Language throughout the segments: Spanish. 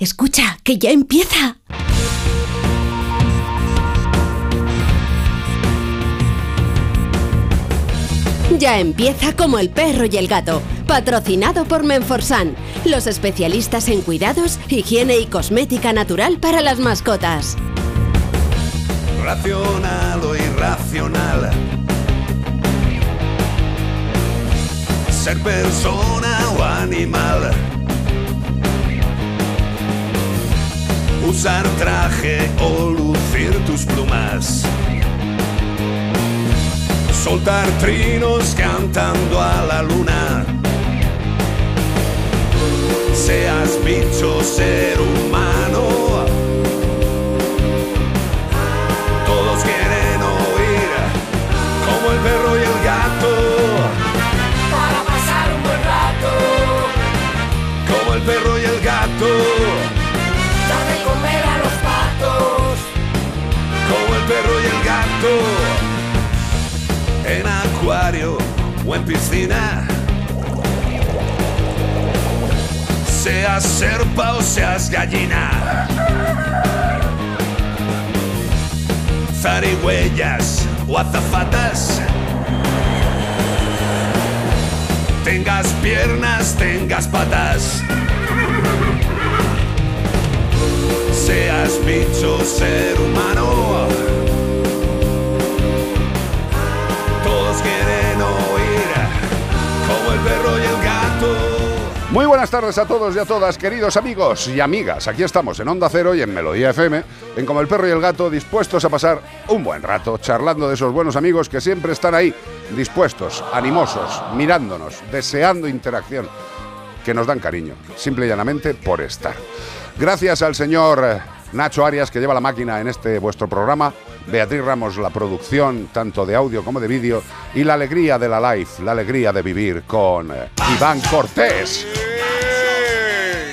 Escucha, que ya empieza. Ya empieza como el perro y el gato, patrocinado por Menforsan, los especialistas en cuidados, higiene y cosmética natural para las mascotas. Racional o irracional. Ser persona o animal. Usar traje o lucir tus plumas. Soltar trinos cantando a la luna. Seas bicho, ser humano. Todos quieren oír como el perro y el gato. para pasar un buen rato. Como el perro y Como el perro y el gato. En acuario o en piscina. Seas serpa o seas gallina. Zarigüeyas o azafatas. Tengas piernas, tengas patas. Seas bicho, ser humano. Todos quieren oír como el perro y el gato. Muy buenas tardes a todos y a todas, queridos amigos y amigas. Aquí estamos en Onda Cero y en Melodía FM, en Como el Perro y el Gato, dispuestos a pasar un buen rato charlando de esos buenos amigos que siempre están ahí, dispuestos, animosos, mirándonos, deseando interacción, que nos dan cariño, simple y llanamente por estar. Gracias al señor Nacho Arias, que lleva la máquina en este vuestro programa, Beatriz Ramos, la producción tanto de audio como de vídeo, y la alegría de la live, la alegría de vivir con eh, Iván Cortés.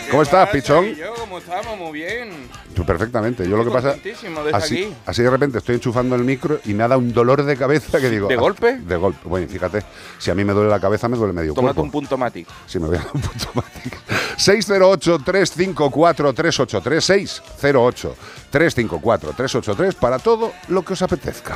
¿Cómo estás, pichón? Yo, ¿cómo estamos? Muy bien. Tú perfectamente. Yo lo que pasa así, aquí. así de repente estoy enchufando el micro y me ha dado un dolor de cabeza que digo. ¿De ah, golpe? De golpe. Bueno, fíjate, si a mí me duele la cabeza, me duele medio Tómate cuerpo. un punto Matic. Sí, me voy a dar un punto mágico. 608-354-383. 608-354-383 para todo lo que os apetezca.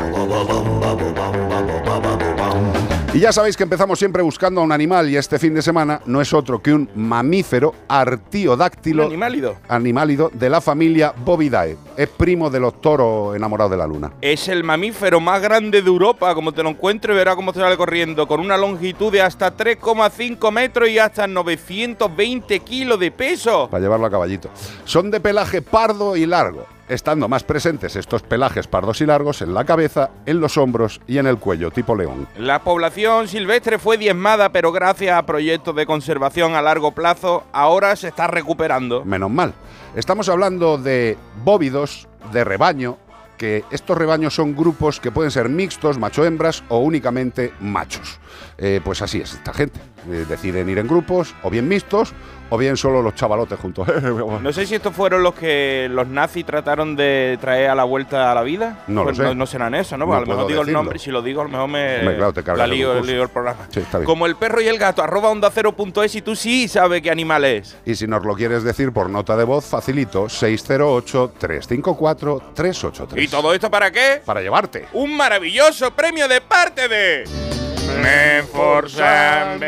Y ya sabéis que empezamos siempre buscando a un animal y este fin de semana no es otro que un mamífero artiodáctilo. Animálido. Animálido de la familia Bovidae. Es primo de los toros enamorados de la luna. Es el mamífero más grande de Europa. Como te lo encuentre, verá cómo sale corriendo. Con una longitud de hasta 3,5 metros y hasta 920 kilos de peso. para llevarlo a caballito. Son de pelaje pardo y largo, estando más presentes estos pelajes pardos y largos en la cabeza, en los hombros y en el cuello, tipo león. La población silvestre fue diezmada, pero gracias a proyectos de conservación a largo plazo, ahora se está recuperando. Menos mal. Estamos hablando de bóvidos, de rebaño, que estos rebaños son grupos que pueden ser mixtos, macho-hembras o únicamente machos. Eh, pues así es esta gente. Eh, deciden ir en grupos, o bien mixtos, o bien solo los chavalotes juntos. No sé si estos fueron los que los nazis trataron de traer a la vuelta a la vida. No lo Pues sé. No, no serán esos, ¿no? No a lo mejor digo el nombre, si lo digo, a lo mejor me, Hombre, claro, te la el lío, el programa. Sí, está bien. Como el perro y el gato, arroba onda cero punto es y tú sí sabes qué animal es. Y si nos lo quieres decir por nota de voz, facilito 608-354-383. ¿Y todo esto para qué? Para llevarte. Un maravilloso premio de parte de... Menforsan.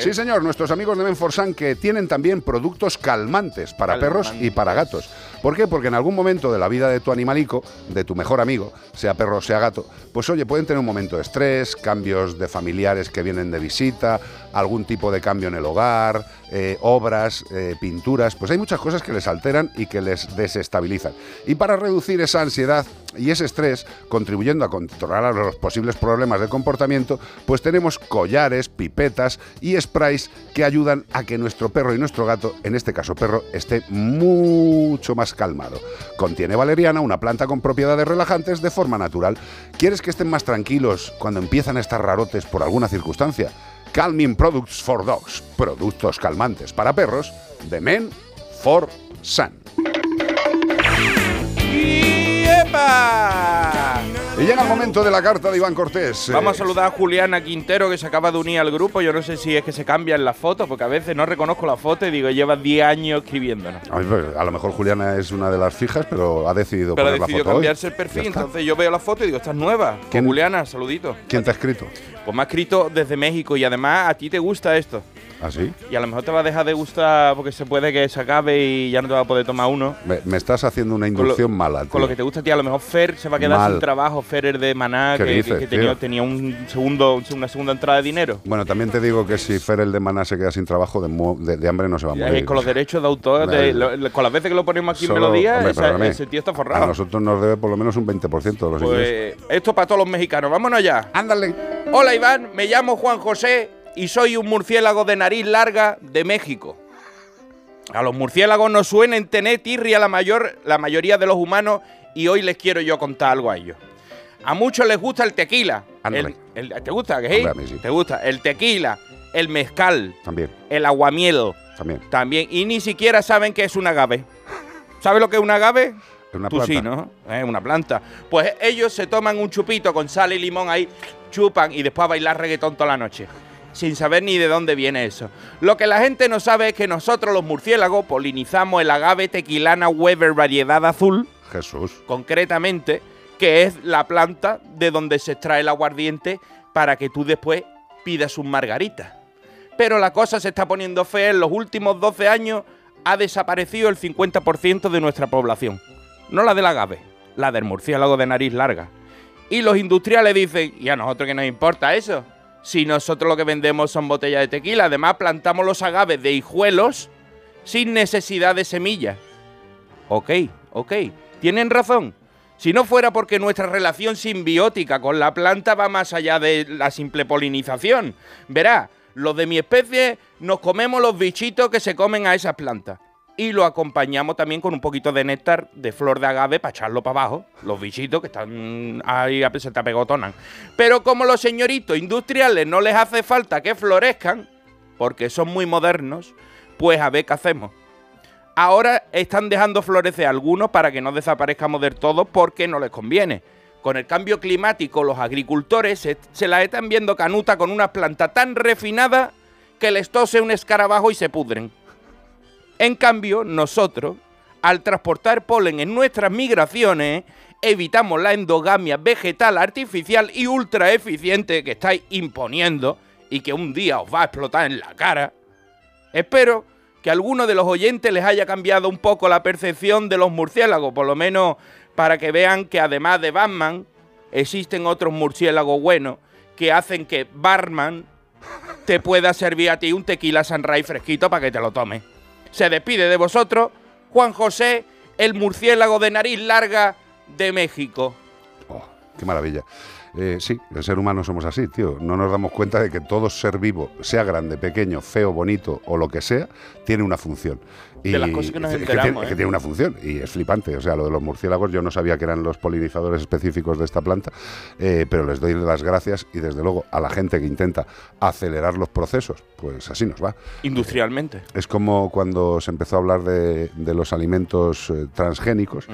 Sí, señor, nuestros amigos de Menforsan que tienen también productos calmantes para perros y para gatos. ¿Por qué? Porque en algún momento de la vida de tu animalico, de tu mejor amigo, sea perro o sea gato, pues oye, pueden tener un momento de estrés, cambios de familiares que vienen de visita, algún tipo de cambio en el hogar, eh, obras, eh, pinturas, pues hay muchas cosas que les alteran y que les desestabilizan. Y para reducir esa ansiedad y ese estrés, contribuyendo a controlar los posibles problemas de comportamiento, pues tenemos collares, pipetas y sprays que ayudan a que nuestro perro y nuestro gato, en este caso perro, esté mucho más calmado. Contiene valeriana, una planta con propiedades relajantes de forma natural. ¿Quieres que estén más tranquilos cuando empiezan a estar rarotes por alguna circunstancia? Calming Products for Dogs, productos calmantes para perros de Men for Sun. ¡Y epa! Y llega momento de la carta de Iván Cortés. Vamos a Eh, saludar a Juliana Quintero, que se acaba de unir al grupo. Yo no sé si es que se cambian las fotos, porque a veces no reconozco la foto y digo, lleva 10 años escribiéndonos. a, ver, a lo mejor Juliana es una de las fijas, pero ha decidido Pero ha poner la foto hoy. cambiarse el perfil, entonces yo veo la foto y digo, estás nueva. Pues, ¿Quién? Juliana, saludito. ¿Quién te ha escrito? Pues me ha escrito desde México y además a ti te gusta esto. ¿Ah, sí? Y a lo mejor te va a dejar de gustar porque se puede que se acabe y ya no te va a poder tomar uno. Me, me estás haciendo una Con lo- inducción mala, Con lo tío. que te gusta a ti, a lo mejor Fer se va a quedar Mal. sin trabajo. Fer es de Maná, ¿Qué que, dices, que tenía, tío? tenía un segundo, una segunda entrada de dinero. Bueno, también te digo que si Fer el de Maná se queda sin trabajo, de, mu- de- de hambre no se va a morir. es con los derechos de autor, de- lo- con las veces que lo ponemos aquí Solo- en Melodía, hombre, esa- ese tío está A forrado. nosotros nos debe por lo menos un 20% de los ingresos. Pues esto para todos los mexicanos. Vámonos ya. Ándale. Hola Iván, me llamo Juan José y soy un murciélago de nariz larga de México. A los murciélagos nos suelen tener tirria la, mayor, la mayoría de los humanos y hoy les quiero yo contar algo a ellos. A muchos les gusta el tequila. El- el- ¿Te gusta? ¿qué? Sí. ¿Te gusta? El tequila, el mezcal, También, el aguamiel también. también. Y ni siquiera saben qué es un agave. ¿Sabes lo que es un agave? Es una Tú planta. sí, ¿no? Es una planta. Pues ellos se toman un chupito con sal y limón ahí, chupan y después a bailar reggaetón toda la noche. Sin saber ni de dónde viene eso. Lo que la gente no sabe es que nosotros los murciélagos polinizamos el agave tequilana Weber variedad azul, Jesús. concretamente, que es la planta de donde se extrae el aguardiente para que tú después pidas un margarita. Pero la cosa se está poniendo fea. En los últimos 12 años ha desaparecido el 50% de nuestra población. No la del agave, la del murciélago de nariz larga. Y los industriales dicen, ¿y a nosotros qué nos importa eso? Si nosotros lo que vendemos son botellas de tequila. Además, plantamos los agaves de hijuelos sin necesidad de semillas. Ok, ok, tienen razón. Si no fuera porque nuestra relación simbiótica con la planta va más allá de la simple polinización. Verá, los de mi especie nos comemos los bichitos que se comen a esas plantas. Y lo acompañamos también con un poquito de néctar de flor de agave para echarlo para abajo. Los bichitos que están ahí se te apegotonan. Pero como los señoritos industriales no les hace falta que florezcan, porque son muy modernos, pues a ver qué hacemos. Ahora están dejando florecer algunos para que no desaparezcamos del todo porque no les conviene. Con el cambio climático, los agricultores se, se la están viendo canuta con una planta tan refinada que les tose un escarabajo y se pudren. En cambio, nosotros, al transportar polen en nuestras migraciones, evitamos la endogamia vegetal artificial y ultra eficiente que estáis imponiendo y que un día os va a explotar en la cara. Espero que a alguno de los oyentes les haya cambiado un poco la percepción de los murciélagos, por lo menos para que vean que además de Batman, existen otros murciélagos buenos que hacen que Barman te pueda servir a ti un tequila Sunrise fresquito para que te lo tomes. Se despide de vosotros Juan José, el murciélago de nariz larga de México. Oh, qué maravilla. Eh, sí, el ser humano somos así, tío. No nos damos cuenta de que todo ser vivo, sea grande, pequeño, feo, bonito o lo que sea, tiene una función. De las cosas que nos es enteramos, tiene, es ¿eh? que tiene una función y es flipante. O sea, lo de los murciélagos, yo no sabía que eran los polinizadores específicos de esta planta, eh, pero les doy las gracias y desde luego a la gente que intenta acelerar los procesos, pues así nos va. Industrialmente. Es como cuando se empezó a hablar de, de los alimentos eh, transgénicos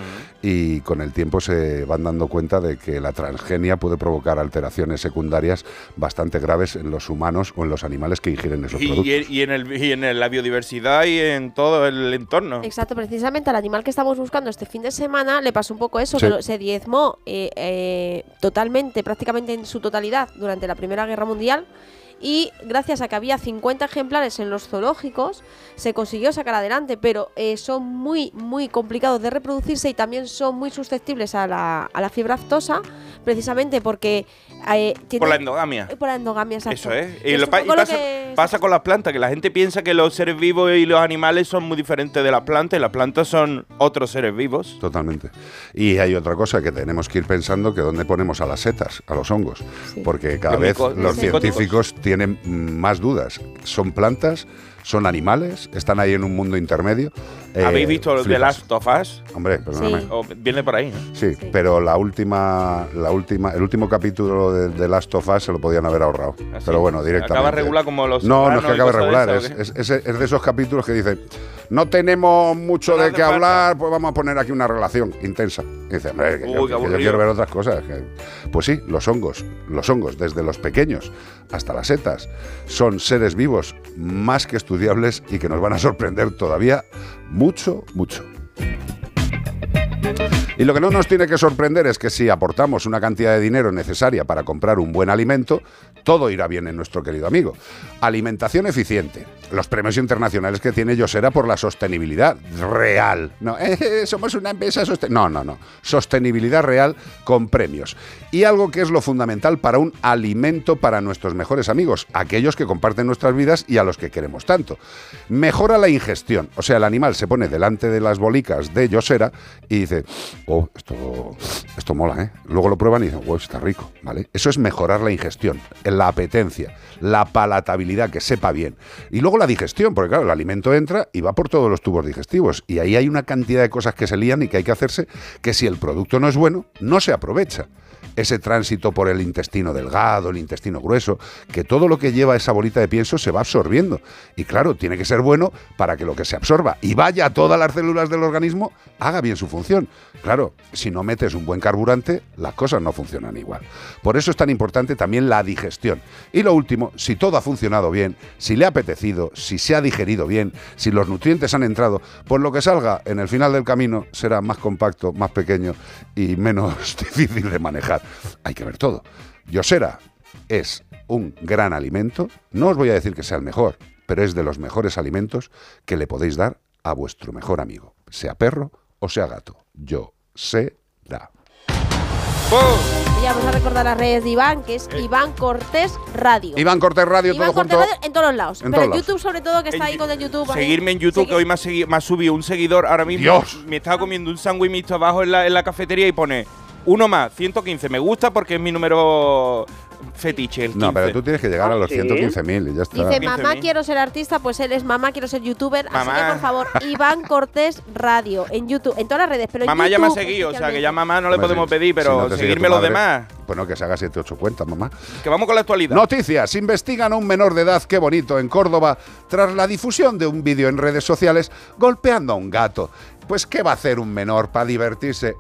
y con el tiempo se van dando cuenta de que la transgenia puede provocar alteraciones secundarias bastante graves en los humanos o en los animales que ingieren esos Y, productos. y- y en el, y en la biodiversidad y en todo el entorno. Exacto, precisamente al animal que estamos buscando este fin de semana le pasó un poco eso, Sí. que lo- se diezmó eh, eh, totalmente, prácticamente en su totalidad durante la Primera Guerra Mundial y gracias a que había 50 ejemplares en los zoológicos se consiguió sacar adelante, pero eh, son muy, muy complicados de reproducirse y también son muy susceptibles a la, a la fiebre aftosa, precisamente porque... eh, Por la endogamia. eh, Por la endogamia, exacto. Eso es. Y, es lo y lo pasa, que- pasa con las plantas, que la gente piensa que los seres vivos y los animales son muy diferentes de las plantas y las plantas son otros seres vivos. Totalmente. Y hay otra cosa que tenemos que ir pensando que dónde ponemos a las setas, a los hongos, Sí. porque cada Los vez los científicos tienen mm, más dudas. ¿Son plantas? ¿Son animales? ¿Están ahí en un mundo intermedio? Eh, ¿Habéis visto The flipas. Last of Us? Hombre, perdóname. Sí. O viene por ahí, ¿no? Sí, Sí. pero la última, la última, el último capítulo de, de Last of Us se lo podían haber ahorrado. Así. Pero bueno, directamente. Acaba regular como los No, no es que acabe de regular. Es, es- es- es de esos capítulos que dice, no tenemos mucho No de qué falta. hablar, pues vamos a poner aquí una relación intensa. Y dice, hombre, que, Uy, yo, qué que yo quiero ver otras cosas. que- Pues sí, los hongos, los hongos, desde los pequeños hasta las setas, son seres vivos más que y que nos van a sorprender todavía mucho, mucho. Y lo que no nos tiene que sorprender es que si aportamos una cantidad de dinero necesaria para comprar un buen alimento, todo irá bien en nuestro querido amigo. Alimentación eficiente. Los premios internacionales que tiene Yosera por la sostenibilidad real. No, eh, somos una empresa sostenible. No, no, no. Sostenibilidad real con premios. Y algo que es lo fundamental para un alimento para nuestros mejores amigos, aquellos que comparten nuestras vidas y a los que queremos tanto. Mejora la ingestión. O sea, el animal se pone delante de las bolicas de Yosera y dice, oh, esto, esto mola, ¿eh? Luego lo prueban y dicen, wow, está rico, ¿vale? Eso es mejorar la ingestión, la apetencia, la palatabilidad, que sepa bien. Y luego la digestión, porque claro, el alimento entra y va por todos los tubos digestivos. Y ahí hay una cantidad de cosas que se lían y que hay que hacerse que si el producto no es bueno, no se aprovecha ese tránsito por el intestino delgado, el intestino grueso, que todo lo que lleva esa bolita de pienso se va absorbiendo. Y claro, tiene que ser bueno para que lo que se absorba y vaya a todas las células del organismo, haga bien su función. Claro, si no metes un buen carburante, las cosas no funcionan igual. Por eso es tan importante también la digestión. Y lo último, si todo ha funcionado bien, si le ha apetecido, si se ha digerido bien, si los nutrientes han entrado, pues lo que salga en el final del camino será más compacto, más pequeño y menos difícil de manejar. Hay que ver todo. Yosera es un gran alimento. No os voy a decir que sea el mejor, pero es de los mejores alimentos que le podéis dar a vuestro mejor amigo, sea perro o sea gato. Yo sé da. Y vamos a recordar las redes de Iván, que es Iván Cortés Radio. Iván Cortés Radio, Iván todo Cortés junto. Radio en todos los lados. En Pero todos lados. YouTube, sobre todo, que está ahí con el YouTube. ahí. Seguirme en YouTube, Segui- que hoy me ha, segui- me ha subido un seguidor ahora mismo. Dios. Me estaba comiendo un sándwich mixto abajo en la, en la cafetería y pone uno más, 115. Me gusta porque es mi número fetiche, el 15. No, pero tú tienes que llegar a los Sí. 115.000 y ya está. Dice, 15.000. mamá quiero ser artista, pues él es mamá quiero ser youtuber. Así Mamá. que, por favor, Iván Cortés Radio en YouTube, en todas las redes, pero en Mamá ya me ha YouTube seguido, o sea que ya mamá no le podemos pedir, si pero no seguirme los demás. Bueno, que se haga 7 8 cuentas, mamá. Que vamos con la actualidad. Noticias. Investigan a un menor de edad, qué bonito, en Córdoba, tras la difusión de un vídeo en redes sociales golpeando a un gato. Pues, ¿qué va a hacer un menor para divertirse?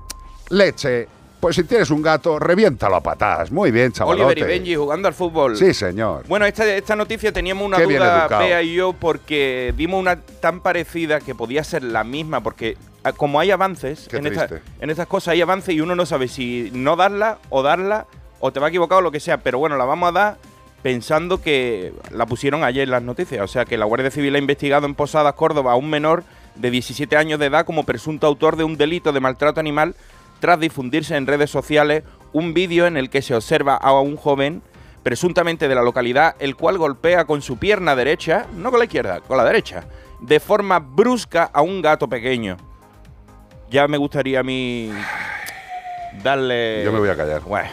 Leche. Pues si tienes un gato, reviéntalo a patadas. Muy bien, chavalote. Oliver y Benji jugando al fútbol. Sí, señor. Bueno, esta, esta noticia teníamos una Qué duda. Bea y yo, porque vimos una tan parecida que podía ser la misma, porque ah, como hay avances en, esta- en estas cosas, hay avances y uno no sabe si no darla o darla, o te va a equivocar o lo que sea, pero bueno, la vamos a dar pensando que la pusieron ayer en las noticias, o sea que la Guardia Civil ha investigado en Posadas, Córdoba, a un menor de 17 años de edad como presunto autor de un delito de maltrato animal tras difundirse en redes sociales un vídeo en el que se observa a un joven presuntamente de la localidad, el cual golpea con su pierna derecha, no con la izquierda, con la derecha, de forma brusca a un gato pequeño. Ya me gustaría a mí darle... Yo me voy a callar. Bueno,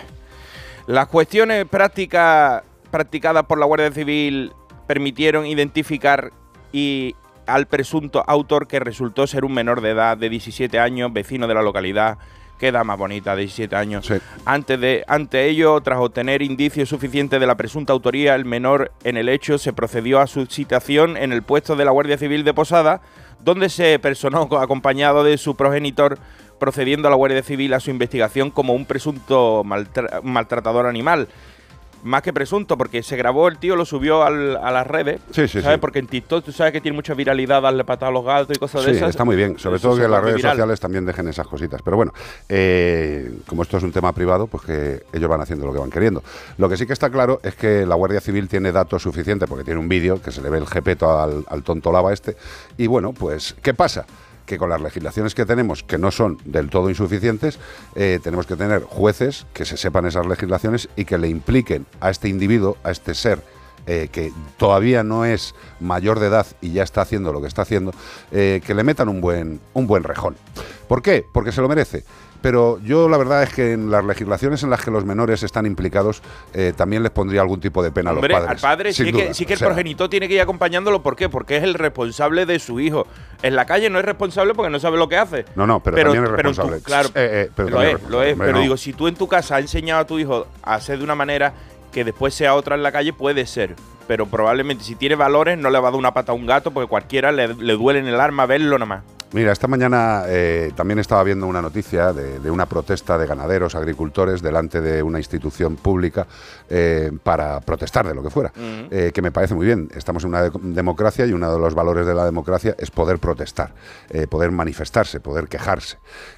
las cuestiones prácticas practicadas por la Guardia Civil permitieron identificar y al presunto autor que resultó ser un menor de edad de 17 años, vecino de la localidad. Queda más bonita, de 17 años. Sí. Antes de, ante ello, tras obtener indicios suficientes de la presunta autoría, el menor en el hecho se procedió a su citación en el puesto de la Guardia Civil de Posada, donde se personó co- acompañado de su progenitor, procediendo a la Guardia Civil a su investigación como un presunto maltra- maltratador animal. Más que presunto, porque se grabó el tío, lo subió al- a las redes. Sí, sí, ¿sabes? sí. Porque en TikTok tú sabes que tiene mucha viralidad darle patada a los gatos y cosas de Sí, esas. está muy bien. Sobre Eso todo que las redes viral. sociales también dejen esas cositas. Pero bueno, eh, como esto es un tema privado, pues que ellos van haciendo lo que van queriendo. Lo que sí que está claro es que la Guardia Civil tiene datos suficientes, porque tiene un vídeo que se le ve el jepeto al, al tonto lava este. Y bueno, pues, ¿qué pasa? Que con las legislaciones que tenemos, que no son del todo insuficientes, eh, tenemos que tener jueces que se sepan esas legislaciones y que le impliquen a este individuo, a este ser, eh, que todavía no es mayor de edad y ya está haciendo lo que está haciendo, eh, que le metan un buen, un buen rejón. ¿Por qué? Porque se lo merece. Pero yo la verdad es que en las legislaciones en las que los menores están implicados eh, también les pondría algún tipo de pena Hombre, a los al padres. padre sí que, sí que el O sea, progenitor tiene que ir acompañándolo. ¿Por qué? Porque es el responsable de su hijo. En la calle no es responsable porque no sabe lo que hace. No, no, pero también es tú- responsable. claro, Eh, eh, pero lo es, lo es. Pero no. digo, si tú en tu casa has enseñado a tu hijo a hacer de una manera Que después sea otra en la calle, puede ser. Pero probablemente si tiene valores no le va a dar una pata a un gato porque cualquiera le, le duele en el arma verlo nada más. Mira, esta mañana eh, también estaba viendo una noticia de, de una protesta de ganaderos, agricultores, delante de una institución pública eh, para protestar de lo que fuera, Mm. eh, que me parece muy bien. Estamos en una de- democracia y uno de los valores de la democracia es poder protestar, poder manifestarse, poder quejarse.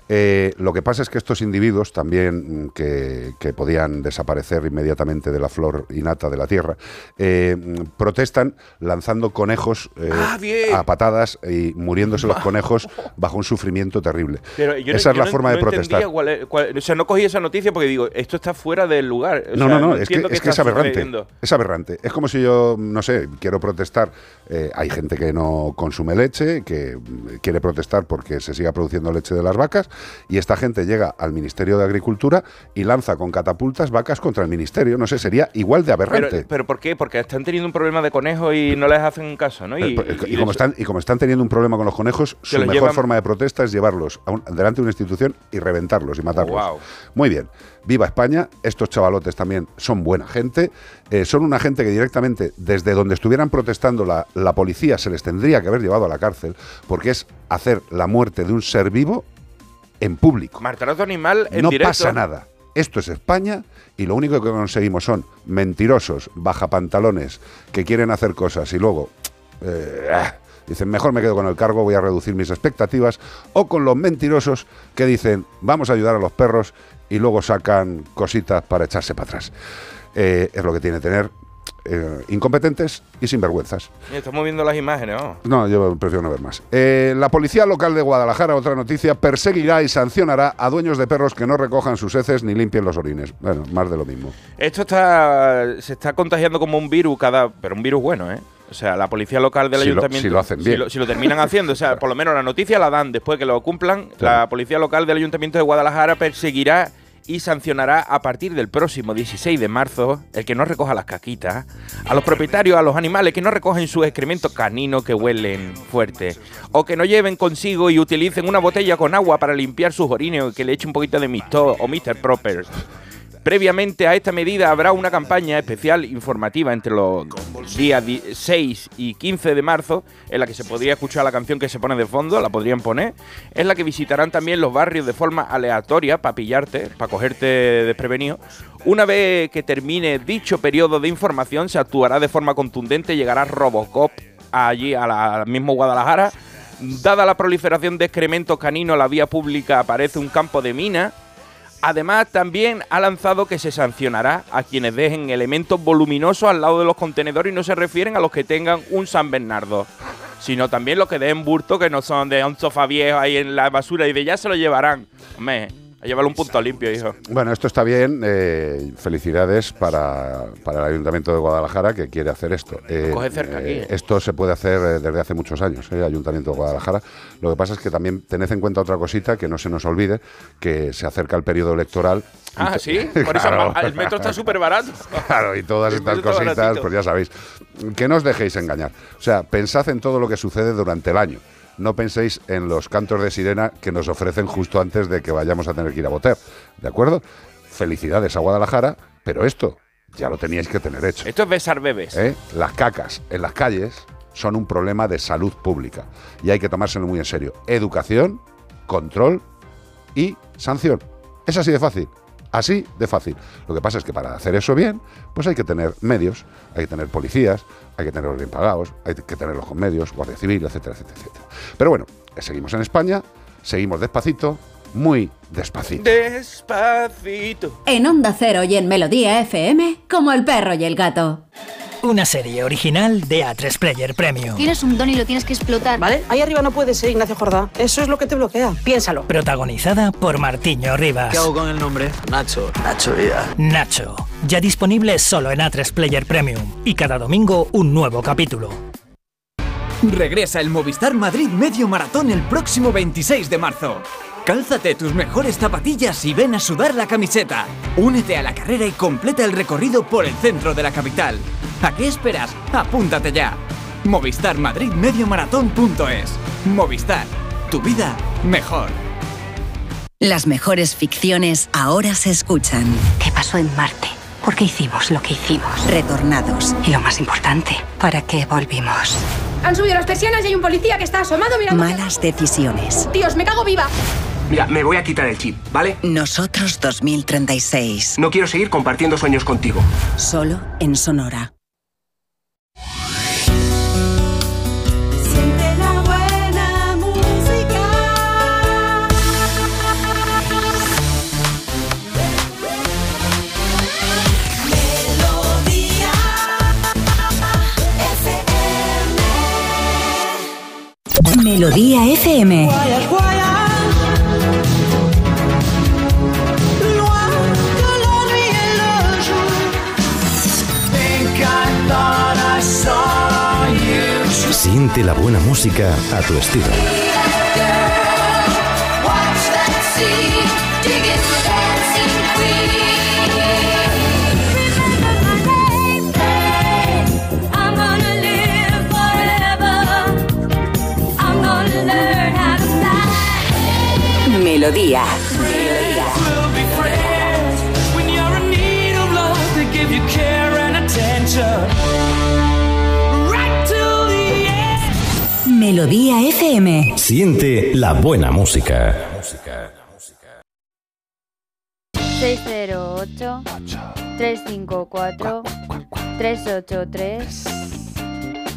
Eh, lo que pasa es que estos individuos también mm, que, que podían desaparecer inmediatamente de la flor innata de la tierra, eh, mm, protestan lanzando conejos eh, Ah, a patadas y muriéndose los conejos bajo un sufrimiento terrible. Pero yo no- Esa es yo la no- forma no de protestar. entendía cuál es- cuál- o sea, no cogí esa noticia porque digo, esto está fuera del lugar. O No, sea, no, no, es que, es, que es aberrante. sucediendo. Es aberrante. Es como si yo, no sé, quiero protestar. eh, hay gente que no consume leche, que mm, quiere protestar porque se siga produciendo leche de las vacas, y esta gente llega al Ministerio de Agricultura y lanza con catapultas vacas contra el Ministerio. No sé, sería igual de aberrante. pero ¿por qué? Porque están teniendo un problema de conejos y no les hacen caso, ¿no? Y, Pero- pero- y y como están, y como están teniendo un problema con los conejos, su mejor llevan- forma de protesta es llevarlos a un- delante de una institución y reventarlos y matarlos. Guau. Muy bien. Viva España. Estos chavalotes también son buena gente. Eh, son una gente que directamente, desde donde estuvieran protestando la, la policía, se les tendría que haber llevado a la cárcel, porque es hacer la muerte de un ser vivo en público. Maltrato animal en no directo. pasa nada. Esto es España y lo único que conseguimos son mentirosos, bajapantalones, que quieren hacer cosas y luego eh, ah, dicen, mejor me quedo con el cargo, voy a reducir mis expectativas, o con los mentirosos que dicen, vamos a ayudar a los perros y luego sacan cositas para echarse para atrás. Eh, es lo que tiene tener eh, incompetentes y sinvergüenzas. Mira, Estamos viendo las imágenes, ¿no? No, yo prefiero no ver más. Eh, la policía local de Guadalajara, otra noticia, perseguirá y sancionará a dueños de perros que no recojan sus heces ni limpien los orines. Bueno, más de lo mismo. Esto está se está contagiando como un virus cada, pero un virus bueno, ¿eh? O sea, la policía local del Si lo- ayuntamiento, si lo hacen bien. lo, si lo terminan haciendo, o sea, por lo menos la noticia la dan después que lo cumplan. Claro. La policía local del ayuntamiento de Guadalajara perseguirá y sancionará a partir del próximo 16 de marzo el que no recoja las caquitas, a los propietarios, a los animales que no recogen sus excrementos caninos que huelen fuerte, o que no lleven consigo y utilicen una botella con agua para limpiar sus orines que le eche un poquito de Mistol o Mr. Proper. Previamente a esta medida habrá una campaña especial informativa entre los días di- 6 y 15 de marzo, en la que se podría escuchar la canción que se pone de fondo, la podrían poner, en la que visitarán también los barrios de forma aleatoria para pillarte, para cogerte desprevenido. Una vez que termine dicho periodo de información, se actuará de forma contundente, llegará Robocop allí a la, al mismo Guadalajara. Dada la proliferación de excrementos caninos, la vía pública aparece un campo de mina. Además, también ha lanzado que se sancionará a quienes dejen elementos voluminosos al lado de los contenedores y no se refieren a los que tengan un San Bernardo, sino también los que dejen burto que no son de un sofá viejo ahí en la basura y de ya se lo llevarán. Hombre, a llevarlo un punto limpio, hijo. Bueno, esto está bien. eh, felicidades para, para el Ayuntamiento de Guadalajara que quiere hacer esto. Eh, coge cerca aquí, ¿eh? Esto se puede hacer desde hace muchos años, el Ayuntamiento de Guadalajara. Lo que pasa es que también tened en cuenta otra cosita que no se nos olvide, que se acerca el periodo electoral. Ah, sí, por eso Claro. el metro está súper barato. Claro, y todas estas cositas, baratito. pues ya sabéis. Que no os dejéis engañar. O sea, pensad en todo lo que sucede durante el año. No penséis en los cantos de sirena que nos ofrecen justo antes de que vayamos a tener que ir a votar. ¿De acuerdo? Felicidades a Guadalajara, pero esto ya lo teníais que tener hecho. Esto es besar bebés. ¿eh? Las cacas en las calles son un problema de salud pública y hay que tomárselo muy en serio. Educación, control y sanción. Es así de fácil. Así de fácil. Lo que pasa es que para hacer eso bien, pues hay que tener medios, hay que tener policías, hay que tenerlos bien pagados, hay que tenerlos con medios, Guardia Civil, etcétera, etcétera, etcétera. Pero bueno, seguimos en España, seguimos despacito, muy despacito. Despacito. En Onda Cero y en Melodía FM, como el perro y el gato. Una serie original de A3 Player Premium. Tienes un don y lo tienes que explotar. ¿Vale? Ahí arriba no puedes ser Ignacio Jordá. Eso es lo que te bloquea. Piénsalo. Protagonizada por Martiño Rivas. ¿Qué hago con el nombre? Nacho. Nacho Vida. Nacho. Ya disponible solo en A3 Player Premium. Y cada domingo un nuevo capítulo. Regresa el Movistar Madrid Medio Maratón el próximo 26 de marzo. Cálzate tus mejores zapatillas y ven a sudar la camiseta. Únete a la carrera y completa el recorrido por el centro de la capital. ¿A qué esperas? Apúntate ya. Movistar Madrid Medio Maratón.es. Movistar. Tu vida mejor. Las mejores ficciones ahora se escuchan. ¿Qué pasó en Marte? ¿Por qué hicimos lo que hicimos? Retornados. Y lo más importante, ¿para qué volvimos? Han subido las persianas y hay un policía que está asomado mirando. Malas decisiones. Dios, me cago viva. Mira, me voy a quitar el chip, ¿vale? Nosotros 2036. No quiero seguir compartiendo sueños contigo. Solo en Sonora. Siente la buena música. Melodía Melodía FM. La buena música a tu estilo. Watch Melodía FM. Siente la buena música. 608 354 383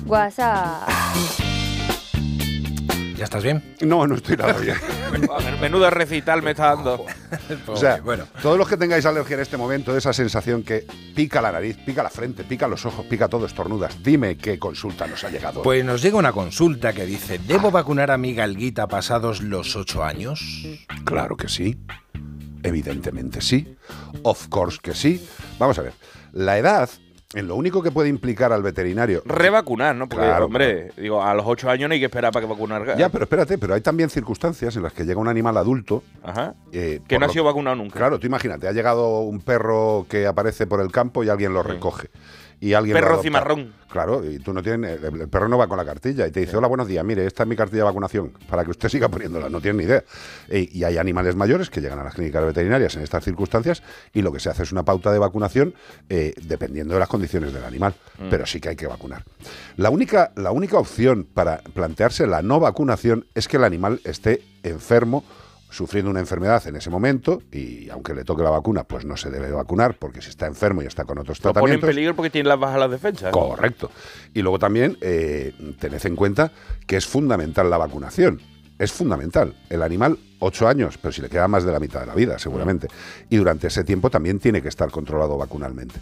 WhatsApp. ¿Ya estás bien? No, no estoy nada bien. Menudo recital me está dando. O sea, todos los que tengáis alergia en este momento, esa sensación que pica la nariz, pica la frente, pica los ojos, pica todo, estornudas, dime qué consulta nos ha llegado. Pues nos llega una consulta que dice, ¿debo vacunar a mi galguita pasados los ocho años? Claro que sí. Evidentemente sí. Of course que sí. Vamos a ver. La edad, en lo único que puede implicar al veterinario. Revacunar, ¿no? Porque, Claro, hombre, digo, a los ocho años no hay que esperar para que vacunar. Ya, pero espérate, pero hay también circunstancias en las que llega un animal adulto. Ajá. eh, Que no ha sido vacunado nunca. Claro, tú imagínate, ha llegado un perro que aparece por el campo y alguien lo recoge. Y alguien Perro cimarrón. Claro, y tú no tienes. El, el perro no va con la cartilla y te dice: Hola, buenos días, mire, esta es mi cartilla de vacunación, para que usted siga poniéndola. No tiene ni idea. Y hay animales mayores que llegan a las clínicas veterinarias en estas circunstancias y lo que se hace es una pauta de vacunación eh, dependiendo de las condiciones del animal. Mm. Pero sí que hay que vacunar. La única, la única opción para plantearse la no vacunación es que el animal esté enfermo sufriendo una enfermedad en ese momento y aunque le toque la vacuna, pues no se debe vacunar porque si está enfermo y está con otros Lo pone en tratamientos. peligro porque tiene las bajas las defensas. Correcto. Y luego también eh, tened en cuenta que es fundamental la vacunación. Es fundamental. El animal, ocho años, pero si le queda más de la mitad de la vida, seguramente. Y durante ese tiempo también tiene que estar controlado vacunalmente.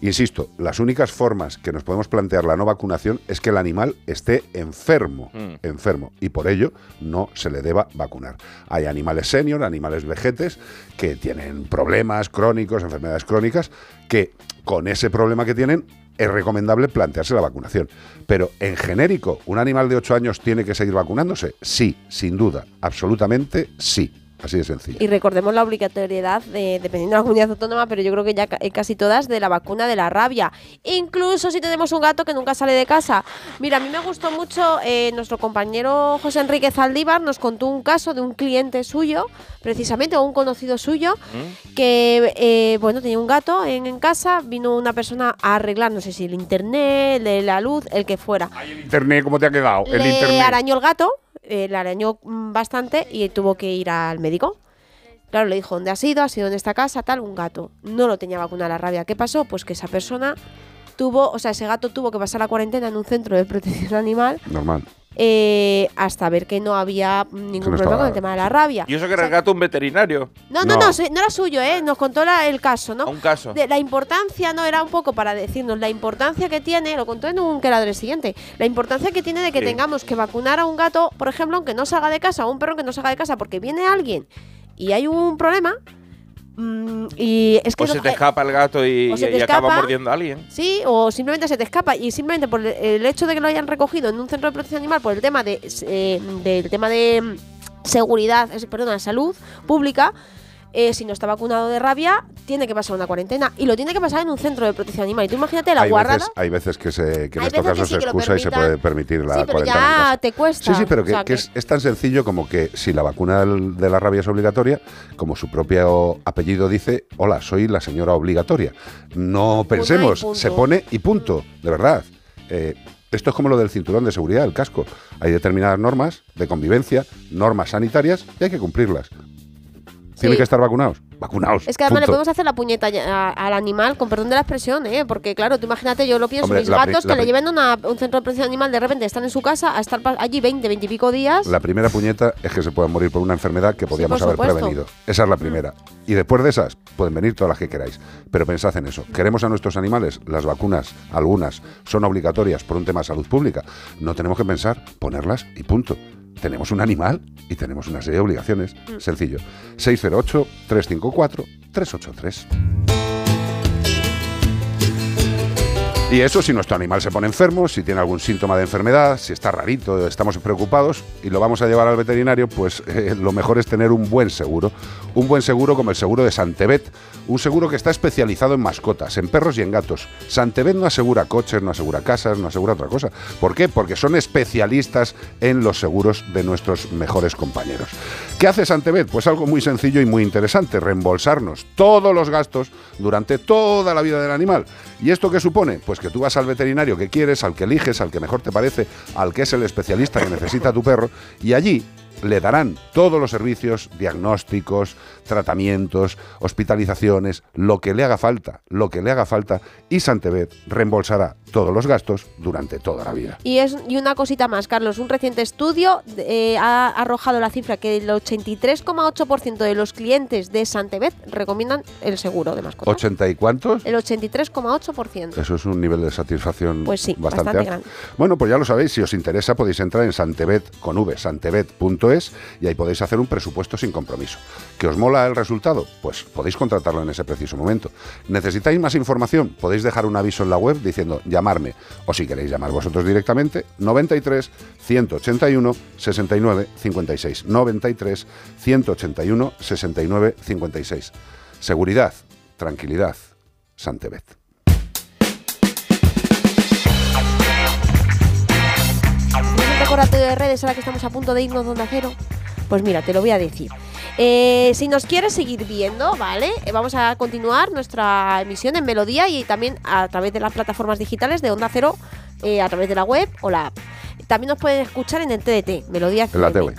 Insisto, las únicas formas que nos podemos plantear la no vacunación es que el animal esté enfermo, Mm. enfermo, y por ello no se le deba vacunar. Hay animales senior, animales vejetes, que tienen problemas crónicos, enfermedades crónicas, que con ese problema que tienen es recomendable plantearse la vacunación. Pero en genérico, ¿un animal de 8 años tiene que seguir vacunándose? Sí, sin duda, absolutamente sí. Así de sencillo. Y recordemos la obligatoriedad, de, dependiendo de la comunidad autónoma, pero yo creo que ya eh, casi todas, de la vacuna de la rabia. Incluso si tenemos un gato que nunca sale de casa. Mira, a mí me gustó mucho, eh, nuestro compañero José Enrique Zaldívar nos contó un caso de un cliente suyo, precisamente, o un conocido suyo, que, eh, bueno, tenía un gato en, en casa, vino una persona a arreglar, no sé si el internet, el- la luz, el que fuera. Internet, ¿cómo te ha quedado? El Le internet. arañó el gato, eh, le arañó mm, bastante y tuvo que ir al médico. Claro, le dijo, ¿dónde has ido? ¿Has ido en esta casa? Tal, un gato. No lo tenía vacuna la rabia. ¿Qué pasó? Pues que esa persona tuvo, o sea, ese gato tuvo que pasar la cuarentena en un centro de protección animal Normal. Eh, hasta ver que no había ningún no problema con el tema de la rabia. Y eso que era el gato un veterinario. No, no, no, no era suyo, ¿eh? Nos contó la- el caso, ¿no? A un caso. De la importancia, no era un poco para decirnos la importancia que tiene, lo contó en un que era del siguiente, la importancia que tiene de que Sí. tengamos que vacunar a un gato, por ejemplo, aunque no salga de casa, o un perro que no salga de casa, porque viene alguien y hay un problema. Mm, y es que O se te escapa el gato y, acaba mordiendo a alguien. Sí, o simplemente se te escapa y simplemente por el- hecho de que lo hayan recogido en un centro de protección animal por el tema de eh, del tema de mm, seguridad, perdón, de salud pública, eh, si no está vacunado de rabia, tiene que pasar una cuarentena. Y lo tiene que pasar en un centro de protección animal. Y tú imagínate la hay, guardada. veces, hay veces que, se, que en estos casos sí se excusa y se puede permitir la Sí, pero cuarentena. en ya te cuesta. Sí, sí, pero O que, sea, que es, es tan sencillo como que si la vacuna de la rabia es obligatoria, como su propio apellido dice, hola, soy la señora obligatoria. No pensemos, punto. se pone y punto, de verdad. Eh, esto es como lo del cinturón de seguridad, el casco. Hay determinadas normas de convivencia, normas sanitarias y hay que cumplirlas. ¿Tienen Sí. que estar vacunados? Vacunados. Es que además le podemos hacer la puñeta ya- a- al animal, con perdón de la expresión, ¿eh? Porque claro, tú imagínate, yo lo pienso, Hombre, mis gatos que le lleven a un centro de protección animal, de repente están en su casa a estar allí 20, 20 y pico días. La primera puñeta es que se puedan morir por una enfermedad que podíamos haber supuesto. prevenido. Esa es la primera. Y después de esas, pueden venir todas las que queráis. Pero pensad en eso. ¿Queremos a nuestros animales? Las vacunas, algunas, son obligatorias por un tema de salud pública. No tenemos que pensar, ponerlas y punto. Tenemos un animal y tenemos una serie de obligaciones. Mm. Sencillo. 608-354-383. Y eso si nuestro animal se pone enfermo, si tiene algún síntoma de enfermedad, si está rarito, estamos preocupados y lo vamos a llevar al veterinario, pues eh, lo mejor es tener un buen seguro. Un buen seguro como el seguro de Santebet, un seguro que está especializado en mascotas, en perros y en gatos. Santebet no asegura coches, no asegura casas, no asegura otra cosa. ¿Por qué? Porque son especialistas en los seguros de nuestros mejores compañeros. ¿Qué hace Santebet? Pues algo muy sencillo y muy interesante, reembolsarnos todos los gastos durante toda la vida del animal. ¿Y esto qué supone? Pues que tú vas al veterinario que quieres, al que eliges, al que mejor te parece, al que es el especialista que necesita tu perro, y allí le darán todos los servicios, diagnósticos, tratamientos, hospitalizaciones, lo que le haga falta, lo que le haga falta, y Santebet reembolsará todos los gastos durante toda la vida. Y, es, y una cosita más, Carlos, un reciente estudio eh, ha arrojado la cifra que el 83,8% de los clientes de Santebet recomiendan el seguro de mascotas. ¿80 y cuántos? El 83,8%. Eso es un nivel de satisfacción Pues sí, bastante, bastante alto. Bueno, pues ya lo sabéis, si os interesa podéis entrar en santebet con v, santebet.es y ahí podéis hacer un presupuesto sin compromiso. ¿Que os mola el resultado? Pues podéis contratarlo en ese preciso momento. ¿Necesitáis más información? Podéis dejar un aviso en la web diciendo llamarme o si queréis llamar vosotros directamente 93 181 69 56 93 181 69 56. Seguridad, tranquilidad, Santebet. ¿Un recordatorio de redes ahora que estamos a punto de irnos donde cero? Pues mira, te lo voy a decir. Eh, si nos quieres seguir viendo, ¿vale? Eh, vamos a continuar nuestra emisión en Melodía y también a través de las plataformas digitales de Onda Cero, eh, a través de la web o la app. También nos pueden escuchar en el TDT, Melodía En la FM.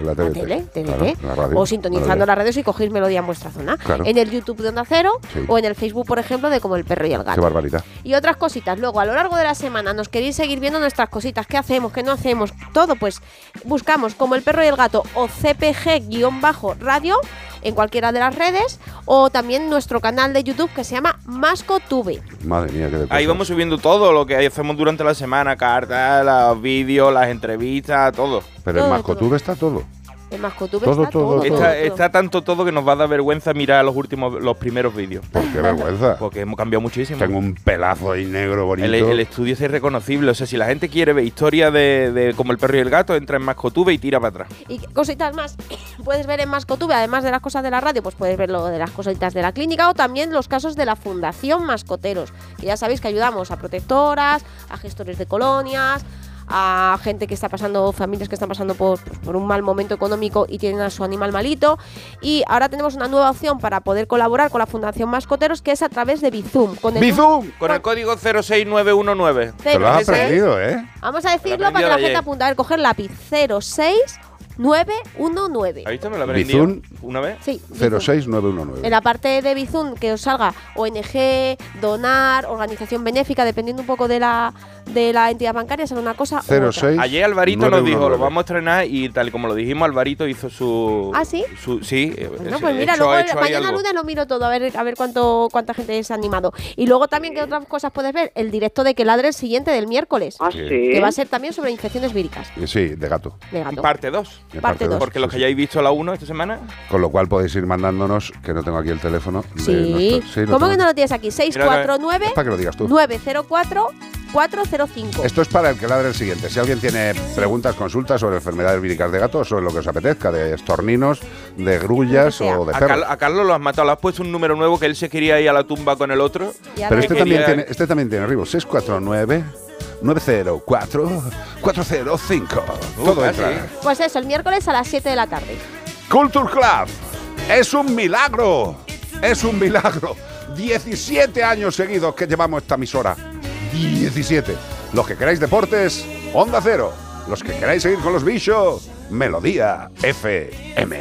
Tele. En la La tele. Claro, la radio, o sintonizando las radios y cogéis melodía en vuestra zona. Claro. En el YouTube de Onda Cero Sí. o en el Facebook, por ejemplo, de Como el Perro y el Qué Gato. barbaridad. Y otras cositas. Luego, a lo largo de la semana, nos queréis seguir viendo nuestras cositas. ¿Qué hacemos? ¿Qué no hacemos? Todo, pues buscamos como el perro y el gato o CPG-radio en cualquiera de las redes o también nuestro canal de YouTube que se llama MascoTube. Madre mía, qué de Ahí vamos subiendo todo lo que hacemos durante la semana, cartas, los vídeos, las entrevistas, todo. Pero en Mascotube está todo. En MascoTube Todo, está todo, todo. todo. Está, todo. está tanto todo que nos va a dar vergüenza mirar los últimos, los primeros vídeos. Por qué vergüenza. Porque hemos cambiado muchísimo. Tengo un pelazo ahí negro bonito. El, el estudio es irreconocible. O sea, si la gente quiere ver historia de, de como el perro y el gato, entra en Mascotube y tira para atrás. Y cositas más puedes ver en Mascotube, además de las cosas de la radio, pues puedes ver lo de las cositas de la clínica o también los casos de la Fundación Mascoteros. Que ya sabéis que ayudamos a protectoras, a gestores de colonias, a gente que está pasando, familias que están pasando por, pues, por un mal momento económico y tienen a su animal malito. Y ahora tenemos una nueva opción para poder colaborar con la Fundación Mascoteros, que es a través de Bizum. Con el ¡Bizum! Con el código 06919. Te lo has aprendido, ¿eh? Vamos a decirlo Lo para que la gente apunte. A ver, coger lápiz 06919. ¿Has visto? Me lo aprendí Bizum. una vez. Sí, Bizum. 06919. En la parte de Bizum que os salga ONG, donar, organización benéfica, dependiendo un poco de la, de la entidad bancaria, será una cosa. u otra. 06 Ayer Alvarito nos dijo, 919. lo vamos a estrenar y tal y como lo dijimos, Alvarito hizo su... ¿Ah, sí? su- sí. eh, Bueno, ese- pues mira, hecho- luego mañana lunes lo miro todo, a ver, a ver cuánto, cuánta gente se ha animado. Y luego también, ¿qué otras cosas puedes ver? El directo de que ladre el siguiente del miércoles. Ah, Sí. Que va a ser también sobre infecciones víricas Eh, Sí, de gato. de gato. Parte 2. En Parte dos. dos, Porque sí, los que hayáis visto la 1 esta semana, Con lo cual podéis ir mandándonos, que no tengo aquí el teléfono. de Sí. nuestro- sí, ¿Cómo tengo que no lo tienes aquí? Es 649 para que lo digas tú. 904 405. Esto es para el que ladre el siguiente. Si alguien tiene preguntas, consultas sobre enfermedades víricas de gatos, sobre lo que os apetezca, de estorninos, de grullas o de A, perros. A Carlos lo has matado, le has puesto un número nuevo que él se quería ir a la tumba con el otro. Pero este también, tiene, este también tiene Ribo. 649 904 405. Todo entra. Pues eso, el miércoles a las 7 de la tarde. Culture Club. Es un milagro. Es un milagro. 17 años seguidos que llevamos esta emisora. 17. Los que queráis deportes, Onda Cero. Los que queráis seguir con los bichos, Melodía FM.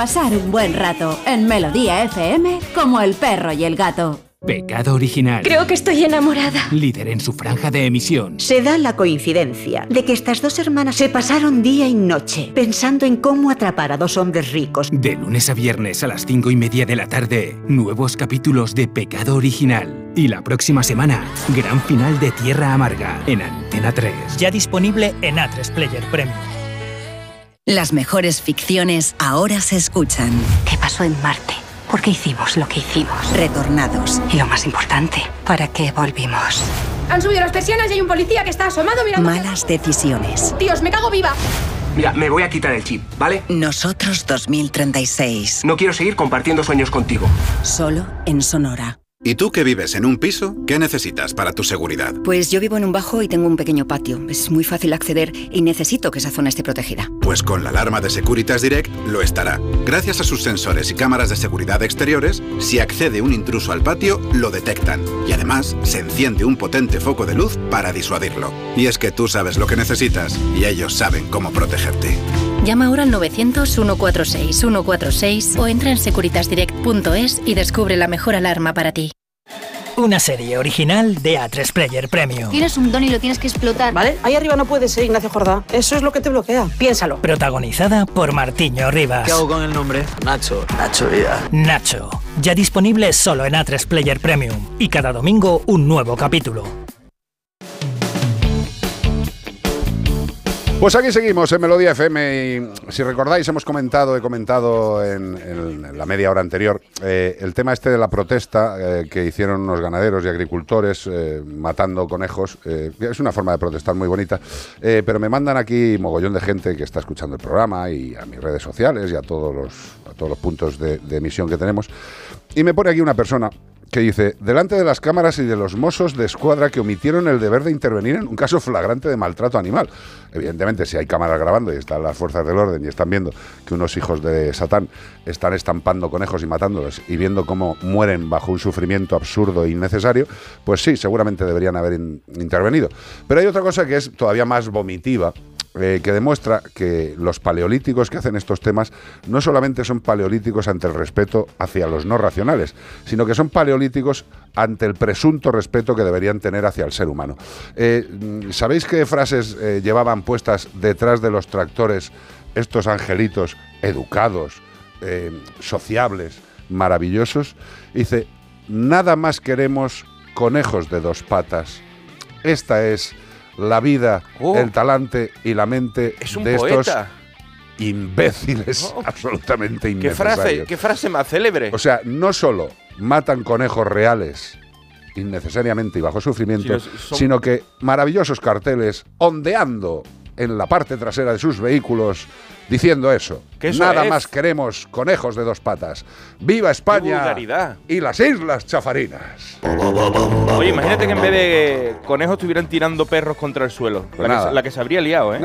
Pasar un buen rato en Melodía FM como el perro y el gato. Pecado original. Creo que estoy enamorada. Líder en su franja de emisión. Se da la coincidencia de que estas dos hermanas se pasaron día y noche pensando en cómo atrapar a dos hombres ricos. De lunes a viernes a las cinco y media de la tarde, nuevos capítulos de Pecado Original. Y la próxima semana, gran final de Tierra Amarga en Antena 3. Ya disponible en A3 Player Premium. Las mejores ficciones ahora se escuchan. ¿Qué pasó en Marte? ¿Por qué hicimos lo que hicimos? Retornados. Y lo más importante, ¿para qué volvimos? Han subido las persianas y hay un policía que está asomado mirando. Malas decisiones. Dios, me cago viva. Mira, me voy a quitar el chip, ¿vale? Nosotros 2036. No quiero seguir compartiendo sueños contigo. Solo en Sonora. ¿Y tú que vives en un piso? ¿Qué necesitas para tu seguridad? Pues yo vivo en un bajo y tengo un pequeño patio. Es muy fácil acceder y necesito que esa zona esté protegida. Pues con la alarma de Securitas Direct lo estará. Gracias a sus sensores y cámaras de seguridad exteriores, si accede un intruso al patio, lo detectan. Y además, se enciende un potente foco de luz para disuadirlo. Y es que tú sabes lo que necesitas y ellos saben cómo protegerte. Llama ahora al 900-146-146 o entra en securitasdirect.es y descubre la mejor alarma para ti. Una serie original de A3 Player Premium. Tienes un don y lo tienes que explotar. ¿Vale? Ahí arriba no puedes ser Ignacio Jordá. Eso es lo que te bloquea. Piénsalo. Protagonizada por Martiño Rivas. ¿Qué hago con el nombre? Nacho. Nacho Vida. Nacho. Ya disponible solo en A3 Player Premium. Y cada domingo un nuevo capítulo. Pues aquí seguimos en Melodía FM y si recordáis hemos comentado, he comentado en, la media hora anterior eh, el tema este de la protesta eh, que hicieron unos ganaderos y agricultores eh, matando conejos. es una forma de protestar muy bonita, pero me mandan aquí mogollón de gente que está escuchando el programa y a mis redes sociales y a todos los, a todos los puntos de emisión que tenemos. Y me pone aquí una persona que dice, delante de las cámaras y de los mozos de escuadra que omitieron el deber de intervenir en un caso flagrante de maltrato animal. Evidentemente, si hay cámaras grabando y están las fuerzas del orden y están viendo que unos hijos de Satán están estampando conejos y matándolos y viendo cómo mueren bajo un sufrimiento absurdo e innecesario, pues sí, seguramente deberían haber in- intervenido. Pero hay otra cosa que es todavía más vomitiva, eh, que demuestra que los paleolíticos que hacen estos temas no solamente son paleolíticos ante el respeto hacia los no racionales, sino que son paleolíticos ante el presunto respeto que deberían tener hacia el ser humano. Eh, mm, ¿Sabéis qué frases eh, llevaban puestas detrás de los tractores estos angelitos educados, sociables, maravillosos? Dice, nada más queremos conejos de dos patas. Esta es la vida, Oh. el talante y la mente Es un de estos imbéciles Oh. absolutamente ¿Qué innecesarios. frase, ¿Qué frase más célebre? O sea, no solo matan conejos reales innecesariamente y bajo sufrimiento, son- sino que maravillosos carteles ondeando en la parte trasera de sus vehículos diciendo eso. Nada es. más queremos conejos de dos patas. ¡Viva España! Y las Islas Chafarinas. Oye, imagínate que en vez de conejos estuvieran tirando perros contra el suelo. Pues la, que, se- la que se habría liado, ¿eh?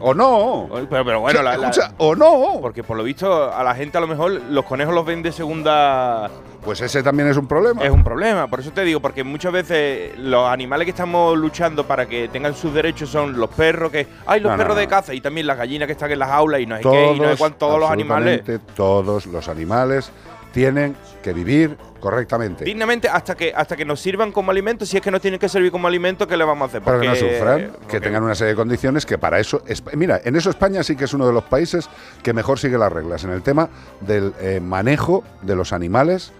o no. Pero, pero bueno, O sea, la- la- escucha, o no. Porque por lo visto a la gente a lo mejor los conejos los ven de segunda... Pues ese también es un problema. Es un problema, por eso te digo, porque muchas veces los animales que estamos luchando para que tengan sus derechos son los perros que... ¡Ay, los No, no, perros de caza! Y también las gallinas que están en las aulas y no sé qué, y no cuánto, todos los animales. Todos los animales tienen que vivir correctamente. Dignamente hasta que hasta que nos sirvan como alimento, si es que nos tienen que servir como alimento, ¿qué le vamos a hacer? Para que no Porque- sufran, que tengan una serie de condiciones que para eso... Mira, en eso España sí que es uno de los países que mejor sigue las reglas en el tema del eh, manejo de los animales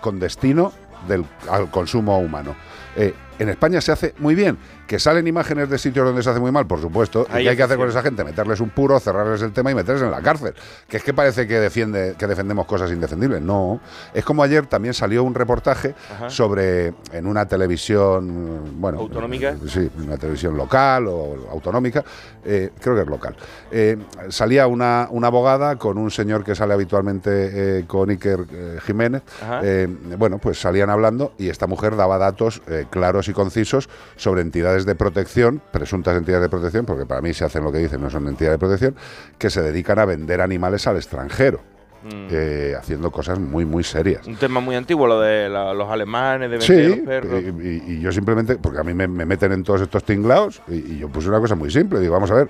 con destino del, al consumo humano. Eh, en España se hace muy bien. Que salen imágenes de sitios donde se hace muy mal, por supuesto. ¿Y qué hay que hacer con esa gente? Meterles un puro, cerrarles el tema y meterles en la cárcel. Que es que parece que, defiende, que defendemos cosas indefendibles. No. Es como ayer también salió un reportaje Ajá. sobre, en una televisión, bueno... ¿Autonómica? Sí, una televisión local o autonómica, eh, creo que es local. Eh, salía una, una abogada con un señor que sale habitualmente eh, con Iker eh, Jiménez. Eh, bueno, pues salían hablando y esta mujer daba datos eh, claros y concisos sobre entidades de protección, presuntas entidades de protección, porque para mí se hacen lo que dicen, no son entidades de protección, que se dedican a vender animales al extranjero. Mm. eh, haciendo cosas muy, muy serias. Un tema muy antiguo, lo de la- los alemanes, de vender Sí, los perros. y, y- y yo simplemente, porque a mí me, me meten en todos estos tinglaos, y, y yo puse una cosa muy simple, digo, vamos a ver,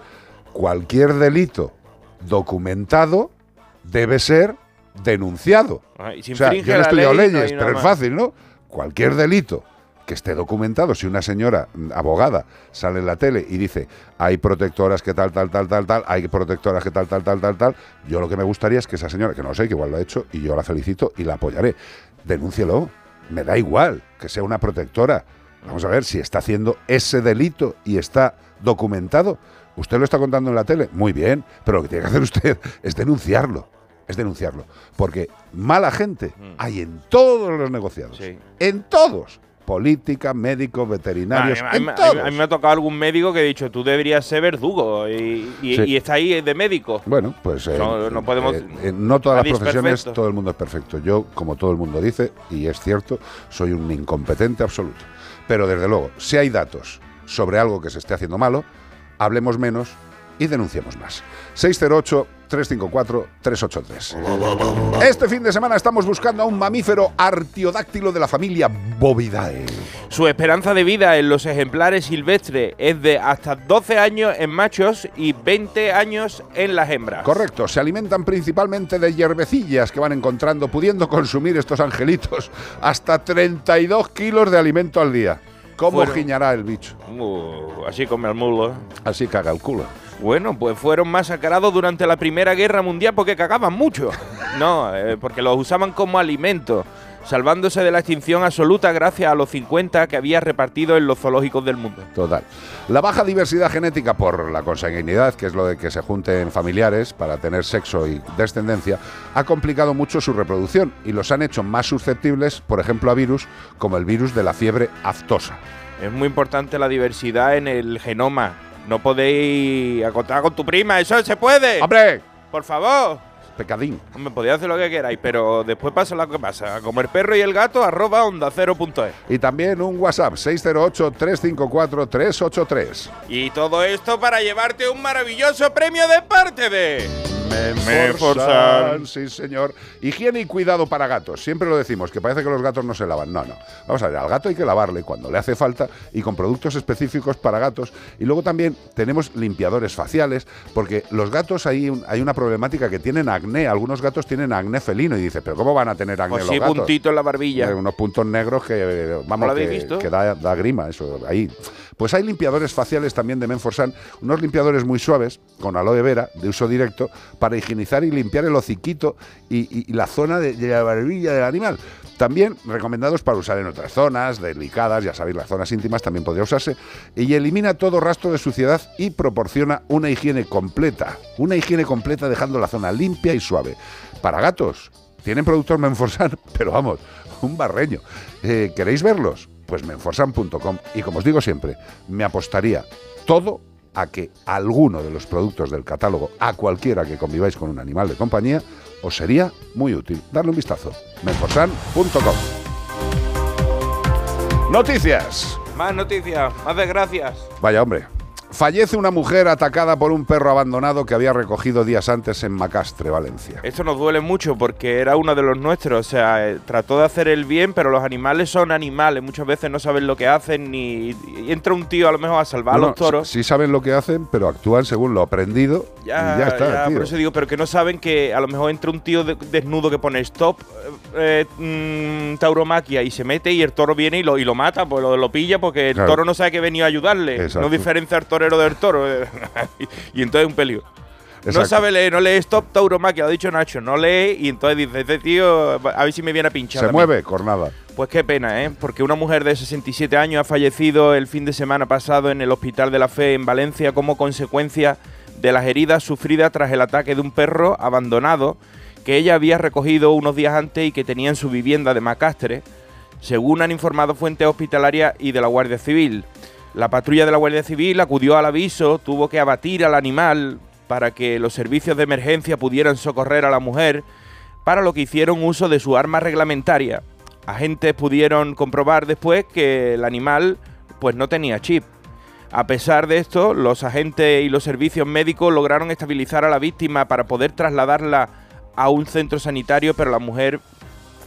cualquier delito documentado debe ser denunciado. Y si o sea, yo no he estudiado ley, leyes, pero es fácil, ¿no? Cualquier delito que esté documentado, si una señora mm, abogada sale en la tele y dice hay protectoras que tal, tal, tal, tal, tal, hay protectoras que tal, tal, tal, tal, tal, yo lo que me gustaría es que esa señora, que no sé, que igual lo ha hecho, y yo la felicito y la apoyaré, denúncielo, me da igual que sea una protectora. Vamos a ver si está haciendo ese delito y está documentado. Usted lo está contando en la tele, muy bien, pero lo que tiene que hacer usted es denunciarlo. Es denunciarlo. Porque mala gente hay en todos los negociados. En todos. Política, médicos, veterinarios, A mí- a mí- en a mí- todos. a mí me ha tocado algún médico que ha dicho, tú deberías ser verdugo y, y- Sí. y está ahí de médico. Bueno, pues eh, No, no podemos- eh, eh, no todas las profesiones, perfecto. todo el mundo es perfecto. Yo, como todo el mundo dice, y es cierto, soy un incompetente absoluto. Pero desde luego, si hay datos sobre algo que se esté haciendo malo, hablemos menos y denunciemos más. 608-354-383. Este fin de semana estamos buscando a un mamífero artiodáctilo de la familia Bovidae. Su esperanza de vida en los ejemplares silvestres es de hasta 12 años en machos y 20 años en las hembras. Correcto, se alimentan principalmente de hierbecillas que van encontrando, pudiendo consumir estos angelitos hasta 32 kilos de alimento al día. ¿Cómo Fueron- giñará el bicho? Uh, así come el mulo. Así caga el culo. Bueno, pues fueron masacrados durante la Primera Guerra Mundial porque cagaban mucho. No, eh, porque los usaban como alimento. Salvándose de la extinción absoluta gracias a los 50 que había repartido en los zoológicos del mundo. Total. La baja diversidad genética por la consanguinidad, que es lo de que se junten familiares para tener sexo y descendencia, ha complicado mucho su reproducción y los han hecho más susceptibles, por ejemplo, a virus como el virus de la fiebre aftosa. Es muy importante la diversidad en el genoma. No podéis acotar con tu prima, eso se puede. ¡Hombre! Por favor. Pecadín. Me podéis hacer lo que queráis, pero después pasa lo que pasa. Como el perro y el gato, arroba onda cero punto es. Y también un WhatsApp 608-354-383. Y todo esto para llevarte un maravilloso premio de parte de... Menforsan, sí señor. Higiene y cuidado para gatos. Siempre lo decimos, que parece que los gatos no se lavan. No, no. Vamos a ver, al gato hay que lavarle cuando le hace falta y con productos específicos para gatos. Y luego también tenemos limpiadores faciales, porque los gatos hay, un- hay una problemática que tienen acné. Algunos gatos tienen acné felino y dice, pero ¿cómo van a tener acné Pues los sí, gatos? puntito en la barbilla. Eh, unos puntos negros que, ¿No vamos, lo que, visto? que da, da grima, eso, ahí. Pues hay limpiadores faciales también de Menforsan, unos limpiadores muy suaves, con aloe vera, de uso directo, para higienizar y limpiar el hociquito y, y- y la zona de, de la barbilla del animal. También recomendados para usar en otras zonas delicadas, ya sabéis, las zonas íntimas también podría usarse, y elimina todo rastro de suciedad y proporciona una higiene completa, una higiene completa dejando la zona limpia y suave. Para gatos, tienen productos Menforsan, pero vamos, un barreño. Eh, ¿Queréis verlos? Pues menforsan.com. Y como os digo siempre, me apostaría todo a que alguno de los productos del catálogo, a cualquiera que conviváis con un animal de compañía, os sería muy útil. Darle un vistazo. menforsan.com. Noticias. Más noticias, más desgracias. Vaya hombre. Fallece una mujer atacada por un perro abandonado que había recogido días antes en Macastre, Valencia. Esto nos duele mucho porque era uno de los nuestros. O sea, eh, trató de hacer el bien, pero los animales son animales. Muchas veces no saben lo que hacen ni y entra un tío a lo mejor a salvar No, a los toros. Sí, sí saben lo que hacen, pero actúan según lo aprendido Ya, y ya está, ya, tío. por eso digo, pero que no saben que a lo mejor entra un tío de- desnudo que pone stop eh, mm, tauromaquia y se mete y el toro viene y lo, y lo mata, pues lo, lo pilla porque el Claro. toro no sabe que venía a ayudarle. Exacto. No diferencia al torero del toro. eh, y entonces es un peligro. No sabe leer, no lee stop tauromaquia, lo ha dicho Nacho, no lee y entonces dice, este tío, a ver si me viene a pinchar. Se a mí". mueve, cornada. Pues qué pena, ¿eh? Porque una mujer de 67 años ha fallecido el fin de semana pasado en el Hospital de la Fe en Valencia como consecuencia de las heridas sufridas tras el ataque de un perro abandonado que ella había recogido unos días antes y que tenía en su vivienda de Macastre, según han informado fuentes hospitalarias y de la Guardia Civil. La patrulla de la Guardia Civil acudió al aviso, tuvo que abatir al animal para que los servicios de emergencia pudieran socorrer a la mujer, para lo que hicieron uso de su arma reglamentaria. Agentes pudieron comprobar después que el animal pues no tenía chip. A pesar de esto, los agentes y los servicios médicos lograron estabilizar a la víctima para poder trasladarla a un centro sanitario, pero la mujer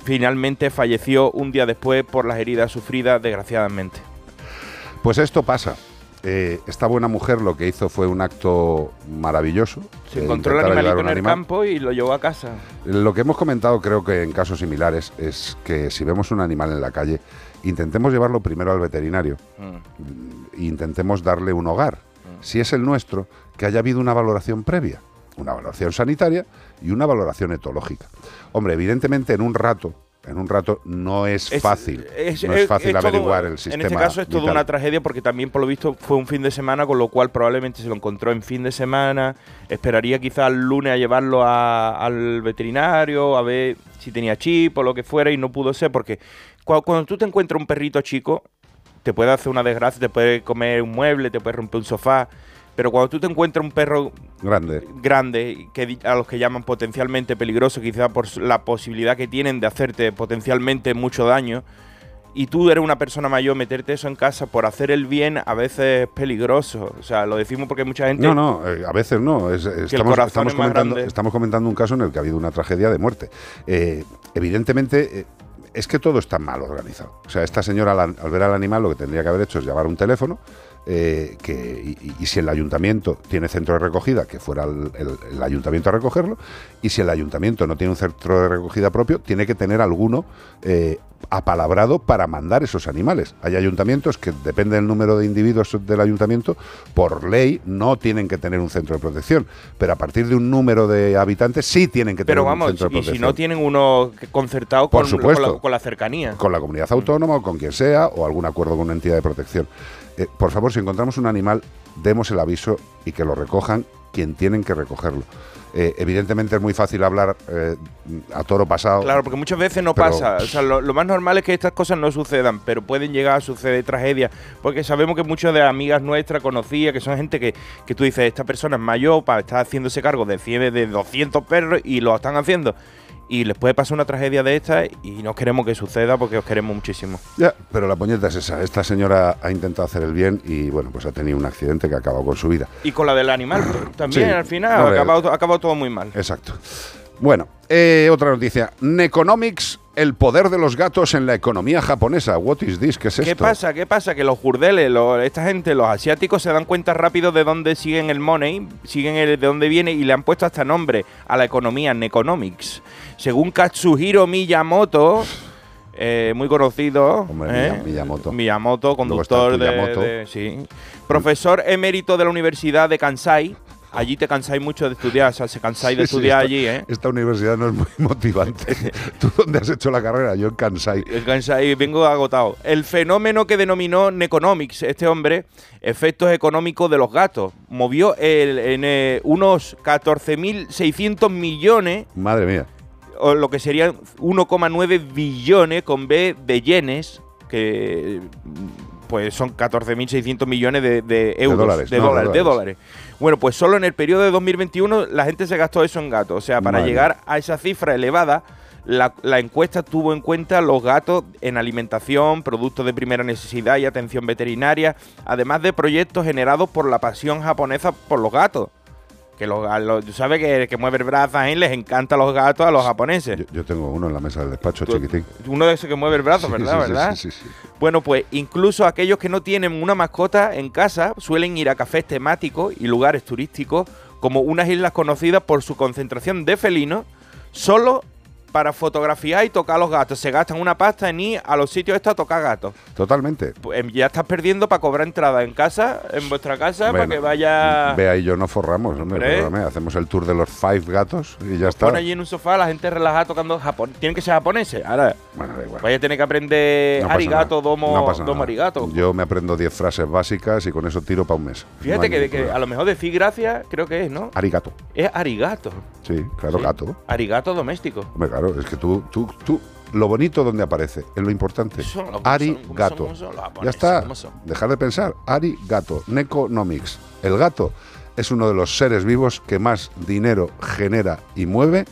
finalmente falleció un día después por las heridas sufridas, desgraciadamente. Pues esto pasa. Eh, esta buena mujer lo que hizo fue un acto maravilloso. Se encontró el animalito en el animal. campo y lo llevó a casa. Lo que hemos comentado creo que en casos similares es que si vemos un animal en la calle, intentemos llevarlo primero al veterinario Mm. e intentemos darle un hogar. Si es el nuestro, que haya habido una valoración previa, una valoración sanitaria y una valoración etológica. Hombre, evidentemente en un rato, en un rato no es, fácil, no es fácil averiguar el sistema. En este caso es toda una tragedia porque también por lo visto fue un fin de semana, con lo cual probablemente se lo encontró en fin de semana. Esperaría quizás el lunes a llevarlo a- al veterinario, a ver si tenía chip o lo que fuera y no pudo ser porque cua- cuando, tú te encuentras un perrito chico, te puede hacer una desgracia, te puede comer un mueble, te puede romper un sofá. Pero cuando tú te encuentras un perro grande, grande que a los que llaman potencialmente peligroso, quizá por la posibilidad que tienen de hacerte potencialmente mucho daño, y tú eres una persona mayor, meterte eso en casa por hacer el bien a veces es peligroso. O sea, lo decimos porque mucha gente... No, no, eh, a veces no. Es- estamos, estamos es más comentando, estamos comentando un caso en el que ha habido una tragedia de muerte. Eh, evidentemente, eh, es que todo está mal organizado. O sea, esta señora al, al ver al animal lo que tendría que haber hecho es llamar un teléfono. Eh, que, y, y si el ayuntamiento tiene centro de recogida, que fuera el, el- el ayuntamiento a recogerlo, y si el ayuntamiento no tiene un centro de recogida propio, tiene que tener alguno eh, apalabrado para mandar esos animales. Hay ayuntamientos que, depende del número de individuos del ayuntamiento, por ley no tienen que tener un centro de protección, pero a partir de un número de habitantes sí tienen que tener Pero un vamos, centro de y protección. si no tienen uno concertado Por con, supuesto. con la, con la cercanía. con la comunidad autónoma o con quien sea, o algún acuerdo con una entidad de protección. Eh, por favor, si encontramos un animal, demos el aviso y que lo recojan quien tienen que recogerlo. Eh, evidentemente es muy fácil hablar eh, a toro pasado. Claro, porque muchas veces no Pero- pasa. O sea, lo, lo más normal es que estas cosas no sucedan, pero pueden llegar a suceder tragedias. Porque sabemos que muchas de amigas nuestras conocidas, que son gente que, que tú dices, esta persona es mayor para estar haciéndose cargo de 100, de 200 perros y lo están haciendo. Y les puede pasar una tragedia de esta y no queremos que suceda porque os queremos muchísimo. Ya, pero la puñeta es esa. Esta señora ha intentado hacer el bien y bueno, pues ha tenido un accidente que ha acabado con su vida. Y con la del animal también, Sí, al final, no, ha acabado, ha acabado todo muy mal. Exacto. Bueno, eh, otra noticia. Neconomics, el poder de los gatos en la economía japonesa. What is this? ¿Qué es ¿Qué esto? pasa? ¿Qué pasa? Que los jurdeles, los- esta gente, los asiáticos, se dan cuenta rápido de dónde siguen el money, siguen el, de dónde viene y le han puesto hasta nombre a la economía, Neconomics. Según Katsuhiro Miyamoto, eh, muy conocido, Hombre, ¿eh? Miya- Miyamoto. Miyamoto, conductor de, Tuyamoto. de- sí. profesor emérito de la Universidad de Kansai. Allí te cansáis mucho de estudiar, o sea, se cansáis de sí, estudiar esta- allí, ¿eh? Esta universidad no es muy motivante. ¿Tú dónde has hecho la carrera? Yo en Kansai. El Kansai, vengo agotado. El fenómeno que denominó Neconomics, este hombre, efectos económicos de los gatos, movió el- en eh, unos 14.600 millones, Madre mía. o lo que serían 1,9 billones con B de yenes, que pues son 14.600 millones de, de euros. dólares, de no, dólares, de dólares. dólares. Bueno, pues solo en el periodo de 2021 la gente se gastó eso en gatos. O sea, para llegar a esa cifra elevada, la, la encuesta tuvo en cuenta los gatos en alimentación, productos de primera necesidad y atención veterinaria, además de proyectos generados por la pasión japonesa por los gatos. Que los, los- tú sabes que el que mueve el brazo ahí les encanta los gatos a los japoneses. Yo, yo tengo uno en la mesa del despacho, chiquitín. Uno de esos que mueve el brazo, Sí, ¿verdad? sí, ¿verdad? sí, sí, sí. Bueno, pues incluso aquellos que no tienen una mascota en casa suelen ir a cafés temáticos y lugares turísticos como unas islas conocidas por su concentración de felinos solo para fotografiar y tocar a los gatos. Se gastan una pasta en ir a los sitios estos a tocar gatos. Totalmente. Pues em, ya estás perdiendo para cobrar entrada en casa, en vuestra casa, para que vaya... Vea y yo no forramos, hombre, perdóname, hacemos el tour de los five gatos y ya está. Pone allí en un sofá la gente relajada tocando japón. Tienen que ser japoneses. Ahora, Bueno, da igual. vaya a tener que aprender No arigato, domo, No domo arigato. Yo me aprendo 10 frases básicas y con eso tiro para un mes. Fíjate No que, a lo mejor decir gracias creo que es, ¿no? Arigato. Es arigato. Sí, claro, Sí. gato. Arigato doméstico. Hombre, claro, es que tú, tú, tú, lo bonito donde aparece, es lo importante. Son, ¿cómo Ari gato. Ya está. Dejar de pensar. Ari gato. Neconomics. El gato es uno de los seres vivos que más dinero genera y mueve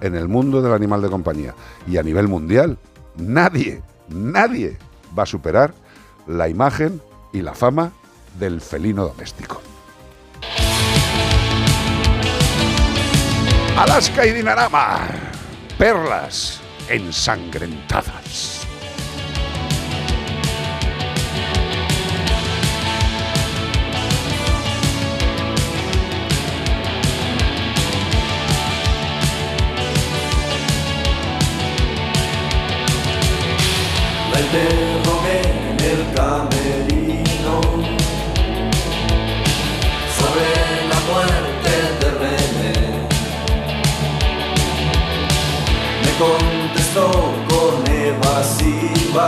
en el mundo del animal de compañía. Y a nivel mundial, nadie, nadie va a superar la imagen y la fama del felino doméstico. Alaska y Dinarama. Perlas ensangrentadas. No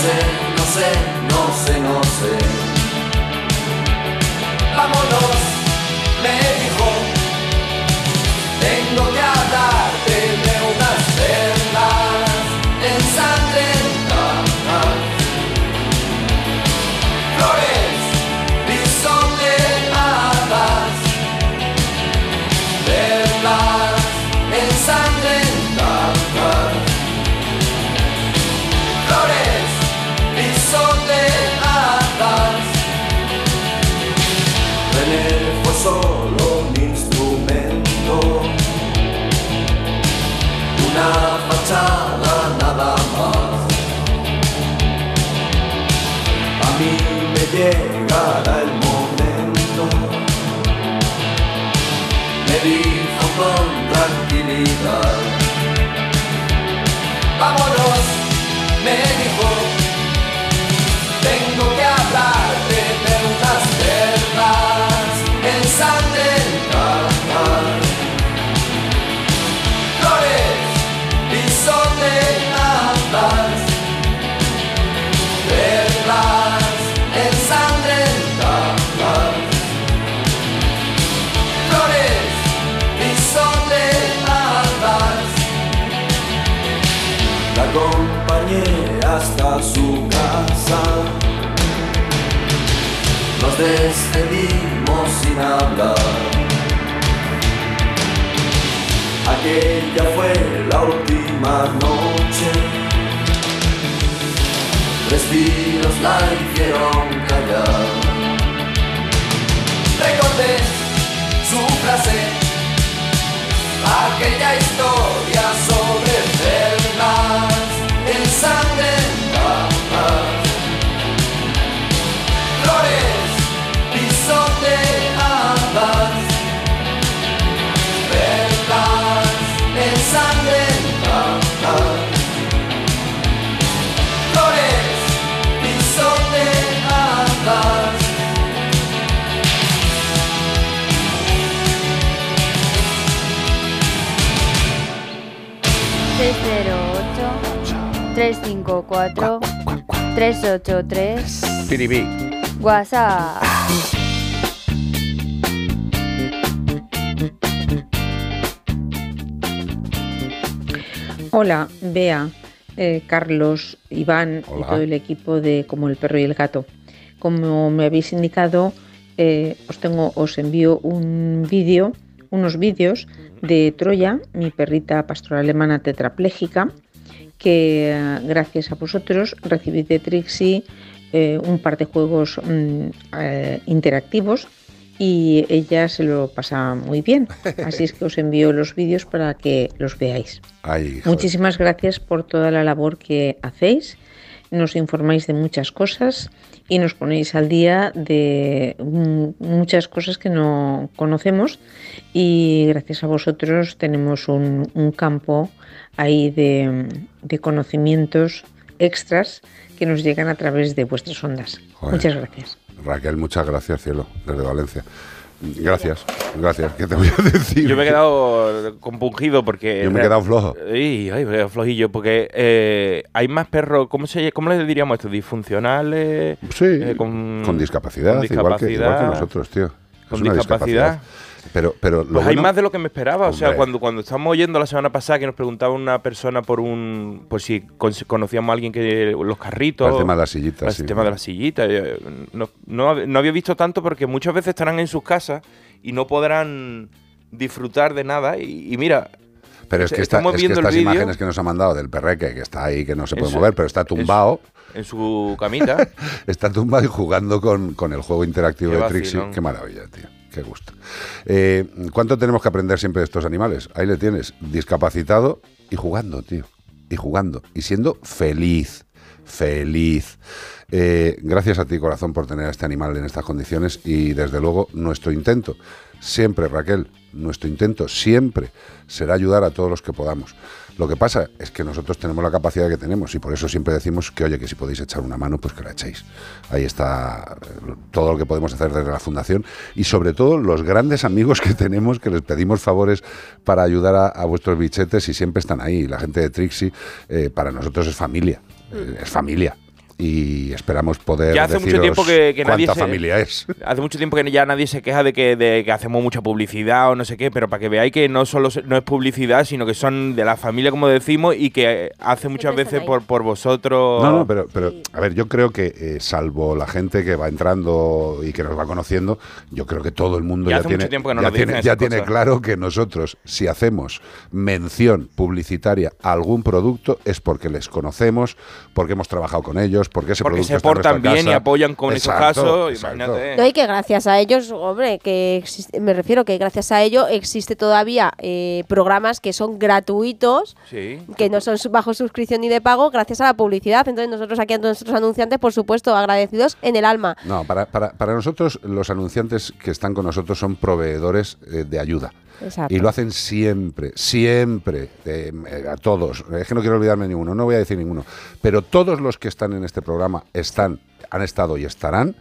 sé, no sé, no sé, no sé. Vámonos, me dijo. Nos despedimos sin hablar. Aquella fue la última noche. Respiros la hicieron callar. Recordé su frase, aquella historia sobre perlas 354 383 Piribí. WhatsApp. Hola, Bea, eh, Carlos, Iván y todo el equipo de Como el perro y el gato. Como me habéis indicado, eh, os tengo, os envío un vídeo, unos vídeos de Troya, mi perrita pastora alemana tetrapléjica, que gracias a vosotros recibí de Trixie eh, un par de juegos mm, eh, interactivos y ella se lo pasa muy bien. Así es que os envío los vídeos para que los veáis. Ay. Muchísimas gracias por toda la labor que hacéis. Nos informáis de muchas cosas y nos ponéis al día de mm, muchas cosas que no conocemos y gracias a vosotros tenemos un, un campo ahí de, de conocimientos extras que nos llegan a través de vuestras ondas. Joder. Muchas gracias. Raquel, muchas gracias, cielo, desde Valencia. Gracias, gracias. ¿Qué te voy a decir? Yo me he quedado compungido porque. Yo me he quedado flojo. Ay, ay, me he quedado flojillo porque eh, hay más perros. ¿Cómo, se, ¿Cómo le diríamos esto? ¿Disfuncionales? Sí, eh, con, con discapacidad, con Igual, que, igual que discapacidad. nosotros, tío. Es Con una discapacidad. Pero, pero lo Pues hay más de lo que me esperaba. O sea, cuando, cuando estábamos oyendo la semana pasada que nos preguntaba una persona por un. Por si con- conocíamos a alguien que. Los carritos. El tema de las sillitas, El sí. tema de las sillitas. eh, No, no, hab- no había visto tanto porque muchas veces estarán en sus casas y no podrán disfrutar de nada. Y, y mira. Pero es que, esta- es que el estas imágenes que nos ha mandado del perreque, que está ahí, que no se puede su- mover, pero está en su- tumbado, en su camita. está tumbado y jugando con, con el juego interactivo Qué de Trixie. Qué maravilla, tío. Qué gusto. Eh, ¿Cuánto tenemos que aprender siempre de estos animales? Ahí le tienes, discapacitado y jugando, tío. Y jugando. Y siendo feliz. Feliz. Eh, gracias a ti, corazón, por tener a este animal en estas condiciones y desde luego nuestro intento, siempre, Raquel, nuestro intento siempre será ayudar a todos los que podamos. Lo que pasa es que nosotros tenemos la capacidad que tenemos y por eso siempre decimos que, oye, que si podéis echar una mano, pues que la echéis. Ahí está eh, todo lo que podemos hacer desde la Fundación y sobre todo los grandes amigos que tenemos que les pedimos favores para ayudar a, vuestros bichetes y siempre están ahí. La gente de Trixie eh, para nosotros es familia, eh, es familia. Y esperamos poder Ya hace mucho tiempo que, que nadie cuánta se, familia es. Hace mucho tiempo que ya nadie se queja de que, de que hacemos mucha publicidad o no sé qué, pero para que veáis que no solo se- no es publicidad, sino que son de la familia, como decimos, y que hace muchas veces por, por vosotros. No, no, pero, pero a ver, yo creo que eh, salvo la gente que va entrando y que nos va conociendo, yo creo que todo el mundo Ya ya, hace tiene, mucho tiempo que no ya tiene, ya tiene claro que nosotros, si hacemos mención publicitaria a algún producto, es porque les conocemos, porque hemos trabajado con ellos, porque ese Porque producto se portan bien y apoyan con esos casos, imagínate. No, y que gracias a ellos, hombre, que existe- me refiero que gracias a ello existe todavía eh, programas que son gratuitos, Sí. que no son bajo suscripción ni de pago, gracias a la publicidad. Entonces nosotros aquí a nuestros anunciantes, por supuesto, agradecidos en el alma. No, para, para, para nosotros los anunciantes que están con nosotros son proveedores eh, de ayuda. Y lo hacen siempre, siempre, eh, eh, a todos. Es que no quiero olvidarme ninguno, no voy a decir ninguno. Pero todos los que están en este programa están, han estado y estarán,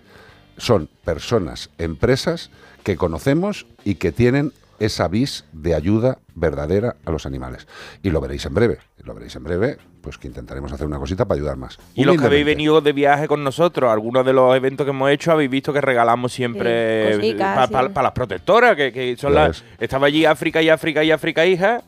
son personas, empresas que conocemos y que tienen esa vis de ayuda verdadera a los animales. Y lo veréis en breve. Lo veréis en breve, pues que intentaremos hacer una cosita para ayudar más. Y los que habéis venido de viaje con nosotros, algunos de los eventos que hemos hecho, habéis visto que regalamos siempre Sí, cositas, para las protectoras, que, que son las. Estaba allí África y África y África hija.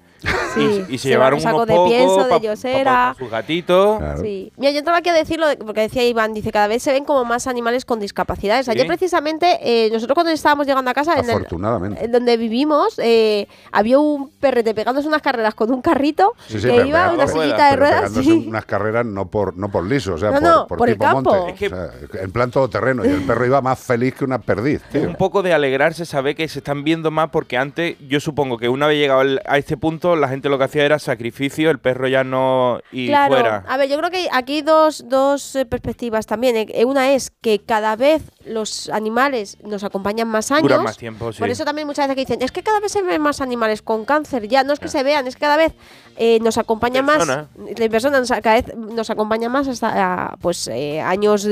Sí, y, y se, se llevaron un saco unos de pienso, de pa- Yosera. pa- pa sus gatitos. Sí. Mira, yo entraba aquí a decirlo, de- porque decía Iván, dice, cada vez se ven como más animales con discapacidades. Ayer Sí. precisamente, eh, nosotros cuando estábamos llegando a casa, en, el- Afortunadamente. en donde vivimos, eh, había un perrete pegándose unas carreras con un carrito Sí, sí, que iba pega- una sillita de ruedas. unas carreras no por no por liso, o sea, No, por, no, por por el campo. monte. O sea, en plan todoterreno. Y el perro iba más feliz que una perdiz. tío. Un poco de alegrarse, saber que se están viendo más, porque antes yo supongo que una vez llegado a este punto, la gente lo que hacía era sacrificio, el perro ya no y claro, fuera. a ver, yo creo que aquí hay dos, dos eh, perspectivas también. Eh, Una es que cada vez los animales nos acompañan más años. Duran más tiempo, sí. Por eso también muchas veces que dicen, es que cada vez se ven más animales con cáncer. Ya no es que se vean, es que cada vez eh, nos acompaña Persona. más. La persona nos, cada vez nos acompaña más hasta pues eh, años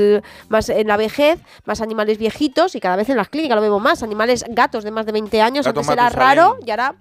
más en la vejez, más animales viejitos y cada vez en las clínicas lo vemos más. Animales, gatos de más de 20 años, Gato antes era raro y ahora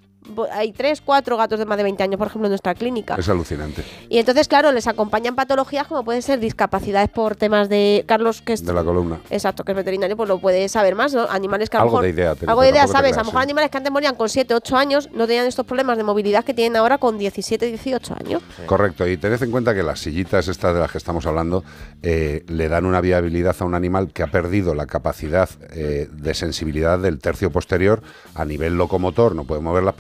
hay tres, cuatro gatos de más de 20 años, por ejemplo, en nuestra clínica. Es alucinante. Y entonces, claro, les acompañan patologías como pueden ser discapacidades por temas de Carlos, que es De la columna. exacto, que es veterinario, pues lo puede saber más, ¿no? Animales que a lo Algo mejor de idea tengo, algo de idea sabes, a lo mejor sí. animales que antes morían con 7, 8 años no tenían estos problemas de movilidad que tienen ahora con 17, 18 años. Correcto, y tened en cuenta que las sillitas estas de las que estamos hablando eh, le dan una viabilidad a un animal que ha perdido la capacidad eh, de sensibilidad del tercio posterior a nivel locomotor, no puede mover las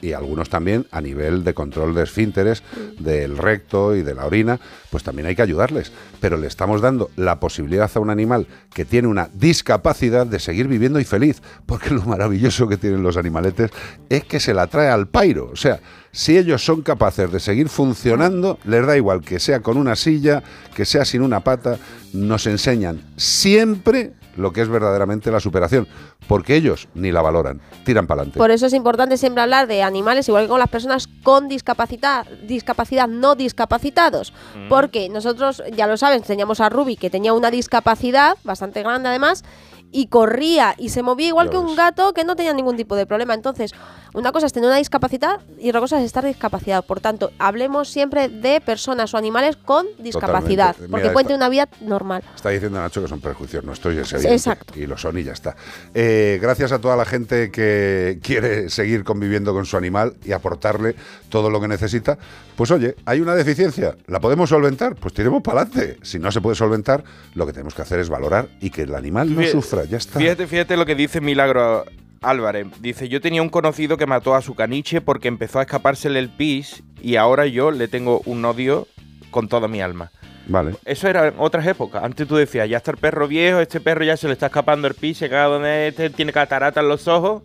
y algunos también a nivel de control de esfínteres, del recto y de la orina, pues también hay que ayudarles. Pero le estamos dando la posibilidad a un animal que tiene una discapacidad de seguir viviendo y feliz, porque lo maravilloso que tienen los animaletes es que se la trae al pairo, o sea, si ellos son capaces de seguir funcionando, les da igual que sea con una silla, que sea sin una pata, nos enseñan siempre lo que es verdaderamente la superación, porque ellos ni la valoran, tiran para adelante. Por eso es importante siempre hablar de animales, igual que con las personas con discapacidad, discapacidad no discapacitados. Mm. Porque nosotros, ya lo saben, enseñamos a Ruby que tenía una discapacidad bastante grande además. Y corría y se movía igual que un gato que no tenía ningún tipo de problema. Entonces, una cosa es tener una discapacidad y otra cosa es estar discapacitado. Por tanto, hablemos siempre de personas o animales con discapacidad. Totalmente. Porque Mira, cuenten esta- una vida normal. Está diciendo Nacho que son prejuicios nuestros y es evidente. exacto. Y lo son y ya está. Eh, gracias a toda la gente que quiere seguir conviviendo con su animal y aportarle todo lo que necesita. Pues oye, hay una deficiencia, ¿la podemos solventar? Pues tiremos para adelante. Si no se puede solventar, lo que tenemos que hacer es valorar y que el animal no Fíjate- sufra, ya está. Fíjate, fíjate lo que dice Milagro Álvarez. Dice, yo tenía un conocido que mató a su caniche porque empezó a escapársele el pis y ahora yo le tengo un odio con toda mi alma. Vale. Eso era en otras épocas. Antes tú decías, ya está el perro viejo, este perro ya se le está escapando el pis, se caga donde este tiene catarata en los ojos,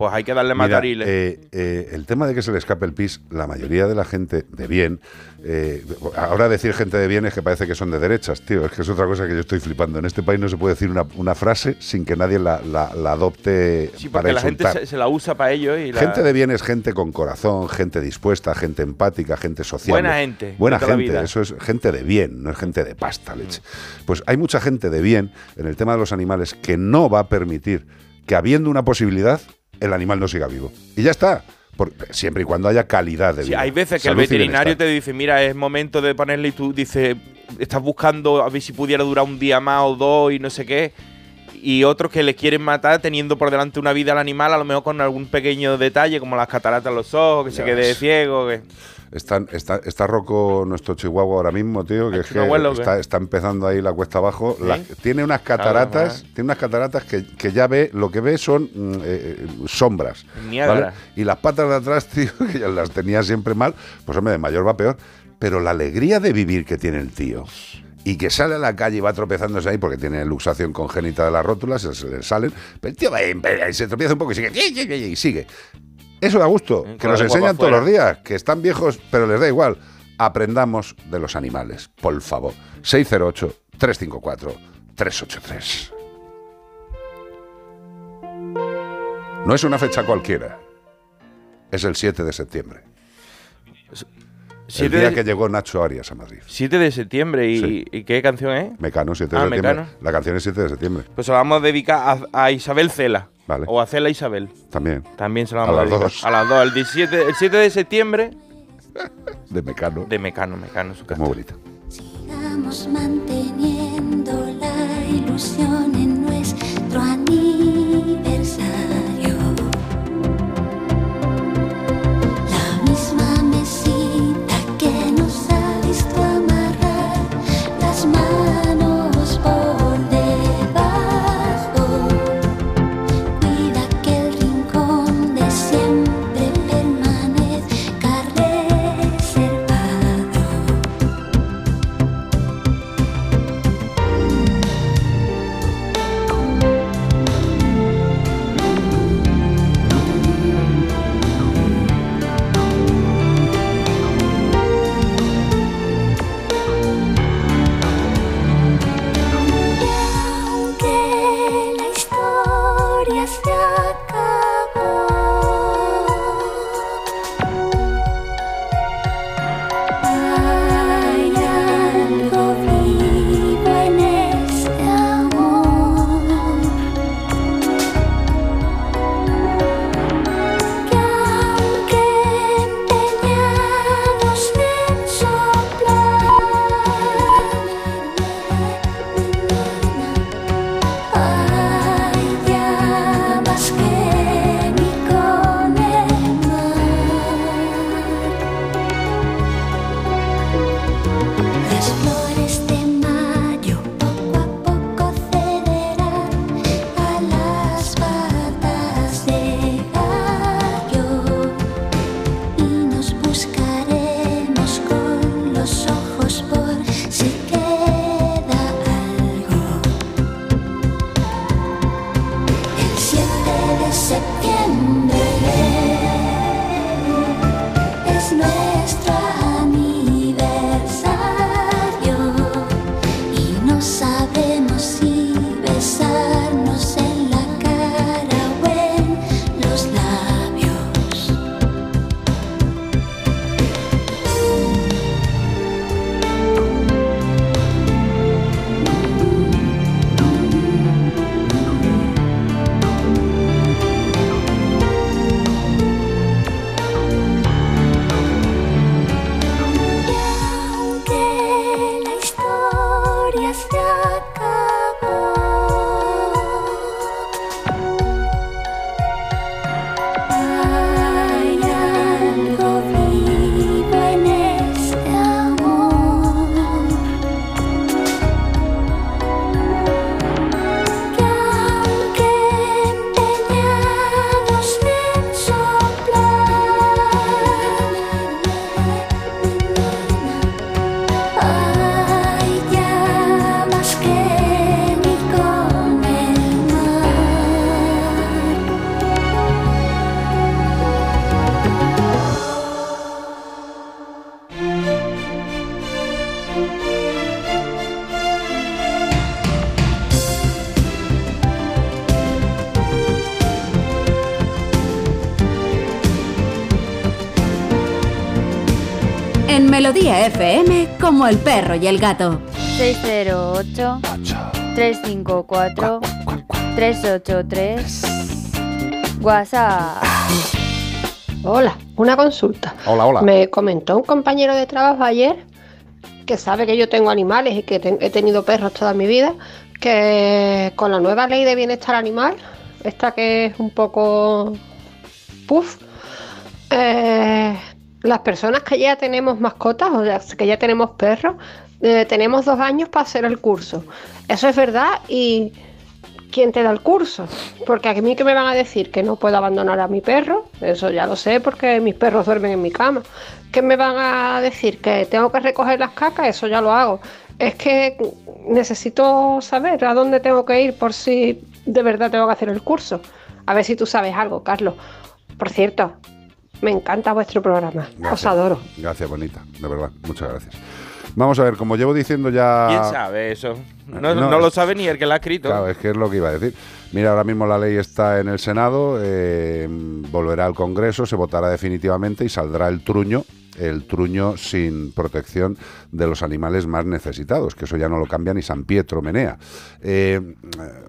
pues hay que darle Mira, matariles. eh, eh, el tema de que se le escape el pis, la mayoría de la gente de bien, eh, ahora decir gente de bien es que parece que son de derechas, tío, es que es otra cosa que yo estoy flipando. En este país no se puede decir una, una frase sin que nadie la, la- la adopte sí, para porque la gente se, se la usa para ello y la... Gente de bien es gente con corazón, gente dispuesta, gente empática, gente social. Buena gente, Buena gente, eso es gente de bien, no es gente de pasta, leche. Pues hay mucha gente de bien en el tema de los animales que no va a permitir que habiendo una posibilidad, el animal no siga vivo. Y ya está. Por- siempre y cuando haya calidad de Sí, vida. hay veces que el veterinario te dice, mira, es momento de ponerle y tú dices, estás buscando a ver si pudiera durar un día más o dos y no sé qué. Y otros que le quieren matar teniendo por delante una vida al animal, a lo mejor con algún pequeño detalle, como las cataratas en los ojos, que se quede ves. ciego. Que... Están- está, está roco nuestro chihuahua ahora mismo, tío, que ¿Ha es que abuelo está, está empezando ahí la cuesta abajo. ¿Sí? La- tiene unas cataratas, tiene unas cataratas que, que ya ve, lo que ve son mm, eh, eh, sombras. ¿vale? Y las patas de atrás, tío, que ya las tenía siempre mal, pues hombre, de mayor va peor. Pero la alegría de vivir que tiene el tío y que sale a la calle y va tropezándose ahí porque tiene luxación congénita de las rótulas, se le salen, pero el tío va y se tropieza un poco y sigue, y sigue. Eso da gusto, que con nos enseñan todos los días, que están viejos, pero les da igual. Aprendamos de los animales, por favor. 608-354-383. No es una fecha cualquiera. Es el 7 de septiembre. El día de- que llegó Nacho Arias a Madrid. 7 de septiembre. ¿Y, Sí. ¿y qué canción es? Mecano, 7 de Ah, septiembre. Mecano. La canción es 7 de septiembre. Pues se la vamos a dedicar a, a Isabel Cela. Vale. O a Cela Isabel. También. También se la A vamos a, las dedicar. dos. A las dos. El, 17, el 7 de septiembre De Mecano. de Mecano. Mecano su Es muy bonita. Sigamos manteniendo la ilusión en nuestro aniversario. Melodía FM, como el perro y el gato. 608 354 383 WhatsApp. Hola, una consulta. Hola, hola. Me comentó un compañero de trabajo ayer que sabe que yo tengo animales y que he tenido perros toda mi vida, que con la nueva ley de bienestar animal, esta que es un poco puff, eh, las personas que ya tenemos mascotas, o que ya tenemos perros, eh, tenemos dos años para hacer el curso. Eso es verdad y ¿quién te da el curso? Porque a mí que me van a decir que no puedo abandonar a mi perro, eso ya lo sé porque mis perros duermen en mi cama. ¿Qué me van a decir? Que tengo que recoger las cacas, eso ya lo hago. es que necesito saber a dónde tengo que ir por si de verdad tengo que hacer el curso. A ver si tú sabes algo, Carlos. Por cierto, me encanta vuestro programa. Os adoro. Gracias, bonita, de verdad, muchas gracias. Vamos a ver, como llevo diciendo ya... ¿Quién sabe eso? No, No, no lo sabe ni el que la ha escrito. Claro, es que es lo que iba a decir. Mira, ahora mismo la ley está en el Senado, eh, volverá al Congreso, se votará definitivamente y saldrá el truño, el truño sin protección de los animales más necesitados, que eso ya no lo cambia ni San Pietro Menea. Eh,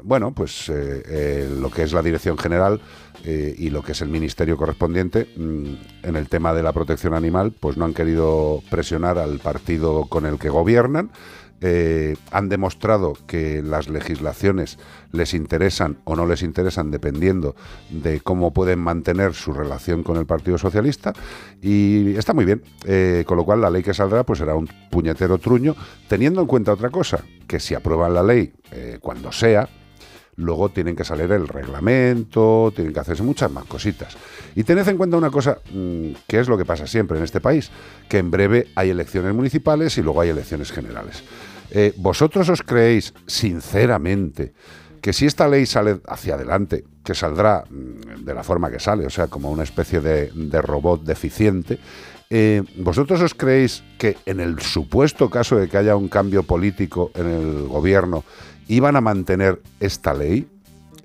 bueno, pues eh, eh, lo que es la Dirección General eh, y lo que es el Ministerio correspondiente mm, en el tema de la protección animal, pues no han querido presionar al partido con el que gobiernan. Eh, han demostrado que las legislaciones les interesan o no les interesan dependiendo de cómo pueden mantener su relación con el Partido Socialista y está muy bien, Eh, con lo cual la ley que saldrá pues será un puñetero truño, teniendo en cuenta otra cosa, que si aprueban la ley cuando sea, luego tienen que salir el reglamento, tienen que hacerse muchas más cositas. Y tened en cuenta una cosa, mm, que es lo que pasa siempre en este país, que en breve hay elecciones municipales y luego hay elecciones generales. Eh, ¿Vosotros os creéis sinceramente que si esta ley sale hacia adelante, que saldrá mm, de la forma que sale, o sea, como una especie de, de robot deficiente, eh, ¿vosotros os creéis que en el supuesto caso de que haya un cambio político en el gobierno, iban a mantener esta ley?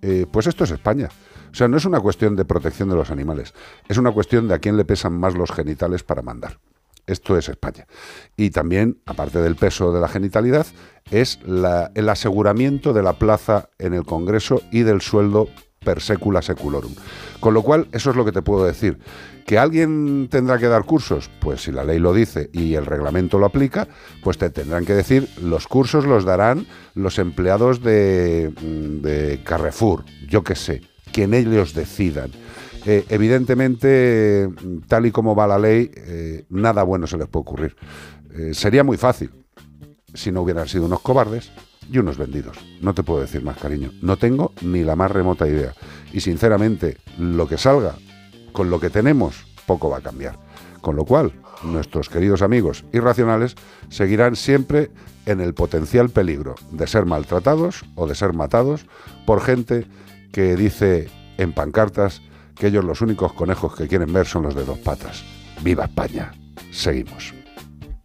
Eh, pues esto es España. O sea, no es una cuestión de protección de los animales, es una cuestión de a quién le pesan más los genitales para mandar. Esto es España. Y también, aparte del peso de la genitalidad, es la- el aseguramiento de la plaza en el Congreso y del sueldo per secula seculorum. Con lo cual, eso es lo que te puedo decir. ¿Que alguien tendrá que dar cursos? Pues si la ley lo dice y el reglamento lo aplica, pues te tendrán que decir, los cursos los darán los empleados de, mm, de Carrefour, yo qué sé, quien ellos decidan. Eh, evidentemente, tal y como va la ley, eh, nada bueno se les puede ocurrir. Eh, sería muy fácil si no hubieran sido unos cobardes y unos vendidos. No te puedo decir más, cariño. No tengo ni la más remota idea. Y sinceramente, lo que salga con lo que tenemos, poco va a cambiar. Con lo cual, nuestros queridos amigos irracionales seguirán siempre en el potencial peligro de ser maltratados o de ser matados por gente que dice en pancartas que ellos los únicos conejos que quieren ver son los de dos patas. ¡Viva España! Seguimos.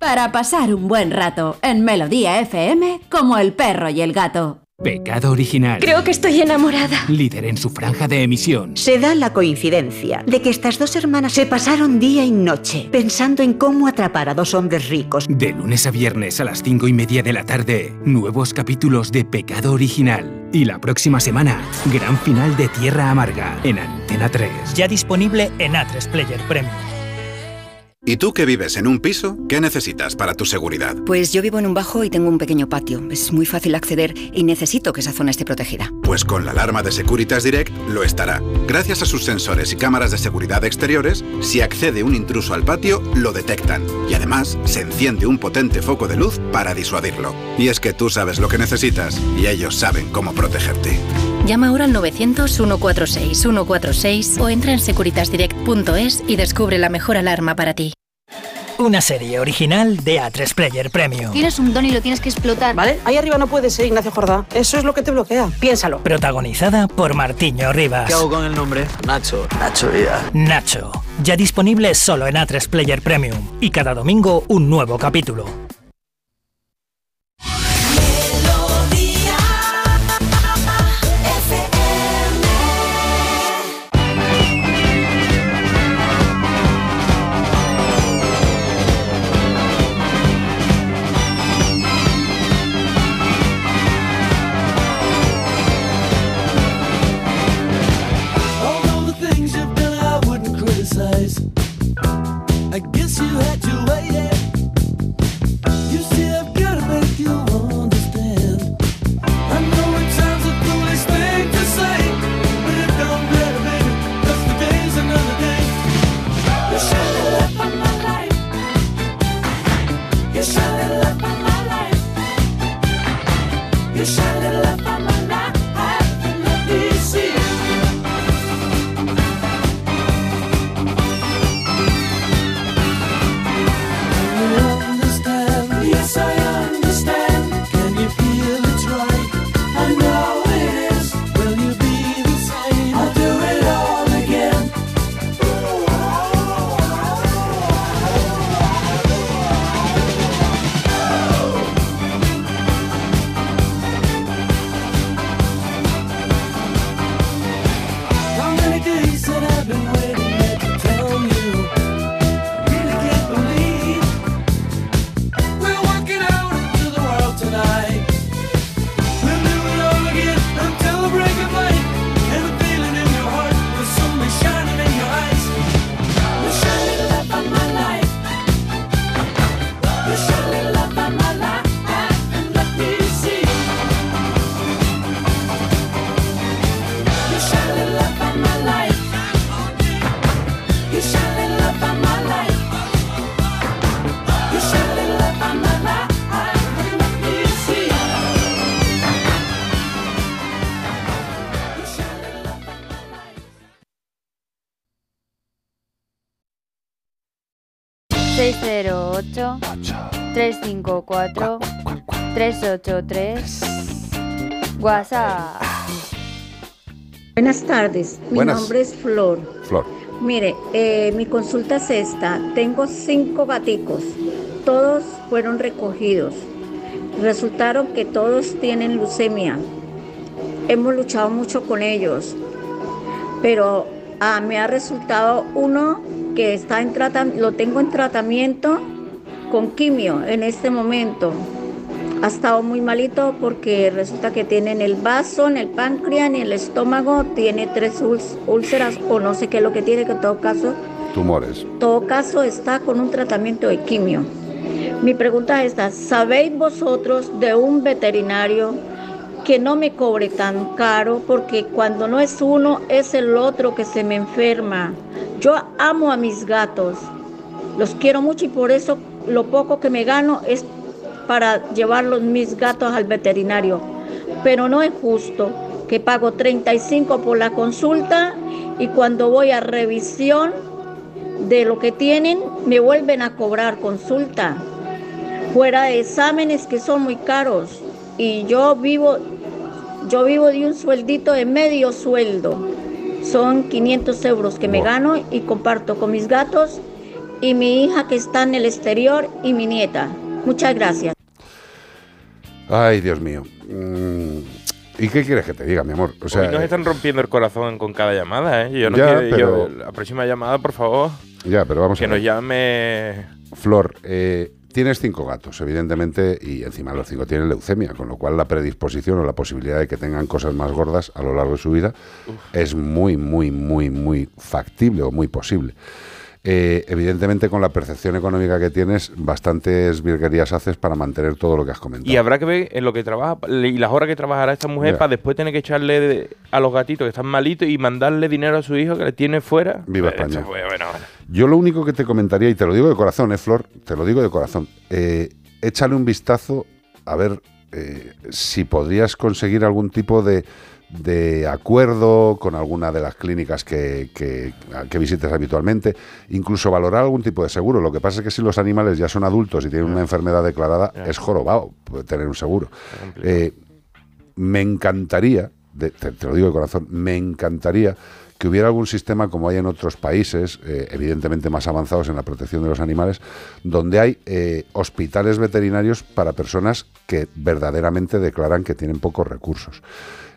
Para pasar un buen rato en Melodía FM como el perro y el gato. Pecado original. Creo que estoy enamorada. Líder en su franja de emisión. Se da la coincidencia de que estas dos hermanas se pasaron día y noche pensando en cómo atrapar a dos hombres ricos. De lunes a viernes a las cinco y media de la tarde, nuevos capítulos de Pecado Original. Y la próxima semana, gran final de Tierra Amarga en Antena 3. Ya disponible en A3 Player Premium. ¿Y tú que vives en un piso? ¿Qué necesitas para tu seguridad? Pues yo vivo en un bajo y tengo un pequeño patio. Es muy fácil acceder y necesito que esa zona esté protegida. Pues con la alarma de Securitas Direct lo estará. Gracias a sus sensores y cámaras de seguridad exteriores, si accede un intruso al patio, lo detectan. Y además, se enciende un potente foco de luz para disuadirlo. Y es que tú sabes lo que necesitas y ellos saben cómo protegerte. Llama ahora al 900-146-146 o entra en securitasdirect.es y descubre la mejor alarma para ti. Una serie original de A3 Player Premium. Tienes un don y lo tienes que explotar. ¿Vale? Ahí arriba no puede ser, Ignacio Jordá. Eso es lo que te bloquea. Piénsalo. Protagonizada por Martiño Rivas. ¿Qué hago con el nombre? Nacho. Nacho Vida. Nacho. Ya disponible solo en A3 Player Premium. Y cada domingo un nuevo capítulo. 354 383 WhatsApp. Buenas tardes, mi Buenas. nombre es Flor. Flor. Mire, eh, mi consulta es esta. Tengo cinco gaticos. Todos fueron recogidos. Resultaron que todos tienen leucemia. Hemos luchado mucho con ellos. Pero ah, me ha resultado uno que está en tratamiento, lo tengo en tratamiento con quimio en este momento. Ha estado muy malito porque resulta que tiene en el vaso, en el páncreas, en el estómago, tiene tres úlceras o no sé qué es lo que tiene, que en todo caso, Tumores. todo caso está con un tratamiento de quimio. Mi pregunta es esta, ¿sabéis vosotros de un veterinario que no me cobre tan caro? Porque cuando no es uno, es el otro que se me enferma. Yo amo a mis gatos, los quiero mucho y por eso lo poco que me gano es para llevar los mis gatos al veterinario. Pero no es justo que pago 35 por la consulta y cuando voy a revisión de lo que tienen me vuelven a cobrar consulta. Fuera de exámenes que son muy caros y yo vivo yo vivo de un sueldito de medio sueldo. Son 500 euros que me gano y comparto con mis gatos y mi hija que está en el exterior y mi nieta. Muchas gracias. Ay, Dios mío. Mm, ¿Y qué quieres que te diga, mi amor? O sea, Hoy nos están rompiendo el corazón con cada llamada, ¿eh? Yo no Ya, quiero- pero- yo- la próxima llamada, por favor, ya, pero vamos que a nos ver. llame... Flor, eh, tienes cinco gatos, evidentemente, y encima los cinco tienen leucemia, con lo cual la predisposición o la posibilidad de que tengan cosas más gordas a lo largo de su vida es muy, muy, muy, muy factible o muy posible. Eh, evidentemente, con la percepción económica que tienes, bastantes virguerías haces para mantener todo lo que has comentado. Y habrá que ver en lo que trabaja y las horas que trabajará esta mujer para después tener que echarle de- a los gatitos que están malitos y mandarle dinero a su hijo que le tiene fuera. Viva España. esto fue- bueno, bueno. Yo lo único que te comentaría, y te lo digo de corazón, ¿eh, Flor? Te lo digo de corazón. Eh, échale un vistazo a ver eh, si podrías conseguir algún tipo de, de acuerdo con alguna de las clínicas que, que- que visites habitualmente, incluso valorar algún tipo de seguro. Lo que pasa es que si los animales ya son adultos y tienen una enfermedad declarada, es jorobado tener un seguro. Eh, me encantaría, de- te, te lo digo de corazón, me encantaría que hubiera algún sistema como hay en otros países, eh, evidentemente más avanzados en la protección de los animales, donde hay eh, hospitales veterinarios para personas que verdaderamente declaran que tienen pocos recursos.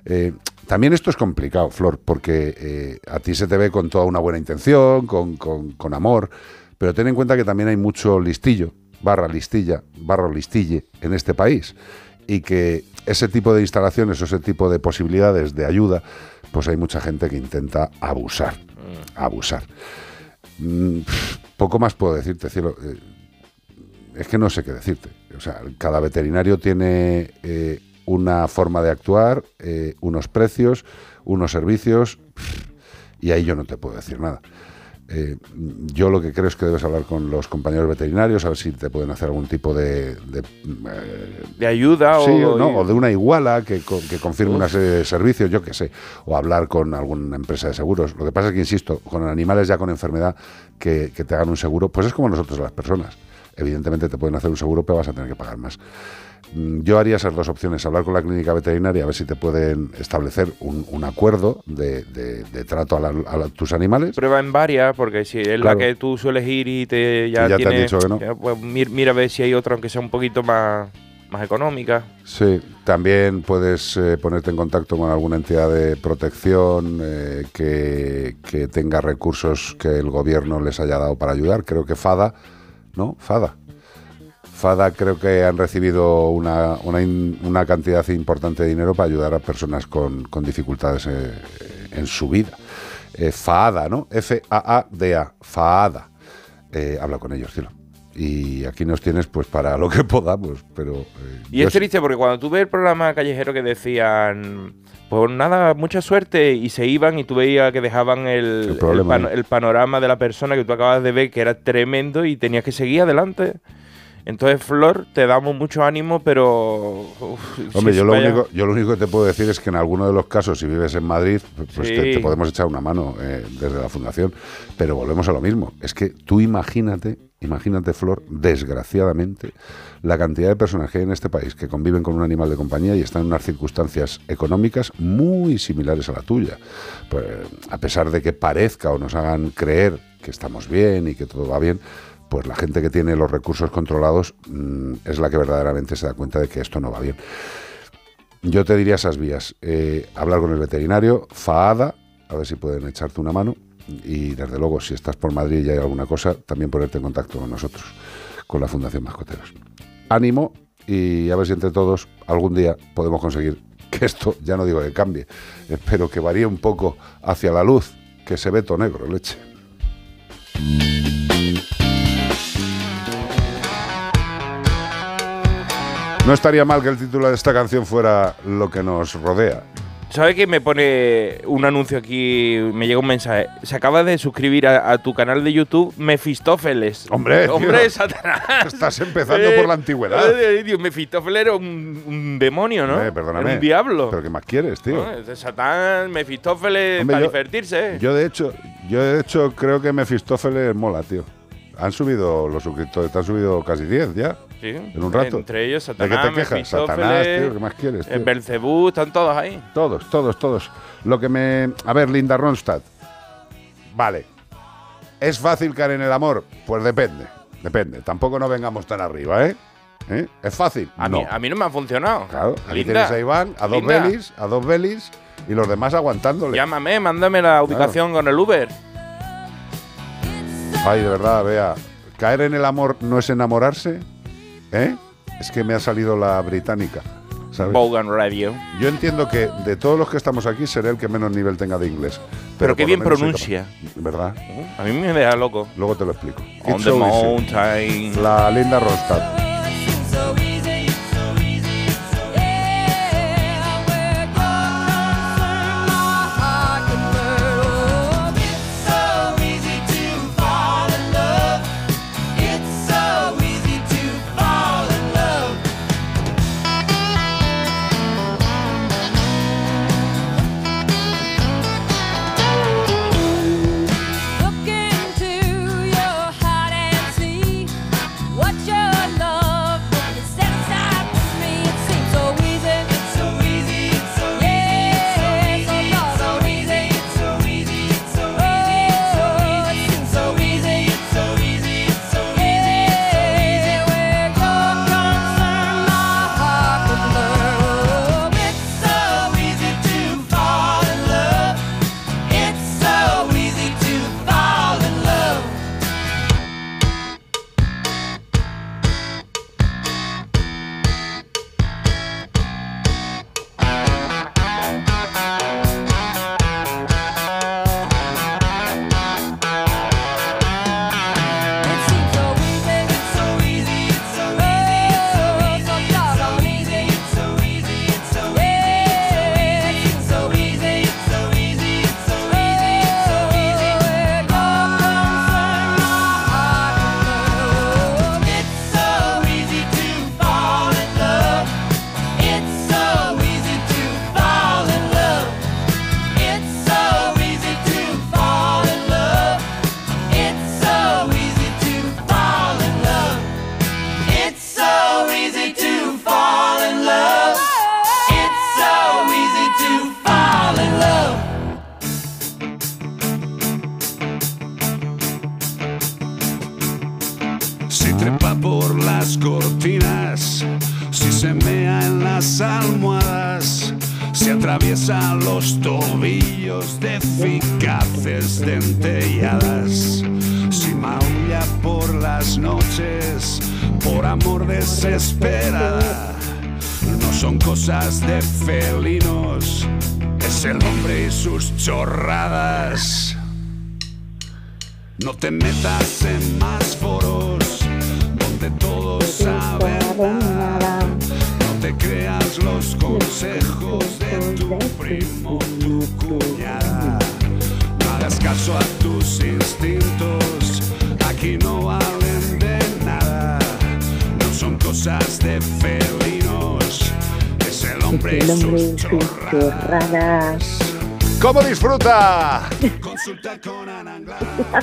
Eh, también esto es complicado, Flor, porque eh, a ti se te ve con toda una buena intención, con, con- con amor, pero ten en cuenta que también hay mucho listillo, barra listilla, barra listille en este país y que ese tipo de instalaciones o ese tipo de posibilidades de ayuda, pues hay mucha gente que intenta abusar, abusar. Mm, poco más puedo decirte, cielo. Eh, es que no sé qué decirte. O sea, cada veterinario tiene una forma de actuar, eh, unos precios, unos servicios, y ahí yo no te puedo decir nada. Eh, yo lo que creo es que debes hablar con los compañeros veterinarios, a ver si te pueden hacer algún tipo de... De, eh, De ayuda sí, o... no, o de una iguala que, que confirme Uf. una serie de servicios, yo qué sé, o hablar con alguna empresa de seguros. Lo que pasa es que, insisto, con animales ya con enfermedad que, que te hagan un seguro, pues es como nosotros las personas. Evidentemente te pueden hacer un seguro, pero vas a tener que pagar más. Mm, Yo haría esas dos opciones, hablar con la clínica veterinaria, a ver si te pueden establecer un, un acuerdo de, de- de trato a, la- a la- tus animales. Prueba en varias, porque si es Claro. la que tú sueles ir y te ya, Y ya te han dicho que no. ya, pues, mir- mira a ver si hay otra, aunque sea un poquito más, más económica. Sí, también puedes eh, ponerte en contacto con alguna entidad de protección eh, que, que tenga recursos que el gobierno les haya dado para ayudar. Creo que FADA, ¿no? FADA. FADA creo que han recibido una, una, in- una cantidad importante de dinero para ayudar a personas con, con dificultades eh, en su vida. Eh, FAADA, ¿no? F-A-A-D-A, FAADA. Eh, habla con ellos, cielo. Y aquí nos tienes pues para lo que podamos, pero... eh, Y es triste porque cuando tú ves el programa callejero que decían, pues nada, mucha suerte, y se iban y tú veías que dejaban el, el, problema, ¿eh? el panorama de la persona que tú acabas de ver, que era tremendo y tenías que seguir adelante. Entonces, Flor, te damos mucho ánimo, pero... uf, Hombre, si yo lo, vaya- único, yo lo único que te puedo decir es que en alguno de los casos, si vives en Madrid, pues Sí. te, te podemos echar una mano eh, desde la Fundación. Pero volvemos a lo mismo. Es que tú imagínate, imagínate, Flor, desgraciadamente, la cantidad de personas que hay en este país que conviven con un animal de compañía y están en unas circunstancias económicas muy similares a la tuya. Pues, a pesar de que parezca o nos hagan creer que estamos bien y que todo va bien, pues la gente que tiene los recursos controlados mm, es la que verdaderamente se da cuenta de que esto no va bien. Yo te diría esas vías. eh, hablar con el veterinario, FAADA, a ver si pueden echarte una mano. Y desde luego, si estás por Madrid y hay alguna cosa, también ponerte en contacto con nosotros, con la Fundación Mascoteros. Ánimo y a ver si entre todos algún día podemos conseguir que esto, ya no digo que cambie, espero que varíe un poco hacia la luz, que se ve todo negro, leche. No estaría mal que el título de esta canción fuera Lo que nos rodea. ¿Sabes que me pone un anuncio aquí? Me llega un mensaje. Se acaba de suscribir a, a tu canal de YouTube Mefistófeles. Hombre, Hombre, tío. Satanás. Estás empezando por la antigüedad. Eh, Dios, Mefistófeles era un, un demonio, ¿no? Eh, perdóname. Era un diablo. ¿Pero qué más quieres, tío? ¿no? Satán, Mefistófeles, Hombre, para yo- divertirse. Yo de hecho, yo de hecho creo que Mefistófeles mola, tío. Han subido los suscriptores, te han subido casi 10 ya. Sí, En un rato. Entre ellos, ¿De qué Satanás, te quejas? Satanás, tío, ¿qué más quieres? eh, tío? Belcebú, están todos ahí. Todos, todos, todos. Lo que me. A ver, Linda Ronstadt. Vale. ¿Es fácil caer en el amor? Pues depende. Depende. Tampoco no vengamos tan arriba, ¿eh? ¿Eh? ¿Es fácil? A, no. mí, a mí no me ha funcionado. Claro, aquí Linda, tienes a Iván, a dos Linda, belis, a dos belis y los demás aguantándole. Llámame, mándame la ubicación con el Uber. Ay, de verdad, vea. Caer en el amor no es enamorarse, ¿eh? Es que me ha salido la británica. ¿sabes? Bogan Radio. Yo entiendo que de todos los que estamos aquí seré el que menos nivel tenga de inglés. Pero qué por lo bien pronuncia. ¿Verdad? A mí me deja loco. Luego te lo explico. On It's the so mountain. La Linda Ronstadt.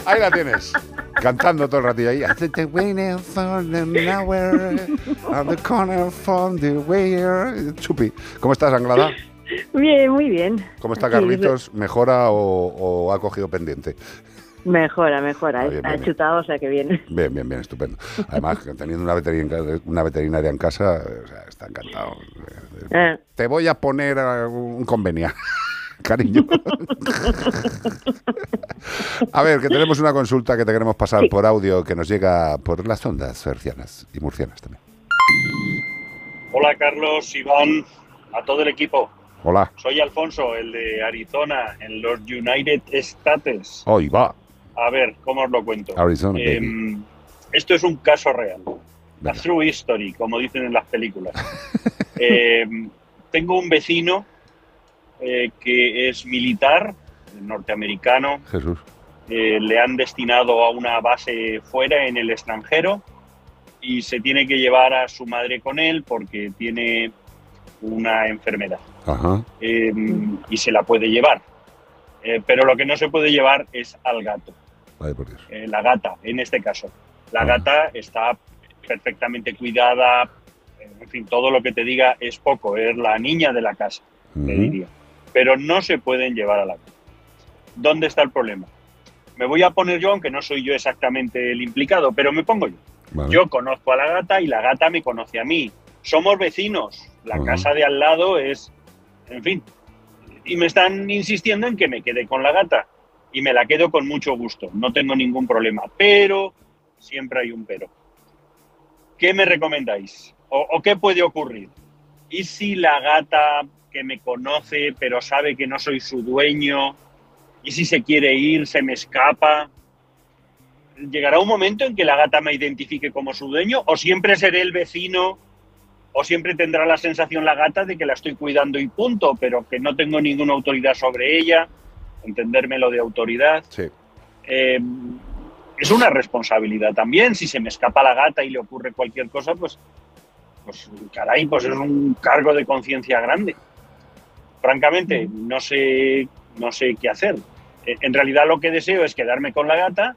Ahí la tienes. Cantando todo el ratillo ahí. I think the waiting for the nowhere, on the corner from the where. Chupi. ¿Cómo estás, Anglada? Bien, muy bien. ¿Cómo está Carlitos? ¿Mejora o, o ha cogido pendiente? Mejora, mejora. Ah, bien, ha bien, chutado, o sea que bien. Bien, bien, bien, estupendo. Además, teniendo una veterinaria, una veterinaria en casa, o sea, está encantado. Eh, Te voy a poner eh, un convenio. Cariño. A ver, que tenemos una consulta que te queremos pasar Sí. por audio que nos llega por las ondas hercianas y murcianas también. Hola Carlos, Iván, a todo el equipo. Hola. Soy Alfonso, el de Arizona, en los United States. Hoy va. A ver, ¿cómo os lo cuento? Arizona, baby. Em, esto es un caso real. A true history, como dicen en las películas. Em, tengo un vecino eh, que es militar, norteamericano. Jesús. Eh, le han destinado a una base fuera en el extranjero y se tiene que llevar a su madre con él porque tiene una enfermedad Ajá. eh, y se la puede llevar. Eh, pero lo que no se puede llevar es al gato, Vaya por Dios. eh, la gata en este caso. La gata está perfectamente cuidada, en fin, todo lo que te diga es poco, es la niña de la casa, te Ujú. diría. Pero no se pueden llevar a la gata. ¿Dónde está el problema? Me voy a poner yo, aunque no soy yo exactamente el implicado, pero me pongo yo. Vale. Yo conozco a la gata y la gata me conoce a mí. Somos vecinos. La casa de al lado es, en fin. Y me están insistiendo en que me quede con la gata. Y me la quedo con mucho gusto. No tengo ningún problema. Pero, siempre hay un pero. ¿Qué me recomendáis? ¿O, o qué puede ocurrir? ¿Y si la gata que me conoce pero sabe que no soy su dueño? ¿Y si se quiere ir, se me escapa? ¿Llegará un momento en que la gata me identifique como su dueño? ¿O siempre seré el vecino? ¿O siempre tendrá la sensación la gata de que la estoy cuidando y punto, pero que no tengo ninguna autoridad sobre ella? Entenderme lo de autoridad. Sí. Eh, es una responsabilidad también. Si se me escapa la gata y le ocurre cualquier cosa, pues, pues caray, pues es un cargo de conciencia grande. Francamente, no sé, no sé qué hacer. Eh, En realidad lo que deseo es quedarme con la gata,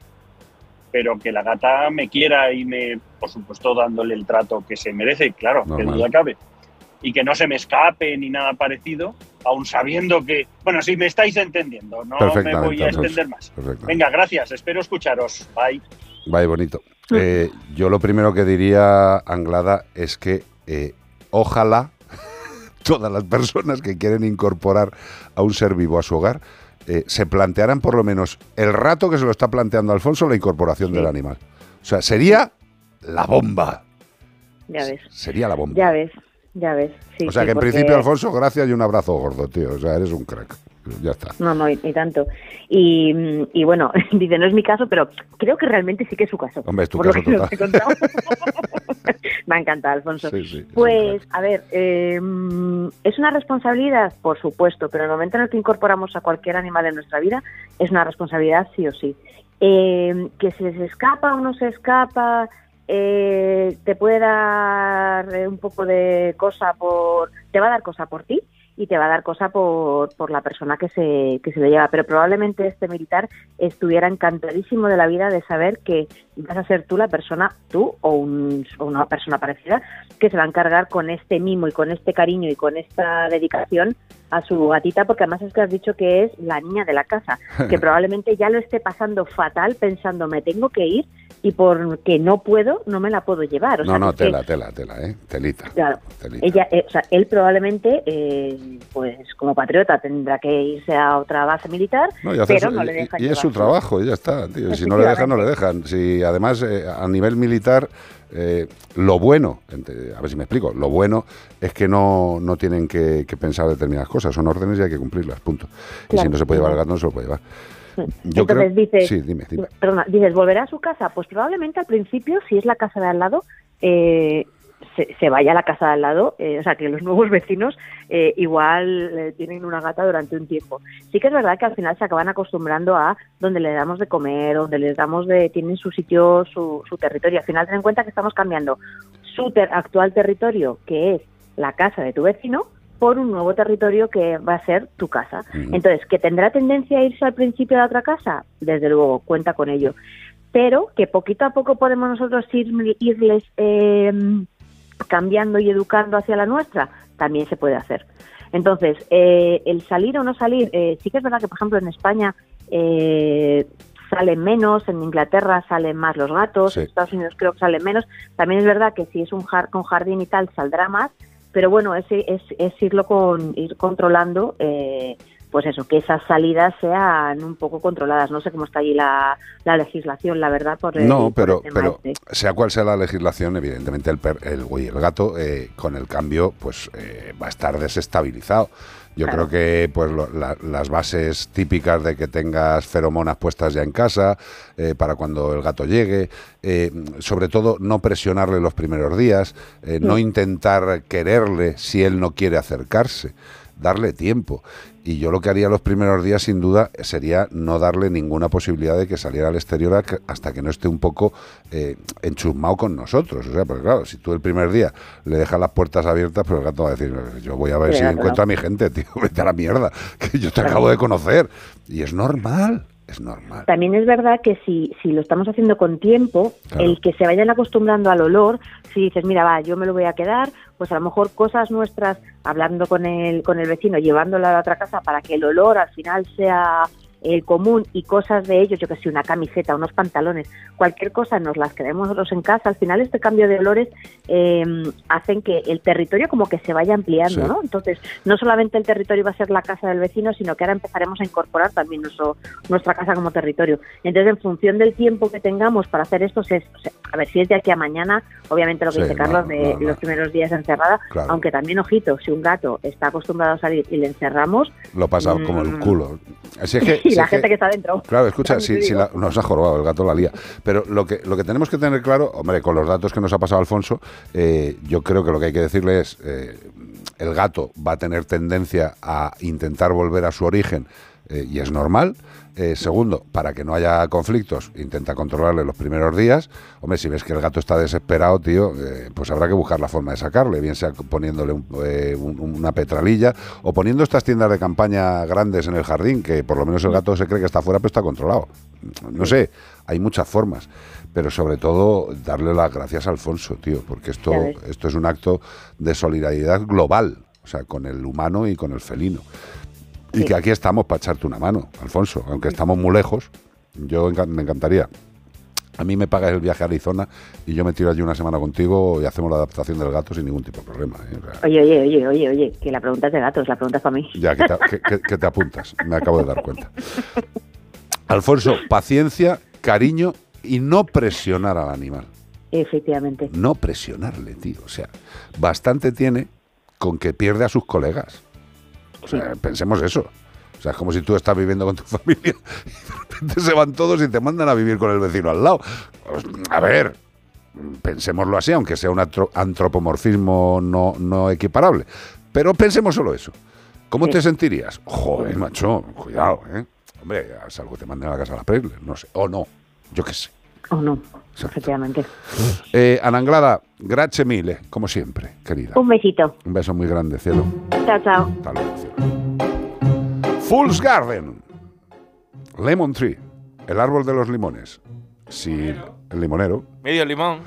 pero que la gata me quiera y me, por supuesto, dándole el trato que se merece, claro, que duda cabe. Y que no se me escape ni nada parecido, aun sabiendo que, bueno, si me estáis entendiendo, no me voy a extender más. Venga, gracias, espero escucharos. Bye. Vaya bonito. Eh, yo lo primero que diría, Anglada, es que eh, ojalá todas las personas que quieren incorporar a un ser vivo a su hogar eh, se plantearan por lo menos el rato que se lo está planteando Alfonso la incorporación del animal. O sea, sería la bomba. Ya ves, Sería la bomba. ya ves, ya ves. Sí, o sea sí, que en porque- principio, Alfonso, gracias y un abrazo gordo, tío. O sea, eres un crack. Ya está. No, no, y, y tanto. Y, y bueno, dice, no es mi caso, pero creo que realmente sí que es su caso. Hombre, es tu Por lo caso que nos total. Me ha encantado, Alfonso. Sí, sí, Pues, a ver, eh, mm, ¿es una responsabilidad? Por supuesto, pero en el momento en el que incorporamos a cualquier animal en nuestra vida, es una responsabilidad sí o sí. Eh, que si se escapa o no se escapa, eh, te puede dar eh, un poco de cosa por... te va a dar cosa por ti y te va a dar cosa por, por la persona que se, que se le lleva. Pero probablemente este militar estuviera encantadísimo de la vida de saber que vas a ser tú la persona, tú o, un- o una persona parecida, que se va a encargar con este mimo y con este cariño y con esta dedicación a su gatita, porque además es que has dicho que es la niña de la casa, que probablemente ya lo esté pasando fatal pensando me tengo que ir y porque no puedo, no me la puedo llevar. O No, sea, no, que- tela, tela, tela, ¿eh? Telita. Claro. Telita. Ella, eh, o sea, él probablemente, eh, pues como patriota, tendrá que irse a otra base militar, No, y, pero no le y- dejan y es su trabajo, y ya está, tío. Y Si no le dejan, no le dejan. Si además, eh, a nivel militar, eh, lo bueno, a ver si me explico, lo bueno es que no, no tienen que, que pensar determinadas cosas, son órdenes y hay que cumplirlas, punto. Y si Claro, no se puede llevar el claro. gato, no se lo puede llevar. Yo Entonces creo, dices, sí, dime, dime. perdona, dices, ¿volverá a su casa? Pues probablemente al principio, si es la casa de al lado, eh, se, se vaya a la casa de al lado, eh, o sea, que los nuevos vecinos eh, igual eh, tienen una gata durante un tiempo. Sí que es verdad que al final se acaban acostumbrando a donde le damos de comer, donde les damos de, tienen su sitio, su, su territorio. Al final ten en cuenta que estamos cambiando su ter- actual territorio, que es la casa de tu vecino, por un nuevo territorio que va a ser tu casa. Entonces, ¿que tendrá tendencia a irse al principio a otra casa? Desde luego, cuenta con ello. Pero que poquito a poco podemos nosotros ir- irles eh, cambiando y educando hacia la nuestra, también se puede hacer. Entonces, eh, el salir o no salir, eh, sí que es verdad que, por ejemplo, en España eh, salen menos, en Inglaterra salen más los gatos, en Estados Unidos creo que salen menos. También es verdad que si es un jar- con jardín y tal, saldrá más, pero bueno, es, es, es irlo con, ir controlando, eh, pues eso, que esas salidas sean un poco controladas. No sé cómo está allí la, la legislación, la verdad, por el, No, por pero, el tema pero este. sea cual sea la legislación, evidentemente el, per- el, güey, el gato eh, con el cambio pues eh, va a estar desestabilizado. Yo Claro. creo que pues lo- la- las bases típicas de que tengas feromonas puestas ya en casa eh, para cuando el gato llegue, eh, sobre todo no presionarle los primeros días, eh, no intentar quererle si él no quiere acercarse, darle tiempo. Y yo lo que haría los primeros días, sin duda, sería no darle ninguna posibilidad de que saliera al exterior hasta que no esté un poco eh, enchusmado con nosotros. O sea, porque claro, si tú el primer día le dejas las puertas abiertas, pues el gato va a decir, yo voy a ver Sí, si encuentro a mi gente, tío, vete a la mierda, que yo te acabo de conocer. Y es normal, es normal. También es verdad que si, si lo estamos haciendo con tiempo, el que se vayan acostumbrando al olor, si dices, mira, va, yo me lo voy a quedar, pues a lo mejor cosas nuestras, hablando con el, con el vecino, llevándolo a la otra casa para que el olor al final sea el común y cosas de ellos, yo que sé, una camiseta, unos pantalones, cualquier cosa nos las quedemos nosotros en casa. Al final este cambio de olores eh, hacen que el territorio como que se vaya ampliando, Sí. ¿no? Entonces, no solamente el territorio va a ser la casa del vecino, sino que ahora empezaremos a incorporar también nuestro, nuestra casa como territorio. Entonces, en función del tiempo que tengamos para hacer esto, se- o sea, a ver si es de aquí a mañana, obviamente lo que Sí, dice Carlos de los primeros días encerrada, Claro. aunque también, ojito, si un gato está acostumbrado a salir y le encerramos, Lo pasa como el culo. Así es que, y la gente que está dentro. Claro, escucha, si, si la- nos ha jorobado, el gato la lía. Pero lo que, lo que tenemos que tener claro, hombre, con los datos que nos ha pasado Alfonso, eh, yo creo que lo que hay que decirle es, eh, el gato va a tener tendencia a intentar volver a su origen eh, y es normal. Eh, segundo, para que no haya conflictos, intenta controlarle los primeros días. Hombre, si ves que el gato está desesperado, tío, eh, pues habrá que buscar la forma de sacarle, bien sea poniéndole un- eh, un- una petralilla o poniendo estas tiendas de campaña grandes en el jardín, que por lo menos el gato se cree que está fuera, pero está controlado. No sé, hay muchas formas, pero sobre todo darle las gracias a Alfonso, tío, porque esto, esto es un acto de solidaridad global, o sea, con el humano y con el felino. Y que aquí estamos para echarte una mano, Alfonso, aunque estamos muy lejos. Yo me encantaría. A mí me pagas el viaje a Arizona y yo me tiro allí una semana contigo y hacemos la adaptación del gato sin ningún tipo de problema. ¿eh? O sea, Oye, oye, oye, oye, oye, que la pregunta es de gatos, la pregunta es para mí. ya que te, que- que- que te apuntas, me acabo de dar cuenta. Alfonso, paciencia, cariño y no presionar al animal. Efectivamente. No presionarle, tío. O sea, bastante tiene con que pierde a sus colegas. O sea, pensemos eso. O sea, es como si tú estás viviendo con tu familia y de repente se van todos y te mandan a vivir con el vecino al lado. Pues, a ver, pensémoslo así, aunque sea un antropomorfismo no, no equiparable. Pero pensemos solo eso. ¿Cómo Sí. te sentirías? Joder, macho, cuidado, ¿eh? Hombre, salvo te manden a la casa a la no sé. O no, yo qué sé. O no, efectivamente. Eh, Ananglada, grazie mille, como siempre, querida. Un besito. Un beso muy grande, cielo. Chao, chao. Hasta luego, cielo. Fool's Garden. Lemon Tree. El árbol de los limones. Sí, el limonero. Medio limón.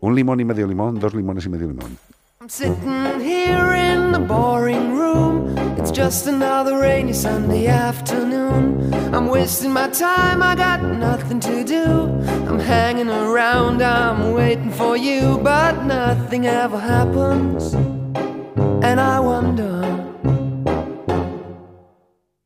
Un limón y medio limón, dos limones y medio limón. I'm sitting here in the boring room. It's just another rainy Sunday afternoon. I'm wasting my time, I got nothing to do. I'm hanging around, I'm waiting for you, but nothing ever happens. And I wonder.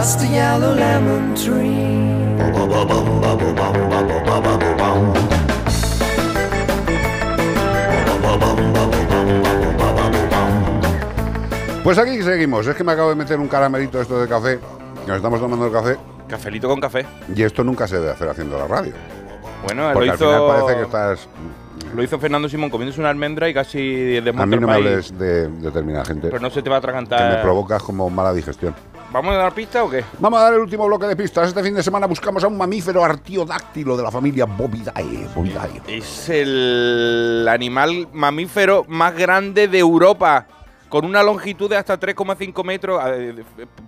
Just a yellow lemon tree. Pues aquí seguimos. Es que me acabo de meter un caramelito esto de café. Nos estamos tomando el café. Cafelito con café. Y esto nunca se debe hacer haciendo la radio. Bueno, lo Porque al hizo, final parece que estás. lo hizo Fernando Simón comiéndose una almendra y casi A desmonta mí el no me hables de determinada gente. Pero no se te va a que me atragantar. provocas como mala digestión. ¿Vamos a dar pista o qué? Vamos a dar el último bloque de pistas. Este fin de semana buscamos a un mamífero artiodáctilo de la familia Bovidae. Bovidae. Es el animal mamífero más grande de Europa. Con una longitud de hasta 3,5 metros. eh,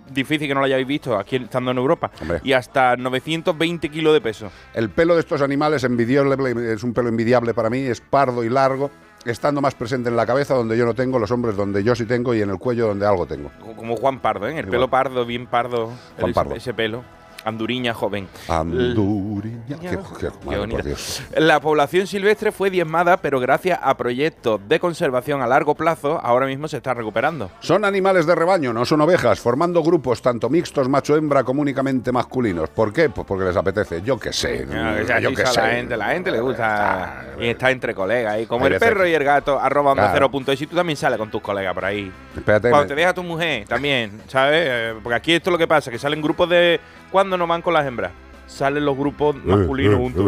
Difícil que no lo hayáis visto aquí estando en Europa. Hombre. Y hasta 920 kilos de peso. El pelo de estos animales envidiable, es un pelo envidiable para mí, es pardo y largo, estando más presente en la cabeza donde yo no tengo, los hombres donde yo sí tengo y en el cuello donde algo tengo. Como- Juan Pardo, ¿eh? El Igual. pelo pardo, bien pardo. Juan el- Pardo. Ese pelo. Anduriña joven. Anduriña. Qué, qué- Dios. La población silvestre fue diezmada, pero gracias a proyectos de conservación a largo plazo, ahora mismo se está recuperando. Son animales de rebaño, no son ovejas, formando grupos tanto mixtos macho-hembra como únicamente masculinos. ¿Por qué? Pues porque les apetece. Yo qué sé. Sea yo qué sé. La gente, la gente le gusta y está entre colegas. Y como el perro y el gato, arroba Claro. cero y tú también sales con tus colegas por ahí. Espérate, Cuando me- te deja tu mujer, también, ¿sabes? Eh, Porque aquí esto es lo que pasa, que salen grupos de... ¿Cuándo no van con las hembras? Salen los grupos masculinos juntos.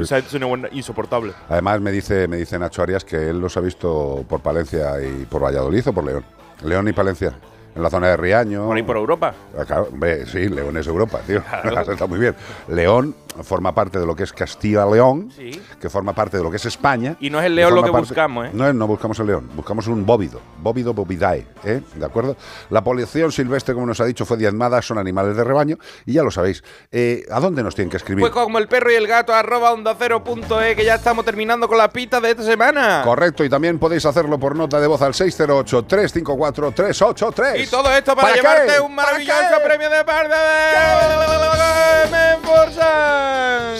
esa es una insoportable. Además me dice, me dice Nacho Arias que él los ha visto por Palencia y por Valladolid o por León. León y Palencia. En la zona de Riaño. Por ahí por Europa. Ah, Claro, hombre, sí, León es Europa, tío. Claro. Está muy bien. León forma parte de lo que es Castilla-León, Sí. que forma parte de lo que es España. Y no es el que león lo que parte- buscamos, ¿eh? No, es- no buscamos el león, buscamos un bóvido, bóvido bovidae, ¿eh? ¿De acuerdo? La población silvestre, como nos ha dicho, fue diezmada, son animales de rebaño, y ya lo sabéis. Eh, ¿A dónde nos tienen que escribir? Pues como el perro y el gato, arroba onda cero punto es, que ya estamos terminando con las pistas de esta semana. Correcto, y también podéis hacerlo por nota de voz al 608-354-383. Y todo esto para, llevarte un maravilloso premio de parte de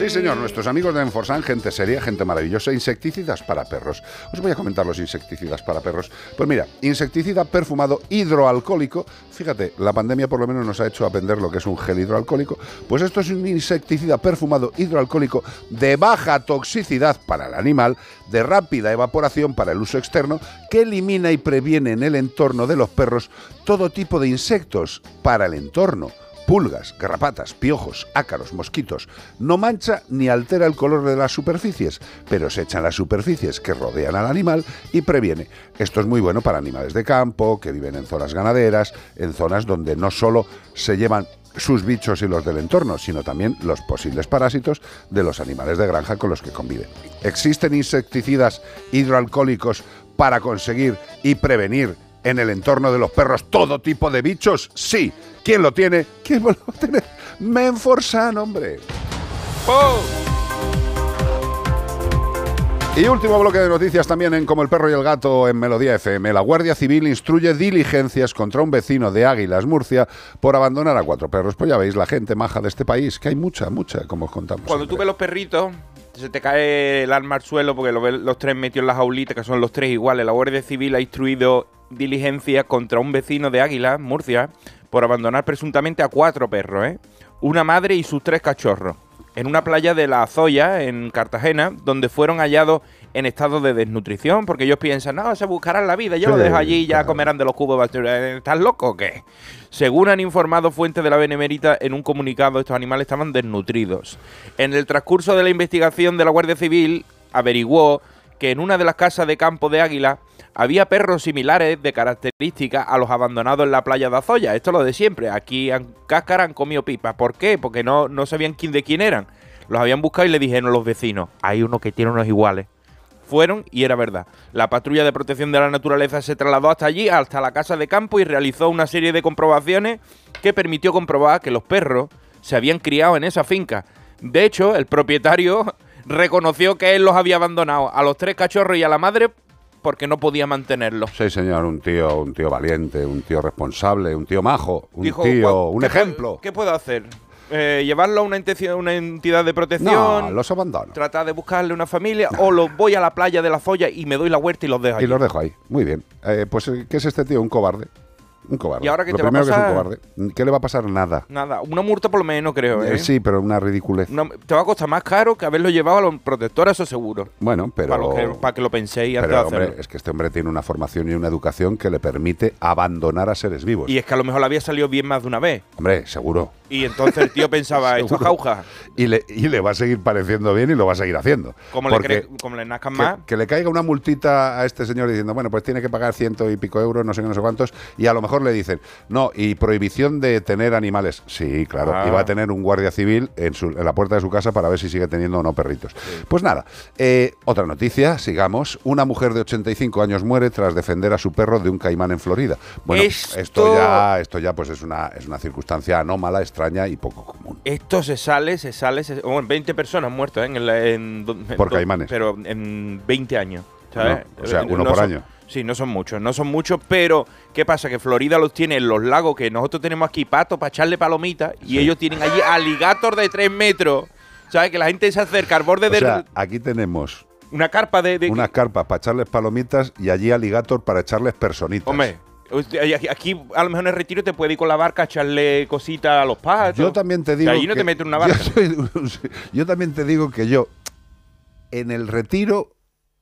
Sí, señor, nuestros amigos de Enforsan, gente seria, gente maravillosa, insecticidas para perros. Os voy a comentar los insecticidas para perros. Pues mira, insecticida perfumado hidroalcohólico. Fíjate, la pandemia por lo menos nos ha hecho aprender lo que es un gel hidroalcohólico. Pues esto es un insecticida perfumado hidroalcohólico de baja toxicidad para el animal, de rápida evaporación para el uso externo, que elimina y previene en el entorno de los perros todo tipo de insectos para el entorno pulgas, garrapatas, piojos, ácaros, mosquitos. No mancha ni altera el color de las superficies, pero se echan las superficies que rodean al animal y previene. Esto es muy bueno para animales de campo, que viven en zonas ganaderas, en zonas donde no solo se llevan sus bichos y los del entorno, sino también los posibles parásitos de los animales de granja con los que conviven. ¿Existen insecticidas hidroalcohólicos para conseguir y prevenir en el entorno de los perros todo tipo de bichos? Sí. ¿Quién lo tiene? ¿Quién lo va a tener? Menforsan, hombre. Y último bloque de noticias también en Como el perro y el gato en Melodía FM. La Guardia Civil instruye diligencias contra un vecino de Águilas, Murcia, por abandonar a cuatro perros. Pues ya veis, la gente maja de este país, que hay mucha, mucha, como os contamos. Cuando tú ves los perritos, se te cae el alma al suelo porque lo ves los tres metidos en las jaulitas, que son los tres iguales. La Guardia Civil ha instruido diligencias contra un vecino de Águilas, Murcia, por abandonar presuntamente a cuatro perros, ¿eh? Una madre y sus tres cachorros. En una playa de la Zoya, en Cartagena, donde fueron hallados en estado de desnutrición, porque ellos piensan, no, se buscarán la vida, yo Sí, lo dejo allí y ya comerán de los cubos. basura". ¿Estás loco o qué? Según han informado fuentes de la Benemérita en un comunicado, estos animales estaban desnutridos. En el transcurso de la investigación de la Guardia Civil, averiguó que en una de las casas de campo de Águila había perros similares de características a los abandonados en la playa de Azoya. Esto es lo de siempre. Aquí han cáscara han comido pipa. ¿Por qué? Porque no, no sabían quién de quién eran. Los habían buscado y le dijeron los vecinos, hay uno que tiene unos iguales. Fueron y era verdad. La patrulla de protección de la naturaleza se trasladó hasta allí, hasta la casa de campo y realizó una serie de comprobaciones que permitió comprobar que los perros se habían criado en esa finca. De hecho, el propietario reconoció que él los había abandonado a los tres cachorros y a la madre porque no podía mantenerlos. Sí, señor, un tío, un tío valiente, un tío responsable, un tío majo, un Dijo, tío, "Guau, un ¿qué ejemplo. ¿Qué puedo hacer? Eh, ¿Llevarlo a una, entidad- una entidad de protección? No, los abandono. ¿Tratar de buscarle una familia? ¿O los voy a la playa de la Zoya y me doy la huerta y los dejo Y allí? los dejo ahí. Muy bien. Eh, pues, eh, ¿qué es este tío? Un cobarde. Un cobarde. ¿Y ahora qué Lo te va a primero que es un pasar? cobarde. ¿Qué le va a pasar? Nada. Nada, una multa por lo menos creo, ¿eh? Eh, sí, pero una ridiculez. Te va a costar más caro que haberlo llevado a los protectores, eso seguro. Bueno, pero... Para, lo que, para que lo penséis antes Pero, hacerlo. hombre, es que este hombre tiene una formación y una educación que le permite abandonar a seres vivos. Y es que a lo mejor le había salido bien más de una vez. Hombre, seguro. Y entonces el tío pensaba, esto es Seguro. jauja. Y le, y le va a seguir pareciendo bien y lo va a seguir haciendo. Como le, Porque cre- como le nazcan más. que le caiga una multita a este señor diciendo, bueno, pues tiene que pagar ciento y pico euros, no sé qué, no sé cuántos, y a lo mejor le dicen, no, y prohibición de tener animales. Sí, claro, Ah. y va a tener un guardia civil en, su- en la puerta de su casa para ver si sigue teniendo o no perritos. Pues nada, eh, otra noticia, sigamos. Una mujer de 85 años muere tras defender a su perro de un caimán en Florida. Bueno, Esto- esto, ya, esto ya pues es una, es una circunstancia anómala, extraña y poco común. Esto se sale, se sale, se, bueno, 20 personas muertas ¿eh? en, la- en Por caimanes. Pero en 20 años, ¿sabes? No, o sea, uno no por son- año. Sí, no son muchos, no son muchos, pero ¿qué pasa? Que Florida los tiene en los lagos, que nosotros tenemos aquí patos para echarle palomitas, y ellos tienen allí aligator de 3 metros, ¿sabes? Que la gente se acerca al borde O de sea, aquí tenemos una carpa de... de- unas carpas para echarles palomitas y allí alligator para echarles personitas. Hombre, aquí- a lo mejor en el retiro te puede ir con la barca a echarle cositas a los patos. Yo también te Y digo. allí no que- te metes una barca. Yo, soy- yo también te digo que yo, en el retiro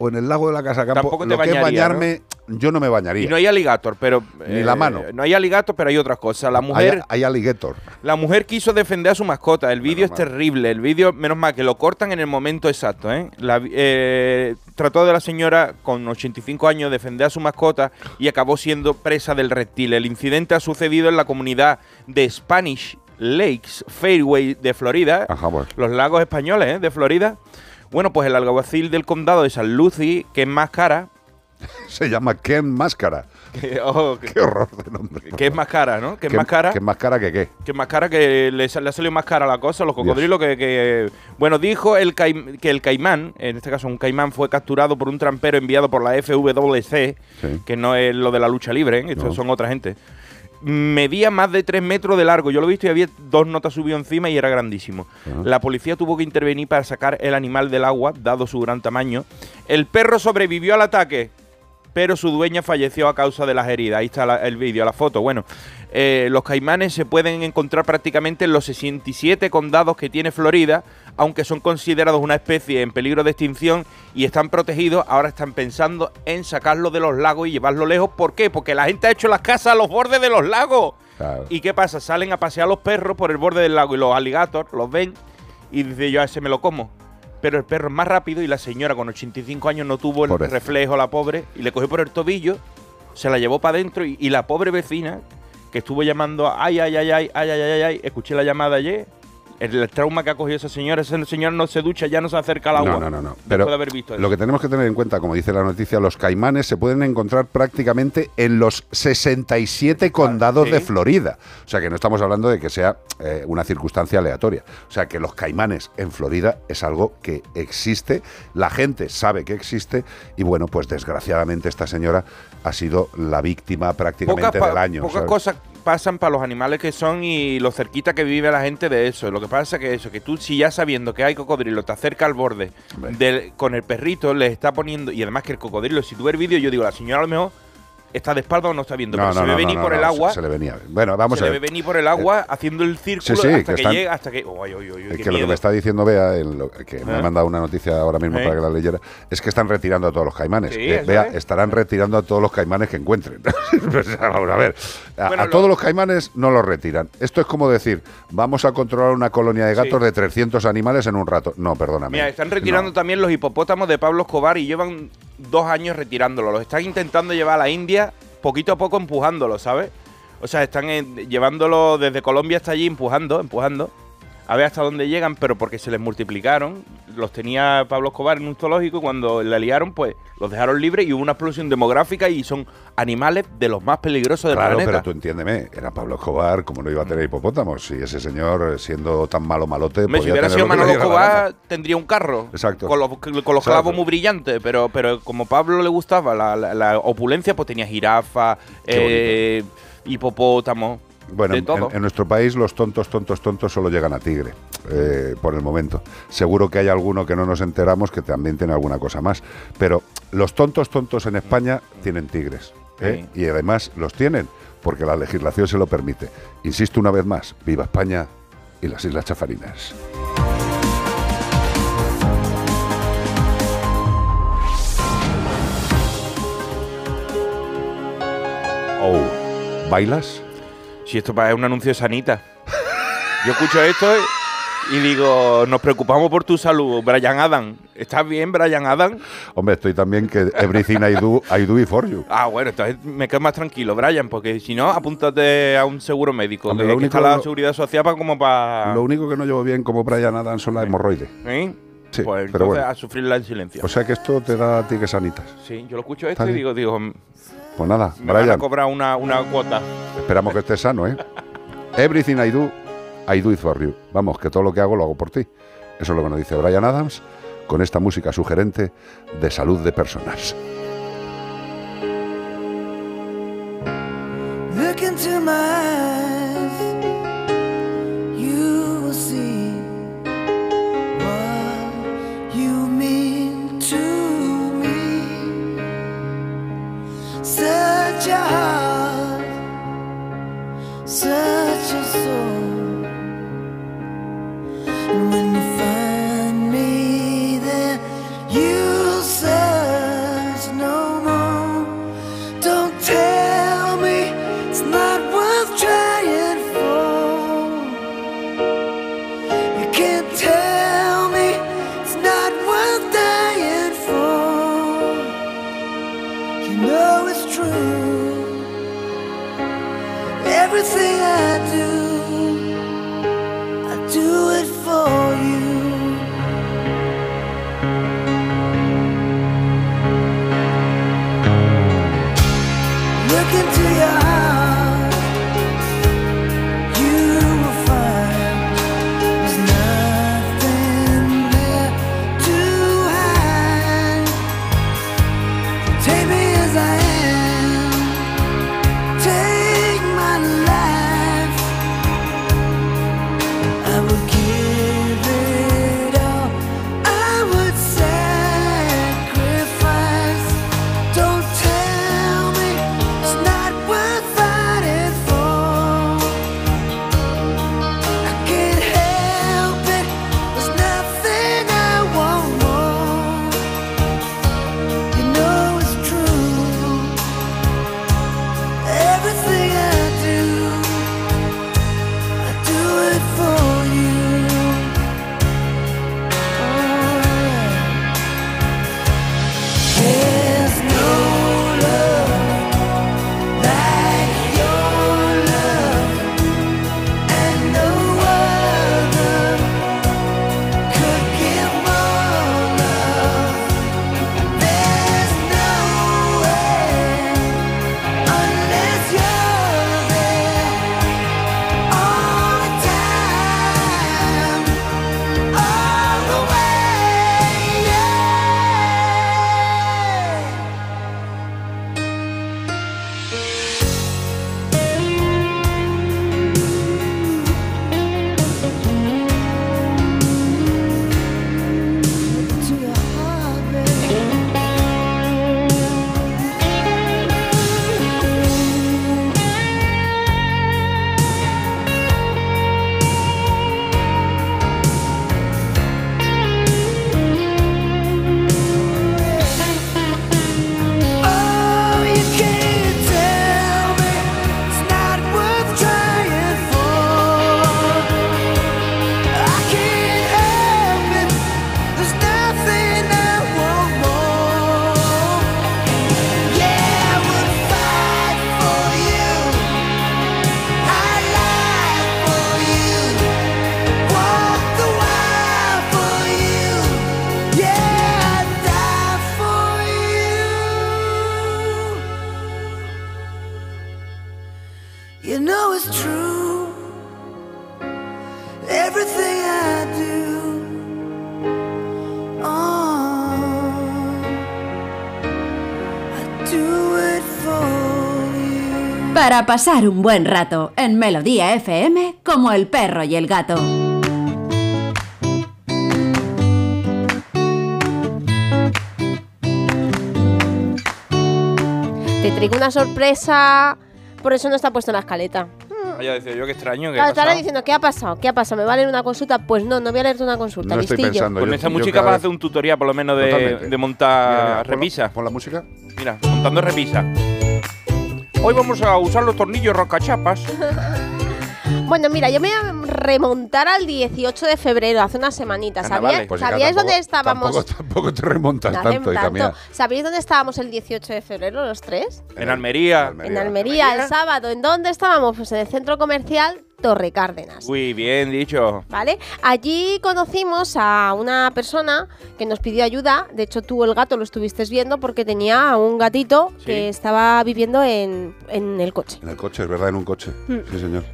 o en el lago de la Casa Campo, Tampoco te lo que es bañaría, bañarme, yo no me bañaría. Y no hay aligator, pero... Ni la mano. No hay aligator, pero hay otras cosas. La Hay- mujer... hay, alligator. La mujer quiso defender a su mascota. El vídeo es terrible. El vídeo, menos mal que lo cortan en el momento exacto. ¿eh? La- eh, trató de la señora con 85 años defender a su mascota y acabó siendo presa del reptil. El incidente ha sucedido en la comunidad de Spanish Lakes Fairway de Florida. Ajá. Los lagos españoles ¿eh? de Florida. Bueno, pues el alguacil del condado de San Lucy, que es más cara, Se llama Ken Máscara. que, ojo, que- Qué horror de nombre. que es más cara, ¿no? Que es ¿Qué- más cara. ¿Qué más cara que qué? que más cara que le, ha salido más cara la cosa, los cocodrilos que, que- bueno, dijo el caim- que el caimán, en este caso un caimán fue capturado por un trampero enviado por la FWC, Sí. que no es lo de la lucha libre, ¿eh? estos No. son otra gente. Medía más de 3 metros de largo. Yo lo he visto y había dos notas subido encima y era grandísimo. La policía tuvo que intervenir para sacar el animal del agua, dado su gran tamaño. El perro sobrevivió al ataque, pero su dueña falleció a causa de las heridas. Ahí está la- el vídeo, la foto. Bueno, eh, los caimanes se pueden encontrar prácticamente en los 67 condados que tiene Florida, aunque son considerados una especie en peligro de extinción y están protegidos. Ahora están pensando en sacarlos de los lagos y llevarlos lejos. ¿Por qué? Porque la gente ha hecho las casas a los bordes de los lagos. Claro. ¿Y qué pasa? Salen a pasear los perros por el borde del lago y los alligators los ven y dice yo a ese me lo como. Pero el perro es más rápido y la señora con 85 años no tuvo el reflejo, la pobre, y le cogió por el tobillo, se la llevó para adentro y, y la pobre vecina, que estuvo llamando, ay, ay, ay, ay, ay, ay, ay, ay, escuché la llamada ayer. El, trauma que ha cogido esa señora, esa señora no se ducha, ya no se acerca al agua. No, no, no, no. Pero de haber visto eso. lo que tenemos que tener en cuenta, como dice la noticia, los caimanes se pueden encontrar prácticamente en los 67 condados sí. de Florida. O sea que no estamos hablando de que sea eh, una circunstancia aleatoria. O sea que los caimanes en Florida es algo que existe, la gente sabe que existe y bueno, pues desgraciadamente esta señora ha sido la víctima prácticamente del año. pocas cosas pasan para los animales que son y lo cerquita que vive la gente de eso. Lo que pasa es que eso, que tú si ya sabiendo que hay cocodrilo, te acerca al borde del- con el perrito, le está poniendo, y además que el cocodrilo, si tú ves el vídeo, yo digo, la señora a lo mejor está de espalda o no está viendo, No, pero no, se no, ve venir no, por no, el agua. Se, se le venía. Bueno, vamos se a le ver. ve venir por el agua haciendo el círculo sí, hasta que que, están- llega, hasta que. Uy, uy, uy, Es que lo que me está diciendo Bea, que me ¿Eh? ha mandado una noticia ahora mismo ¿Eh? para que la leyera, es que están retirando a todos los caimanes. Sí, Eh, Bea, es. estarán retirando a todos los caimanes que encuentren. Pues, vamos a ver, a, Bueno, a lo- todos los caimanes no los retiran. Esto es como decir, vamos a controlar una colonia de gatos Sí. de 300 animales en un rato. No, perdóname. Mira, están retirando también los hipopótamos de Pablo Escobar y llevan dos años retirándolo. Los están intentando llevar a la India poquito a poco empujándolo, ¿sabes? O sea, están llevándolo desde Colombia hasta allí empujando, empujando. A ver hasta dónde llegan, pero porque se les multiplicaron. Los tenía Pablo Escobar en un zoológico y cuando la liaron, pues los dejaron libres y hubo una explosión demográfica y son animales de los más peligrosos del Claro, planeta. pero tú entiéndeme, era Pablo Escobar, como no iba a tener hipopótamos? Si ese señor, siendo tan malo malote, Hombre, si hubiera tener sido Manolo. Escobar, tendría un carro. Exacto. Con los, con los Exacto. clavos muy brillantes, pero, pero como Pablo le gustaba la, la- la opulencia, pues tenía jirafa, eh, hipopótamo, Bueno, de en, todo. en nuestro país los tontos, tontos, tontos solo llegan a tigre, eh, por el momento. Seguro que hay alguno que no nos enteramos que también tiene alguna cosa más. Pero los tontos, tontos en España tienen tigres. ¿eh? Y además los tienen porque la legislación se lo permite. Insisto una vez más, viva España y las Islas Chafarinas. Oh, ¿bailas? Si esto es un anuncio de Sanita. Yo escucho esto y digo, nos preocupamos por tu salud, Brian Adam. ¿Estás bien, Brian Adam? Hombre, estoy también que everything I do, I do it for you. Ah, bueno, entonces me quedo más tranquilo, Brian, porque si no, apúntate a un seguro médico. Hombre, que lo que único- está la seguridad social para como para... Lo único que no llevo bien como Brian Adams son las hemorroides. ¿Sí? Sí, pues pero entonces bueno. a sufrirla en silencio. O sea que esto te da tigres sanitas. sí, yo lo escucho esto y digo, digo, Pues nada, me van a Brian, cobrar una, una cuota. esperamos que estés sano, ¿eh? Everything I do, I do it for you. Vamos, que todo lo que hago lo hago por ti. Eso es lo que nos dice Brian Adams con esta música sugerente de salud de personas. Look into my eyes, Such a heart, such a soul. Para pasar un buen rato en Melodía FM como el perro y el gato. Te traigo una sorpresa, por eso no está puesto en la escaleta. Vaya, decía yo, qué extraño. ¿qué Claro, estará diciendo, ¿qué ha pasado? ¿Qué ha pasado? ¿Me va a leer una consulta? Pues no, no voy a leerte una consulta, No estoy listillo. pensando. Con yo- esta yo música vas a hacer un tutorial, por lo menos, de, de montar Mira, mira, pon la- repisa. Pon la música. Mira, montando repisa. Hoy vamos a usar los tornillos roscachapas. Bueno, mira, yo me voy a remontar al 18 de febrero, hace unas semanitas. ¿Sabíais, Pues ¿sabíais tampoco- dónde estábamos? Tampoco, tampoco te remontas No tanto, tanto. ¿Sabéis dónde estábamos el 18 de febrero, los tres? En Almería. En Almería, el sábado. ¿En dónde estábamos? Pues en el centro comercial Torre Cárdenas. Uy, bien dicho. ¿Vale? Allí conocimos a una persona que nos pidió ayuda. De hecho, tú el gato lo estuviste viendo porque tenía un gatito que estaba viviendo en, en el coche. En el coche, es verdad, en un coche. Mm. Sí, señor.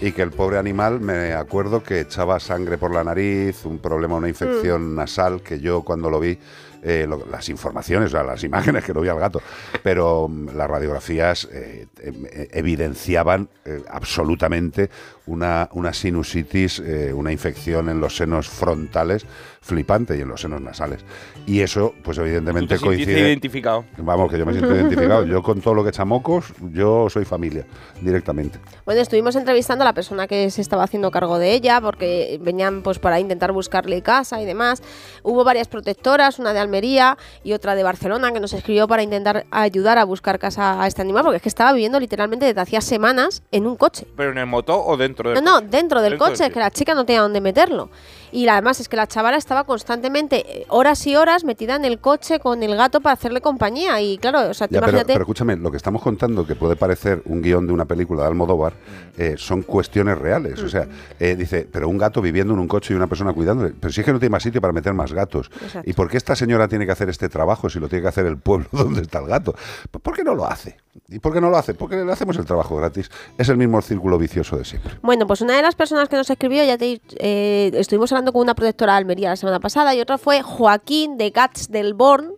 Y que el pobre animal, me acuerdo que echaba sangre por la nariz, un problema, una infección Mm. nasal, que yo cuando lo vi, eh, las informaciones, o sea, las imágenes que lo vi al gato, pero mm, las radiografías eh, em- eh, evidenciaban absolutamente una, una sinusitis, eh, una infección en los senos frontales flipante y en los senos nasales. Y eso, pues evidentemente Tú te coincide... identificado. Vamos, que yo me siento identificado. Yo con todo lo que echa mocos, yo soy familia, directamente. Bueno, estuvimos entrevistando a la persona que se estaba haciendo cargo de ella porque venían pues para intentar buscarle casa y demás. Hubo varias protectoras, una de Almería y otra de Barcelona que nos escribió para intentar ayudar a buscar casa a este animal porque es que estaba viviendo literalmente desde hacía semanas en un coche. ¿Pero en el motor o dentro No, del no, coche? dentro del Dentro coche, del que la chica no tenía dónde meterlo. Y la- además es que la chavala estaba constantemente, eh, horas y horas, metida en el coche con el gato para hacerle compañía. Y claro, o sea, tú Ya, pero, imagínate. pero escúchame, lo que estamos contando, que puede parecer un guion de una película de Almodóvar, eh, son cuestiones reales. O sea, eh, dice, pero un gato viviendo en un coche y una persona cuidándole. Pero si es que no tiene más sitio para meter más gatos. Exacto. ¿Y por qué esta señora tiene que hacer este trabajo si lo tiene que hacer el pueblo donde está el gato? Pues, ¿Por qué no lo hace? ¿Y por qué no lo hace? Porque le hacemos el trabajo gratis. Es el mismo círculo vicioso de siempre. Bueno, pues una de las personas que nos escribió, ya te eh, estuvimos hablando con una protectora de Almería la semana pasada y otra fue Joaquín de Cats del Born,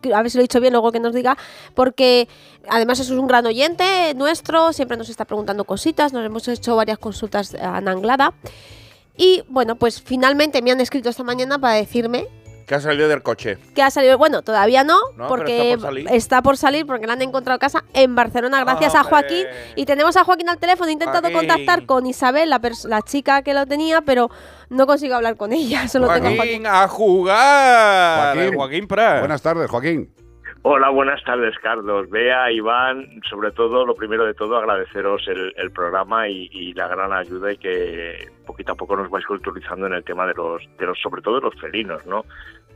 que a ver si lo he dicho bien luego que nos diga, porque además es un gran oyente nuestro, siempre nos está preguntando cositas, nos hemos hecho varias consultas a Nanglada. Y bueno, pues finalmente me han escrito esta mañana para decirme Que ha salido del coche. que ha salido, bueno, todavía no, No, porque está por salir. está por salir porque le han encontrado casa en Barcelona gracias a Joaquín y tenemos a Joaquín al teléfono, he intentado Joaquín. contactar con Isabel, la, la chica que lo tenía, pero no consigo hablar con ella, solo tengo a Joaquín. Joaquín, a jugar. Joaquín. Joaquín Prat. Buenas tardes, Joaquín. Hola, buenas tardes, Carlos. Bea, Iván, sobre todo, lo primero de todo, agradeceros el, el programa y, y la gran ayuda y que poquito a poco nos vais culturizando en el tema de los, de los sobre todo de los felinos, ¿no?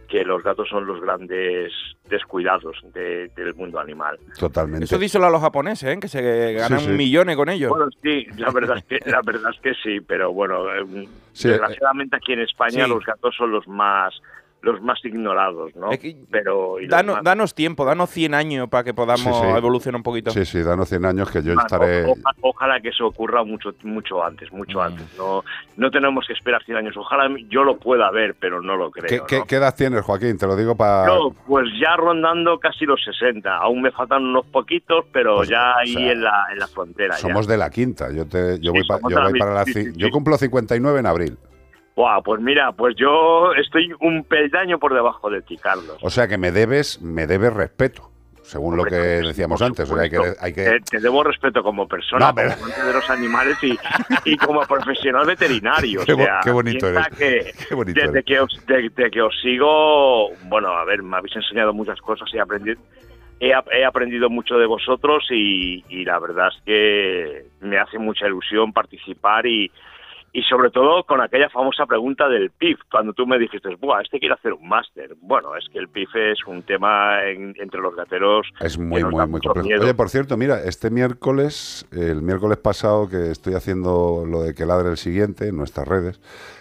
Que los gatos son los grandes descuidados de- del mundo animal. Totalmente. Eso díselo a los japoneses, ¿eh? que se ganan sí. millones con ellos. Bueno, sí, la verdad es que, la verdad es que sí, pero bueno, eh, Sí, desgraciadamente aquí en España sí. los gatos son los más los más ignorados, ¿no? Es que- pero los Danos, más- danos tiempo, danos 100 años para que podamos Sí, sí. evolucionar un poquito. Sí, sí, danos 100 años que yo Bueno, estaré... o- ojalá que eso ocurra mucho mucho antes, mucho Mm. antes. No, no tenemos que esperar 100 años. Ojalá yo lo pueda ver, pero no lo creo. ¿Qué, ¿no? qué- qué edad tienes, Joaquín? Te lo digo para... No, pues ya rondando casi los 60. Aún me faltan unos poquitos, pero Pues, ya o ahí sea, en, la, en la frontera. ya. Somos de la quinta. Yo, te, yo Sí, voy, pa- yo voy para la... Yo cumplo 59 en abril. Buah, pues mira, pues yo estoy un peldaño por debajo de ti, Carlos. O sea que me debes, me debes respeto, según lo que decíamos antes. O sea, hay que, hay que- Te, te debo respeto como persona, No, pero- como amante de los animales y, y como profesional veterinario. Qué o bo- sea, qué bonito eres. que Qué bonito desde eres. que, os, de- de que os sigo, bueno, a ver, me habéis enseñado muchas cosas y aprendido, he, he aprendido mucho de vosotros y, y la verdad es que me hace mucha ilusión participar y, y sobre todo con aquella famosa pregunta del PIF, cuando tú me dijiste, Buah, este quiere hacer un máster. Bueno, es que el PIF es un tema en- entre los gateros Es muy, muy, muy complejo. miedo. Oye, por cierto, mira, este miércoles, el miércoles pasado que estoy haciendo lo de que ladre el siguiente en nuestras redes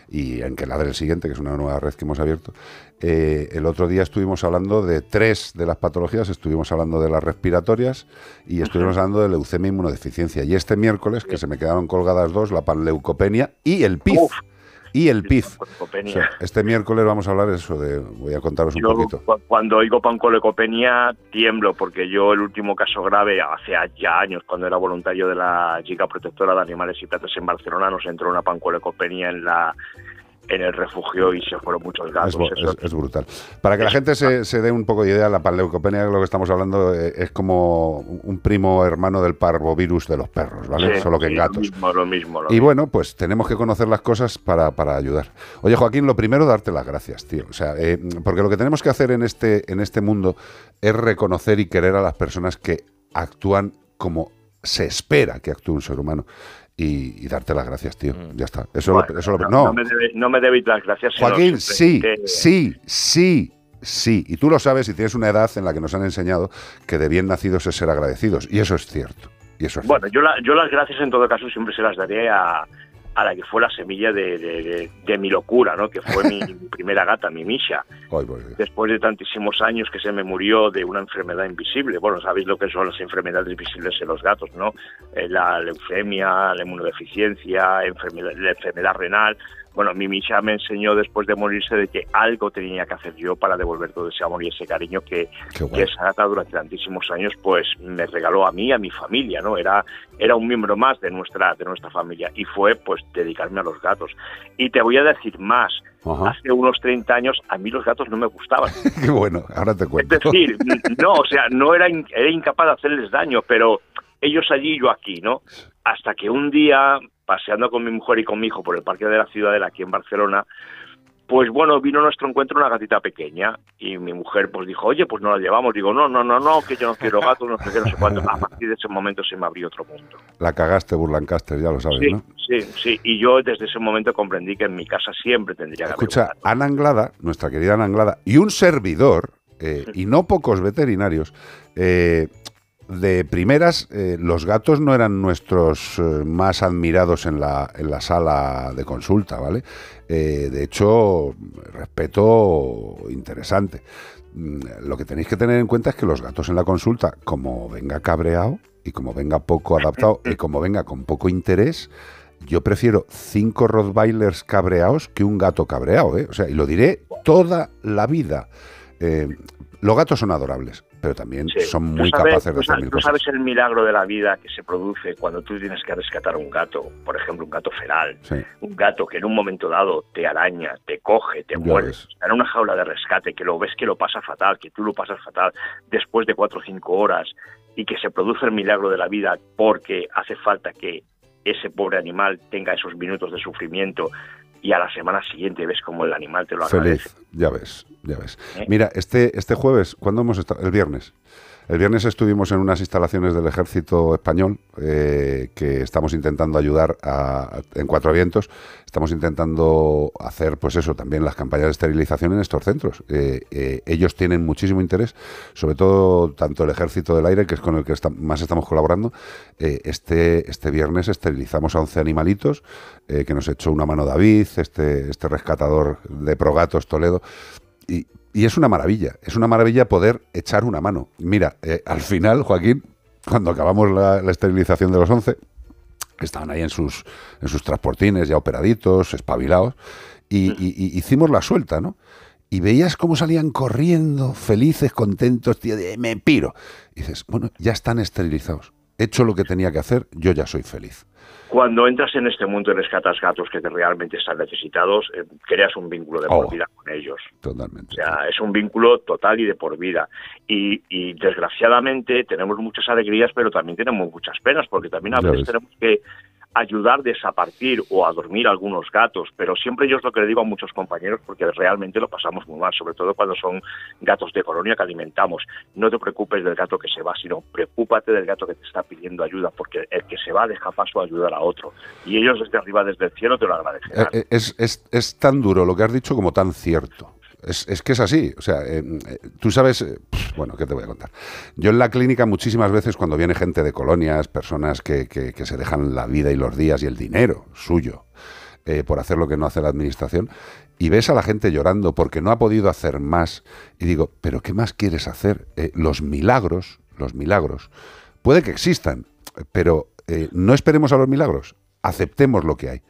y en que ladre el siguiente, que es una nueva red que hemos abierto, eh, el otro día estuvimos hablando de tres de las patologías, estuvimos hablando de las respiratorias y estuvimos hablando de leucemia e inmunodeficiencia. Y este miércoles, que se me quedaron colgadas dos, la panleucopenia y el PIF. Y el PIF. Pancolecopenia. O sea, este miércoles vamos a hablar de eso, de, voy a contaros un Yo poquito. cu- cuando oigo pancolecopenia tiemblo porque yo el último caso grave hace ya años cuando era voluntario de la Liga Protectora de Animales y Plantas en Barcelona nos entró una pancolecopenia en la en el refugio y se fueron muchos gatos. Es, Eso- es- es brutal. Para que la gente se, se dé un poco de idea, la panleucopenia, lo que estamos hablando, eh, es como un primo hermano del parvovirus de los perros, ¿vale? sí, Solo que en gatos. Lo mismo, lo mismo. lo Y bueno, pues tenemos que conocer las cosas para, para ayudar. Oye, Joaquín, lo primero, darte las gracias, tío. O sea, eh, porque lo que tenemos que hacer en este, en este mundo es reconocer y querer a las personas que actúan como se espera que actúe un ser humano. Y, y darte las gracias, tío. Ya está. Eso, Bueno, lo, eso lo- no, no. me debe- no me debéis las gracias. Joaquín, sí, sí, sí, sí. Y tú lo sabes y tienes una edad en la que nos han enseñado que de bien nacidos es ser agradecidos. Y eso es cierto. Y eso es Bueno, yo, la- yo las gracias en todo caso siempre se las daré a, a la que fue la semilla de, de- de- de mi locura, ¿no? Que fue mi, mi primera gata, mi Misha. Ay, Después de tantísimos años que se me murió de una enfermedad invisible. Bueno, sabéis lo que son las enfermedades visibles en los gatos, ¿no? Eh, la leucemia, la inmunodeficiencia, enfermedad, la enfermedad renal. Bueno, mi Misha me enseñó después de morirse de que algo tenía que hacer yo para devolver todo ese amor y ese cariño que, que esa gata durante tantísimos años pues me regaló a mí, a mi familia, ¿no? Era, era un miembro más de nuestra, de nuestra familia y fue pues dedicarme a los gatos. Y te voy a decir más, Ajá. hace unos 30 años a mí los gatos no me gustaban. Qué bueno, ahora te Es cuento. decir, n- no, o sea, no era, era incapaz de hacerles daño, pero ellos allí y yo aquí, ¿no? Hasta que un día, paseando con mi mujer y con mi hijo por el Parque de la Ciudadela aquí en Barcelona, pues bueno, vino a nuestro encuentro una gatita pequeña y mi mujer pues dijo, oye, pues no la llevamos. Digo, no, no, no, no, que yo no quiero gatos, no sé qué, no sé cuánto. A partir de ese momento se me abrió otro mundo. La cagaste, Burlancaster, ya lo sabes, Sí, ¿no? sí, sí. Y yo desde ese momento comprendí que en mi casa siempre tendría que haber Escucha, Ana Anglada, nuestra querida Ana Anglada, y un servidor, eh, y no pocos veterinarios, eh, de primeras, eh, los gatos no eran nuestros eh, más admirados en la, en la sala de consulta, ¿vale? Eh, de hecho, respeto interesante. Mm, Lo que tenéis que tener en cuenta es que los gatos en la consulta, como venga cabreado y como venga poco adaptado y como venga con poco interés, yo prefiero cinco Rottweilers cabreados que un gato cabreado, ¿eh? O sea, y lo diré toda la vida. Los gatos son adorables, pero también Sí. son Tú muy sabes- capaces de tú hacer mil tú cosas. sabes el milagro de la vida que se produce cuando tú tienes que rescatar un gato, por ejemplo, un gato feral, Sí. un gato que en un momento dado te araña, te coge, te muerde, está en una jaula de rescate, que lo ves que lo pasa fatal, que tú lo pasas fatal después de cuatro o cinco horas y que se produce el milagro de la vida porque hace falta que ese pobre animal tenga esos minutos de sufrimiento y a la semana siguiente ves como el animal te lo agradece. Feliz, ya ves, ya ves. ¿Eh? Mira, este, este jueves, ¿cuándo hemos estado? El viernes. El viernes estuvimos en unas instalaciones del ejército español eh, que estamos intentando ayudar a- en Cuatro Vientos. Estamos intentando hacer, pues eso, también las campañas de esterilización en estos centros. Eh, eh, ellos tienen muchísimo interés, sobre todo tanto el ejército del aire, que es con el que más estamos colaborando. Este, este viernes esterilizamos a 11 animalitos que nos echó una mano David, este, este rescatador de Progatos Toledo. Y, y es una maravilla, es una maravilla poder echar una mano. Mira, eh, al final, Joaquín, cuando acabamos la, la esterilización de los 11, estaban ahí en sus, en sus transportines ya operaditos, espabilados, y, y- y hicimos la suelta, ¿no? Y veías cómo salían corriendo, felices, contentos, tío, de me piro. Y dices, bueno, ya están esterilizados. He hecho lo que tenía que hacer, yo ya soy feliz. Cuando entras en este mundo y rescatas gatos que te realmente están necesitados, eh, creas un vínculo de por Oh. vida con ellos. Totalmente. O sea, es un vínculo total y de por vida. Y, y desgraciadamente tenemos muchas alegrías, pero también tenemos muchas penas, porque también a Ya veces ves. tenemos que ayudarles a partir o a dormir algunos gatos, pero siempre yo es lo que le digo a muchos compañeros porque realmente lo pasamos muy mal, sobre todo cuando son gatos de colonia que alimentamos. No te preocupes del gato que se va, sino preocúpate del gato que te está pidiendo ayuda, porque el que se va deja paso a ayudar a otro. Y ellos desde arriba, desde el cielo, te lo agradecerán. Eh, eh, Es, es- es tan duro lo que has dicho como tan cierto. Es, es que es así. O sea, eh, eh, tú sabes, eh, bueno, ¿qué te voy a contar? Yo en la clínica muchísimas veces cuando viene gente de colonias, personas que, que- que se dejan la vida y los días y el dinero suyo eh, por hacer lo que no hace la administración, y ves a la gente llorando porque no ha podido hacer más, y digo, pero ¿qué más quieres hacer? Los milagros, los milagros, puede que existan, pero no esperemos a los milagros, aceptemos lo que hay.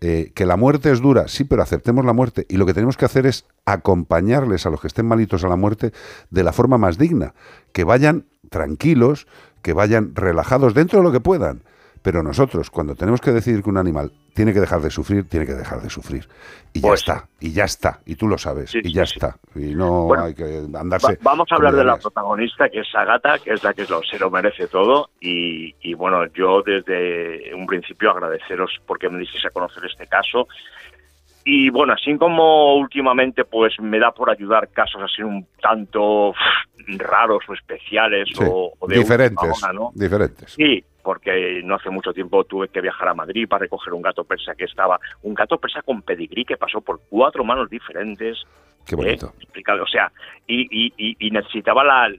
Eh, que la muerte es dura, sí, pero aceptemos la muerte. Y lo que tenemos que hacer es acompañarles a los que estén malitos a la muerte de la forma más digna. Que vayan tranquilos, que vayan relajados dentro de lo que puedan. Pero nosotros, cuando tenemos que decidir que un animal tiene que dejar de sufrir, tiene que dejar de sufrir. Y ya Pues- está, y ya está, y tú lo sabes, Sí, y ya sí. está. Y no Bueno, hay que andarse. Va- vamos a hablar de la protagonista, que es Agata, que es la que lo- se lo merece todo. Y, y, bueno, yo desde un principio agradeceros porque me disteis a conocer este caso. Y bueno, así como últimamente pues me da por ayudar casos así un tanto raros o especiales Sí, o, o de diferentes, ¿no? diferentes. Sí, porque no hace mucho tiempo tuve que viajar a Madrid para recoger un gato persa que estaba, un gato persa con pedigrí que pasó por cuatro manos diferentes. Qué bonito. ¿eh? Explicado, o sea, y, y- y- y necesitaba la,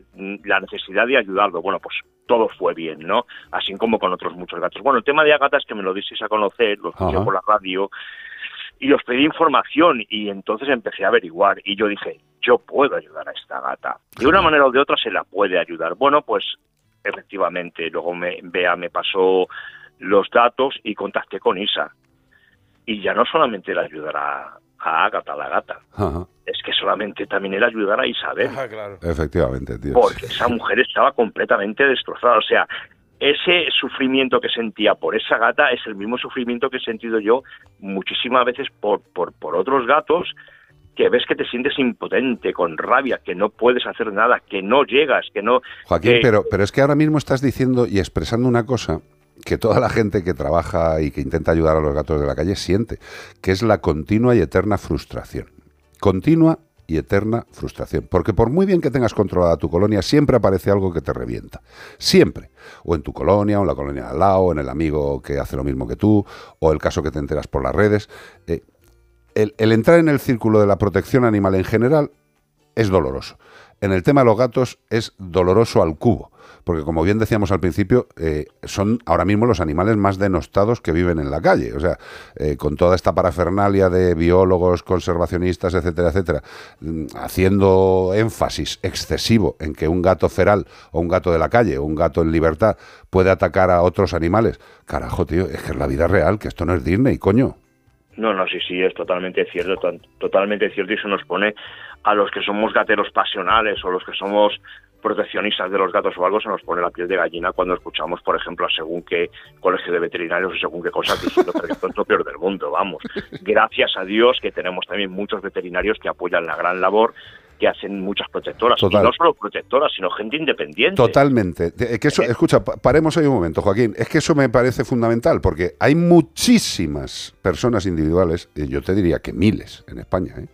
la necesidad de ayudarlo. Bueno, pues todo fue bien, ¿no? Así como con otros muchos gatos. Bueno, el tema de Agata es que me lo disteis a conocer, lo escuché por la radio y os pedí información y entonces empecé a averiguar y yo dije, yo puedo ayudar a esta gata. De una manera o de otra se la puede ayudar. Bueno, pues efectivamente, luego me, Bea me pasó los datos y contacté con Isa. Y ya no solamente era ayudar a, a Ágata, la gata, Ajá, es que solamente también era ayudar a Isabel. Efectivamente, tío. Porque esa mujer estaba completamente destrozada. O sea, ese sufrimiento que sentía por esa gata es el mismo sufrimiento que he sentido yo muchísimas veces por, por, por otros gatos que ves que te sientes impotente, con rabia, que no puedes hacer nada, que no llegas, que no... Joaquín, que- pero, pero es que ahora mismo estás diciendo y expresando una cosa que toda la gente que trabaja y que intenta ayudar a los gatos de la calle siente, que es la continua y eterna frustración. Continua y eterna frustración. Porque por muy bien que tengas controlada tu colonia, siempre aparece algo que te revienta. Siempre. O en tu colonia, o en la colonia de al lado, o en el amigo que hace lo mismo que tú, o el caso que te enteras por las redes. Eh, el, entrar en el círculo de la protección animal en general es doloroso. En el tema de los gatos es doloroso al cubo, porque como bien decíamos al principio, eh, son ahora mismo los animales más denostados que viven en la calle. O sea, eh, con toda esta parafernalia de biólogos, conservacionistas, etcétera, etcétera, mm, haciendo énfasis excesivo en que un gato feral o un gato de la calle o un gato en libertad puede atacar a otros animales. Carajo, tío, es que es la vida real, que esto no es Disney, coño. No, no, sí, sí, es totalmente cierto, to- totalmente cierto y eso nos pone a los que somos gateros pasionales o los que somos proteccionistas de los gatos o algo, se nos pone la piel de gallina cuando escuchamos, por ejemplo, a según qué colegio de veterinarios o según qué cosas diciendo que esto es lo peor del mundo, vamos. Gracias a Dios que tenemos también muchos veterinarios que apoyan la gran labor que hacen muchas protectoras. Total. Y no solo protectoras, sino gente independiente. Totalmente. Eh, Que eso, escucha, pa- paremos ahí un momento, Joaquín. Es que eso me parece fundamental, porque hay muchísimas personas individuales, y yo te diría que miles en España, ¿eh?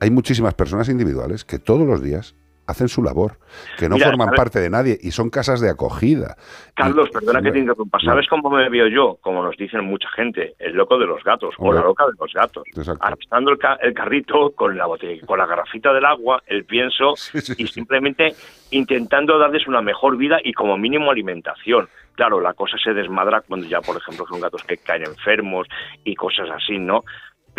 hay muchísimas personas individuales que todos los días hacen su labor, que no Mira, forman parte de nadie y son casas de acogida. Carlos, Y- perdona que te interrumpa. ¿Sabes cómo me veo yo? Como nos dicen mucha gente, el loco de los gatos o la loca de los gatos. Exacto. Arrastrando el, ca- el carrito con la botella, con la garrafita del agua, el pienso y simplemente intentando darles una mejor vida y como mínimo alimentación. Claro, la cosa se desmadra cuando ya, por ejemplo, son gatos que caen enfermos y cosas así, ¿no?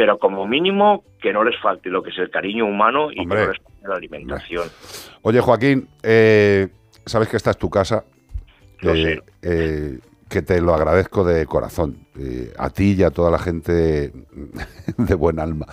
Pero como mínimo que no les falte lo que es el cariño humano y Hombre. que no les falte la alimentación. Oye, Joaquín, eh, sabes que esta es tu casa. Lo Eh, sé. eh, que te lo agradezco de corazón. Eh, a ti y a toda la gente de buen alma.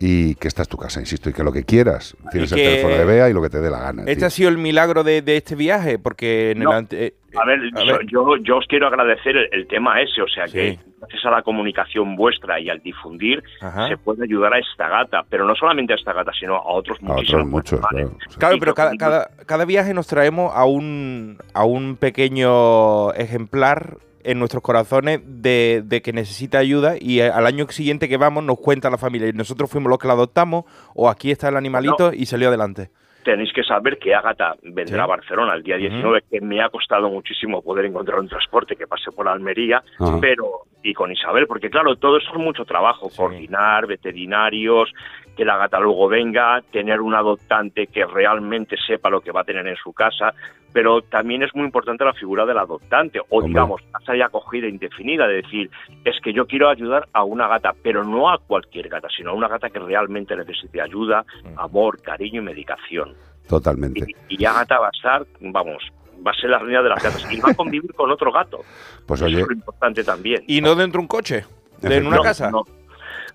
Y que esta es tu casa, insisto, y que lo que quieras. Tienes el teléfono de Bea y lo que te dé la gana. Este tío. ha sido el milagro de, de este viaje, porque en No. el ante- eh, A ver, a yo, ver. yo, yo os quiero agradecer el, el tema ese, o sea Sí. que gracias a la comunicación vuestra y al difundir Ajá. se puede ayudar a esta gata, pero no solamente a esta gata, sino a otros A otros muchos, claro. Claro, pero cada, cada, cada viaje nos traemos a un, a un pequeño ejemplar en nuestros corazones de, de que necesita ayuda y al año siguiente que vamos nos cuenta la familia y nosotros fuimos los que la adoptamos o aquí está el animalito y salió adelante. Tenéis que saber que Ágata vendrá Sí. a Barcelona el día 19, que me ha costado muchísimo poder encontrar un transporte que pase por Almería, pero y con Isabel, porque claro, todo eso es mucho trabajo, coordinar, veterinarios, que la gata luego venga, tener un adoptante que realmente sepa lo que va a tener en su casa, pero también es muy importante la figura del adoptante, o Hombre. digamos, casa de acogida indefinida, de decir, es que yo quiero ayudar a una gata, pero no a cualquier gata, sino a una gata que realmente necesite ayuda, amor, cariño y medicación. Totalmente. Y ya gata va a estar, vamos, va a ser la reina de las gatas y va a convivir con otro gato. Pues Eso oye, es lo importante también. Y no dentro de un coche. ¿En una No, casa? no.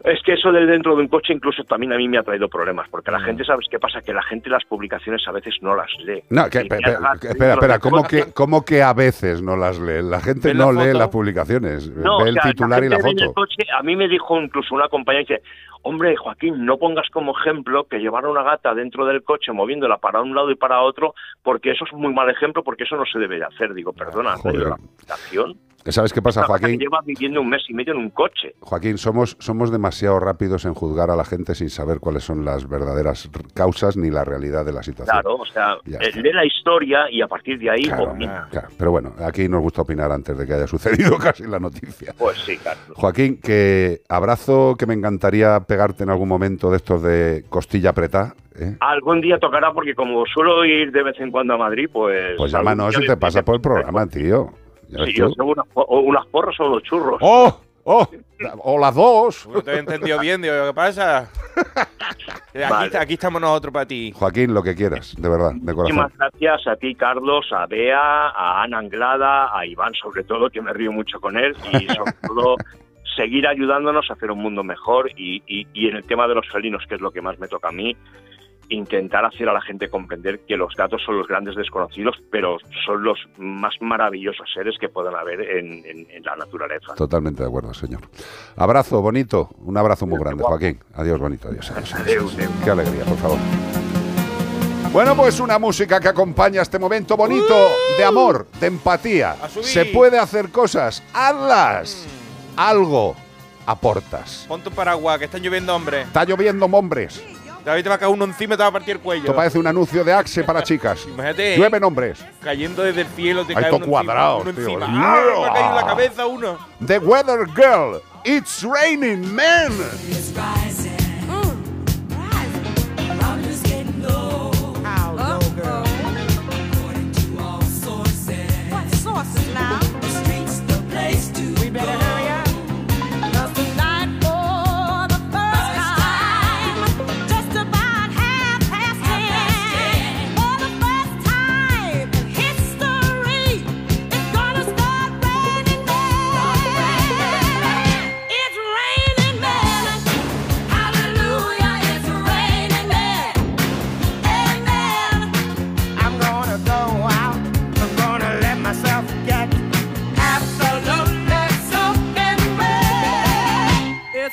Es que eso del dentro de un coche incluso también a mí me ha traído problemas, porque Mm. la gente, ¿sabes qué pasa? Que la gente las publicaciones a veces no las lee. No, que, pe- espera, espera, ¿cómo que, ¿cómo que a veces no las lee? La gente ¿Ves la no lee las publicaciones, No, ve el titular y la el foto. coche, a mí me dijo incluso una compañera, dice, hombre, Joaquín, no pongas como ejemplo que llevar a una gata dentro del coche moviéndola para un lado y para otro, porque eso es un muy mal ejemplo, porque eso no se debe de hacer. Digo, perdona, pero la aplicación... ¿Sabes qué pasa, que Joaquín? lleva viviendo un mes y medio en un coche. Joaquín, somos, somos demasiado rápidos en juzgar a la gente sin saber cuáles son las verdaderas causas ni la realidad de la situación. Claro, o sea, eh, lee la historia y a partir de ahí Claro, opina. claro. Pero bueno, aquí nos gusta opinar antes de que haya sucedido casi la noticia. Pues sí, claro. Joaquín, que abrazo que me encantaría pegarte en algún momento de estos de costilla apretada. ¿eh? Algún día tocará porque como suelo ir de vez en cuando a Madrid, pues... Pues llámanos y te pasa por el programa, tío. Sí, yo sé unas, o unas porras o unos churros. ¡Oh! ¡Oh! O las dos. No te he entendido bien, digo, ¿qué pasa? Aquí, Vale. aquí estamos nosotros para ti. Joaquín, lo que quieras, de verdad, de corazón. Muchísimas gracias a ti, Carlos, a Bea, a Ana Anglada, a Iván sobre todo, que me río mucho con él, y sobre todo seguir ayudándonos a hacer un mundo mejor y, y- y en el tema de los felinos, que es lo que más me toca a mí, intentar hacer a la gente comprender que los gatos son los grandes desconocidos, pero son los más maravillosos seres que puedan haber en, en- en la naturaleza. Totalmente de acuerdo, señor. Abrazo, bonito. Un abrazo muy grande, Joaquín. Adiós, bonito. Adiós, adiós. adiós. Qué alegría, por favor. Bueno, pues una música que acompaña este momento bonito de amor, de empatía. Se puede hacer cosas, hazlas. Algo aportas. Pon tu paraguas, que están lloviendo hombres. Está lloviendo hombres. David te va a caer uno encima y te va a partir el cuello. Esto parece un anuncio de Axe para chicas. Imagínate. hombres. Cayendo desde el cielo, te Ahí cae uno encima. tío. Uno encima. ¡Ah! Me ha caído en la cabeza uno. The Weather Girl. It's raining men.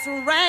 Right.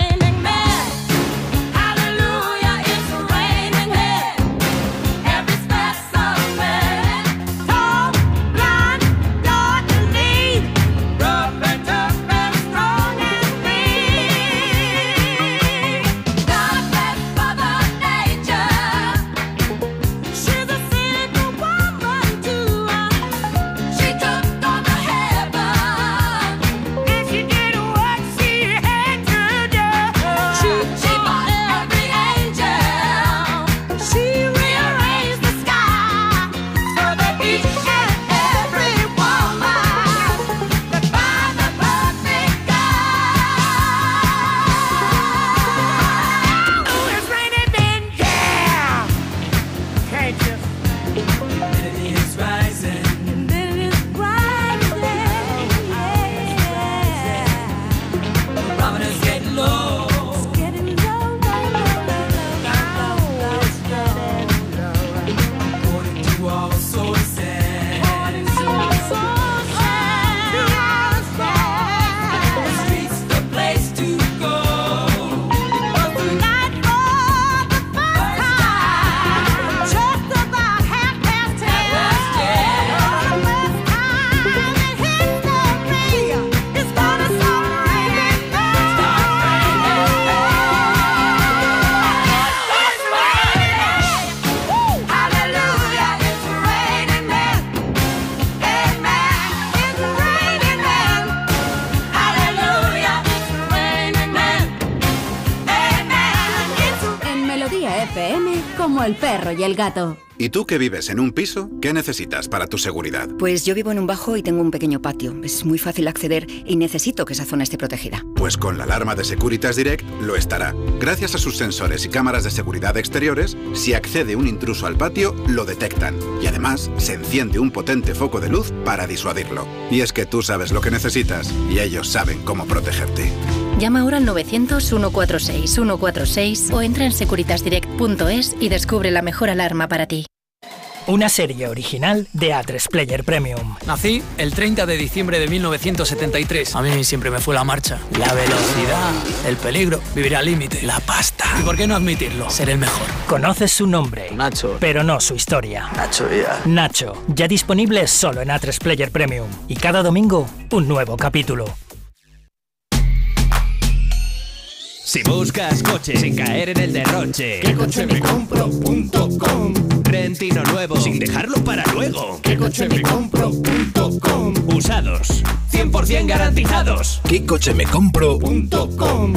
Perro y el gato. ¿Y tú que vives en un piso? ¿Qué necesitas para tu seguridad? Pues yo vivo en un bajo y tengo un pequeño patio. Es muy fácil acceder y necesito que esa zona esté protegida. Pues con la alarma de Securitas Direct lo estará. Gracias a sus sensores y cámaras de seguridad exteriores, si accede un intruso al patio, lo detectan. Y además, se enciende un potente foco de luz para disuadirlo. Y es que tú sabes lo que necesitas y ellos saben cómo protegerte. Llama ahora al 900-146-146 o entra en securitasdirect.es y descubre la mejor alarma para ti. Una serie original de A3 Player Premium. Nací el 30 de diciembre de 1973. A mí siempre me fue la marcha. La velocidad, el peligro, vivir al límite, la pasta. ¿Y por qué no admitirlo? Ser el mejor. Conoces su nombre, Nacho. pero no su historia. Nacho, ya. Nacho, ya disponible solo en A3 Player Premium. Y cada domingo, un nuevo capítulo. Si buscas coche sin caer en el derroche, ¿qué coche me compro.com? Rentino nuevo sin dejarlo para luego, ¿qué coche me compro.com? Usados, 100% garantizados. ¿Qué coche me compro.com?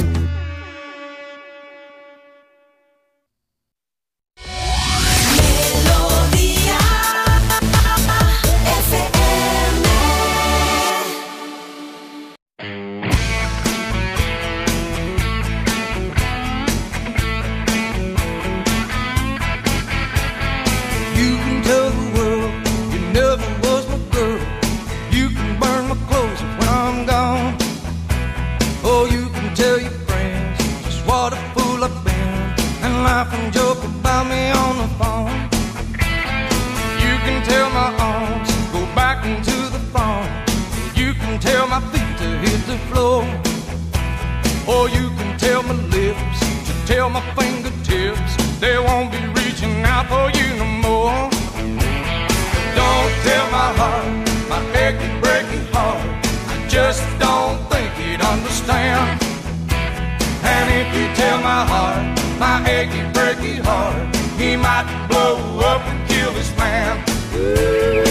The floor. Or you can tell my lips to tell my fingertips they won't be reaching out for you no more. Don't tell my heart, my achy, breaky heart. I just don't think he'd understand. And if you tell my heart, my achy, breaky heart, he might blow up and kill this man.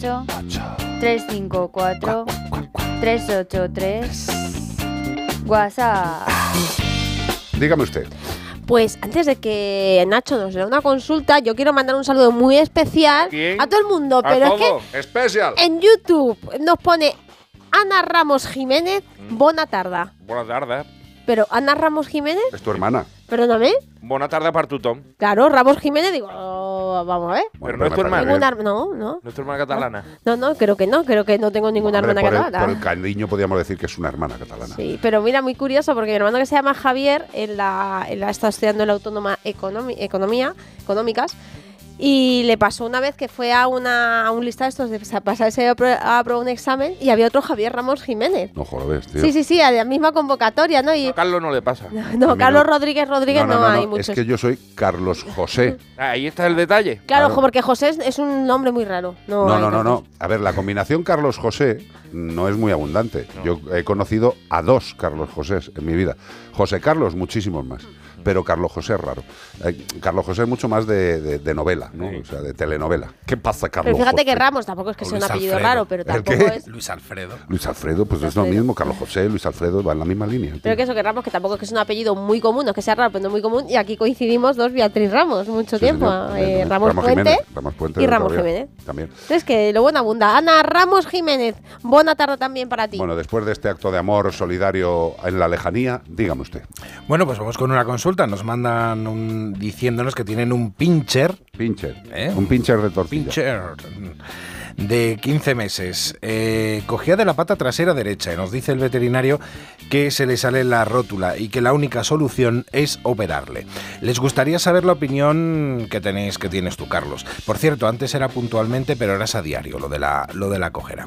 ...608... ...354... ...383... WhatsApp... Dígame usted. Pues antes de que Nacho nos dé una consulta, yo quiero mandar un saludo muy especial quién? a todo el mundo, A pero es que Especial. en YouTube nos pone Ana Ramos Jiménez, tarda. Buenas tardes. Pero Ana Ramos Jiménez, Es tu hermana. perdóname, Buenas tardes para tu Tom. claro, Ramos Jiménez, digo, oh, vamos a ver. Pero no es tu hermana. Ninguna, no, no, No es tu hermana catalana. no, no, creo que no, creo que no tengo ninguna Hombre, hermana por, el, catalana. por el cariño podríamos decir que es una hermana catalana. Sí, pero mira, muy curioso porque mi hermano que se llama Javier, él, la, él estado estudiando en la Autónoma Economi- Economía, Económicas, y le pasó una vez que fue a, una, a un listado de estos de sa- pasarse a a aprobar un examen y había otro Javier Ramos Jiménez. No joder, tío. Sí, sí, sí, a la misma convocatoria, ¿no? Y, A Carlos no le pasa. no, Carlos no. Rodríguez Rodríguez no, hay muchos. Es que yo soy Carlos José. Ah, Ahí está el detalle. Claro, claro. porque José es, es un nombre muy raro. No, No, no, no. A ver, la combinación Carlos José no es muy abundante. Yo he conocido a dos Carlos José en mi vida. José Carlos, muchísimos más. Pero Carlos José es raro. Eh, Carlos José es mucho más de, de- de novela, ¿no? O sea, de telenovela. ¿Qué pasa, Carlos Pero fíjate que? Ramos tampoco es que sea un apellido Alfredo. raro, pero ¿El tampoco qué? es. Luis Alfredo. Luis Alfredo, pues es lo mismo. Carlos José, Luis Alfredo, va en la misma línea. Pero que eso, que Ramos, que tampoco es que es un apellido muy común, no es que sea raro, pero no muy común. Y aquí coincidimos dos Beatriz Ramos, mucho Sí, tiempo. eh, Ramos, Ramos Puente Jiménez, Ramos Puente y Ramos todavía. Jiménez. También. Entonces, que lo bueno abunda. Ana Ramos Jiménez, buena tarde también para ti. Bueno, después de este acto de amor solidario en la lejanía, dígame usted. Bueno, pues vamos con una consulta. Nos mandan un, diciéndonos que tienen un pincher. Pincher. ¿Eh? Un pincher de tortilla. Pincher. De 15 meses. Eh, cogía de la pata trasera derecha y nos dice el veterinario que se le sale la rótula y que la única solución es operarle. Les gustaría saber la opinión que tenéis, que tienes tú, Carlos. Por cierto, antes era puntualmente, pero ahora es a diario lo de la, lo de la cojera.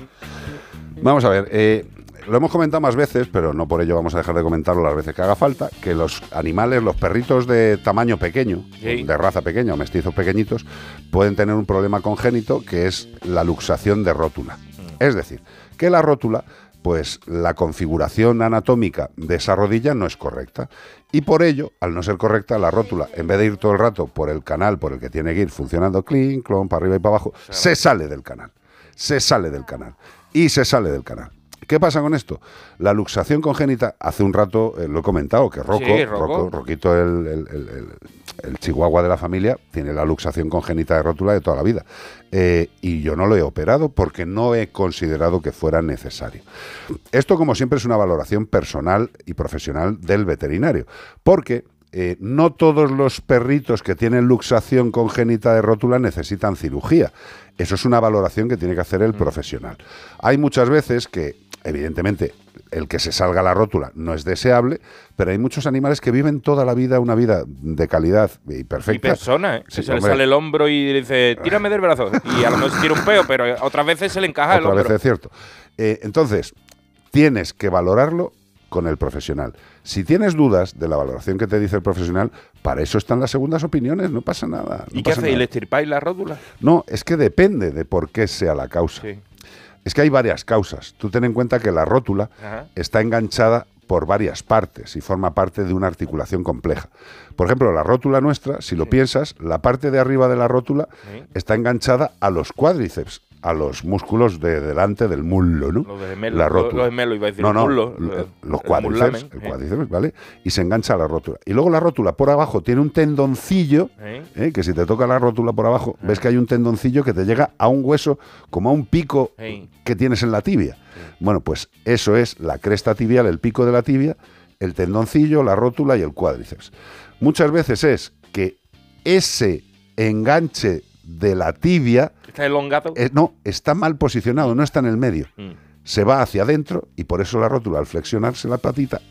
Vamos a ver, eh, lo hemos comentado más veces, pero no por ello vamos a dejar de comentarlo las veces que haga falta, que los animales, los perritos de tamaño pequeño, Sí. de raza pequeña o mestizos pequeñitos, pueden tener un problema congénito que es la luxación de rótula. Es decir, que la rótula, pues la configuración anatómica de esa rodilla no es correcta. Y por ello, al no ser correcta, la rótula, en vez de ir todo el rato por el canal por el que tiene que ir funcionando clean, clon, para arriba y para abajo, se sale del canal. Se sale del canal. Y se sale del canal. ¿Qué pasa con esto? La luxación congénita, hace un rato eh, lo he comentado, que Rocco, Sí, Rocco. Roquito, el, el- el- el- el chihuahua de la familia, tiene la luxación congénita de rótula de toda la vida. Eh, y yo no lo he operado porque no he considerado que fuera necesario. Esto, como siempre, es una valoración personal y profesional del veterinario, porque eh, no todos los perritos que tienen luxación congénita de rótula necesitan cirugía. Eso es una valoración que tiene que hacer el profesional. Hay muchas veces que, evidentemente, el que se salga la rótula no es deseable, pero hay muchos animales que viven toda la vida una vida de calidad y Y perfecta. persona, ¿eh? Sí, se le hombre. sale el hombro y dice, tírame del brazo. Y a lo mejor se tira un peo, pero otras veces se le encaja el Otra hombro. vez es cierto. Eh, entonces, tienes que valorarlo con el profesional. Si tienes dudas de la valoración que te dice el profesional, para eso están las segundas opiniones, no pasa nada. no ¿Y qué hacéis? ¿Le estirpáis la rótula? No, es que depende de por qué sea la causa. Es que hay varias causas. Tú ten en cuenta que la rótula Ajá. está enganchada por varias partes y forma parte de una articulación compleja. Por ejemplo, la rótula nuestra, si lo piensas, la parte de arriba de la rótula Sí. está enganchada a los cuádriceps, a los músculos de delante del muslo, ¿no? Los de gemelo, la los- rótula. los gemelos, iba a decir, no, no, el- los cuádriceps, el eh. cuádriceps, ¿vale? Y se engancha a la rótula. Y luego la rótula por abajo tiene un tendoncillo, ¿Eh? ¿eh? que si te toca la rótula por abajo, ves que hay un tendoncillo que te llega a un hueso como a un pico que tienes en la tibia. Bueno, pues eso es la cresta tibial, el pico de la tibia, el tendoncillo, la rótula y el cuádriceps. Muchas veces es que ese enganche de la tibia ¿Está elongado? eh, no, está mal posicionado, no está en el medio. Mm. Se va hacia adentro y por eso la rótula, al flexionarse la patita,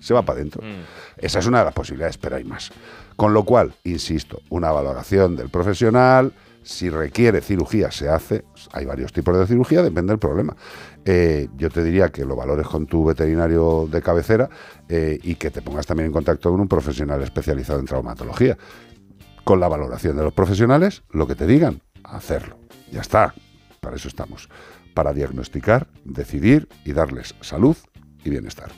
se va para adentro. Mm. Esa es una de las posibilidades, pero hay más. Con lo cual, insisto, una valoración del profesional, si requiere cirugía se hace, hay varios tipos de cirugía, depende del problema. Eh, yo te diría que lo valores con tu veterinario de cabecera eh, y que te pongas también en contacto con un profesional especializado en traumatología. Con la valoración de los profesionales, lo que te digan, hacerlo. Ya está, para eso estamos, para diagnosticar, decidir y darles salud y bienestar.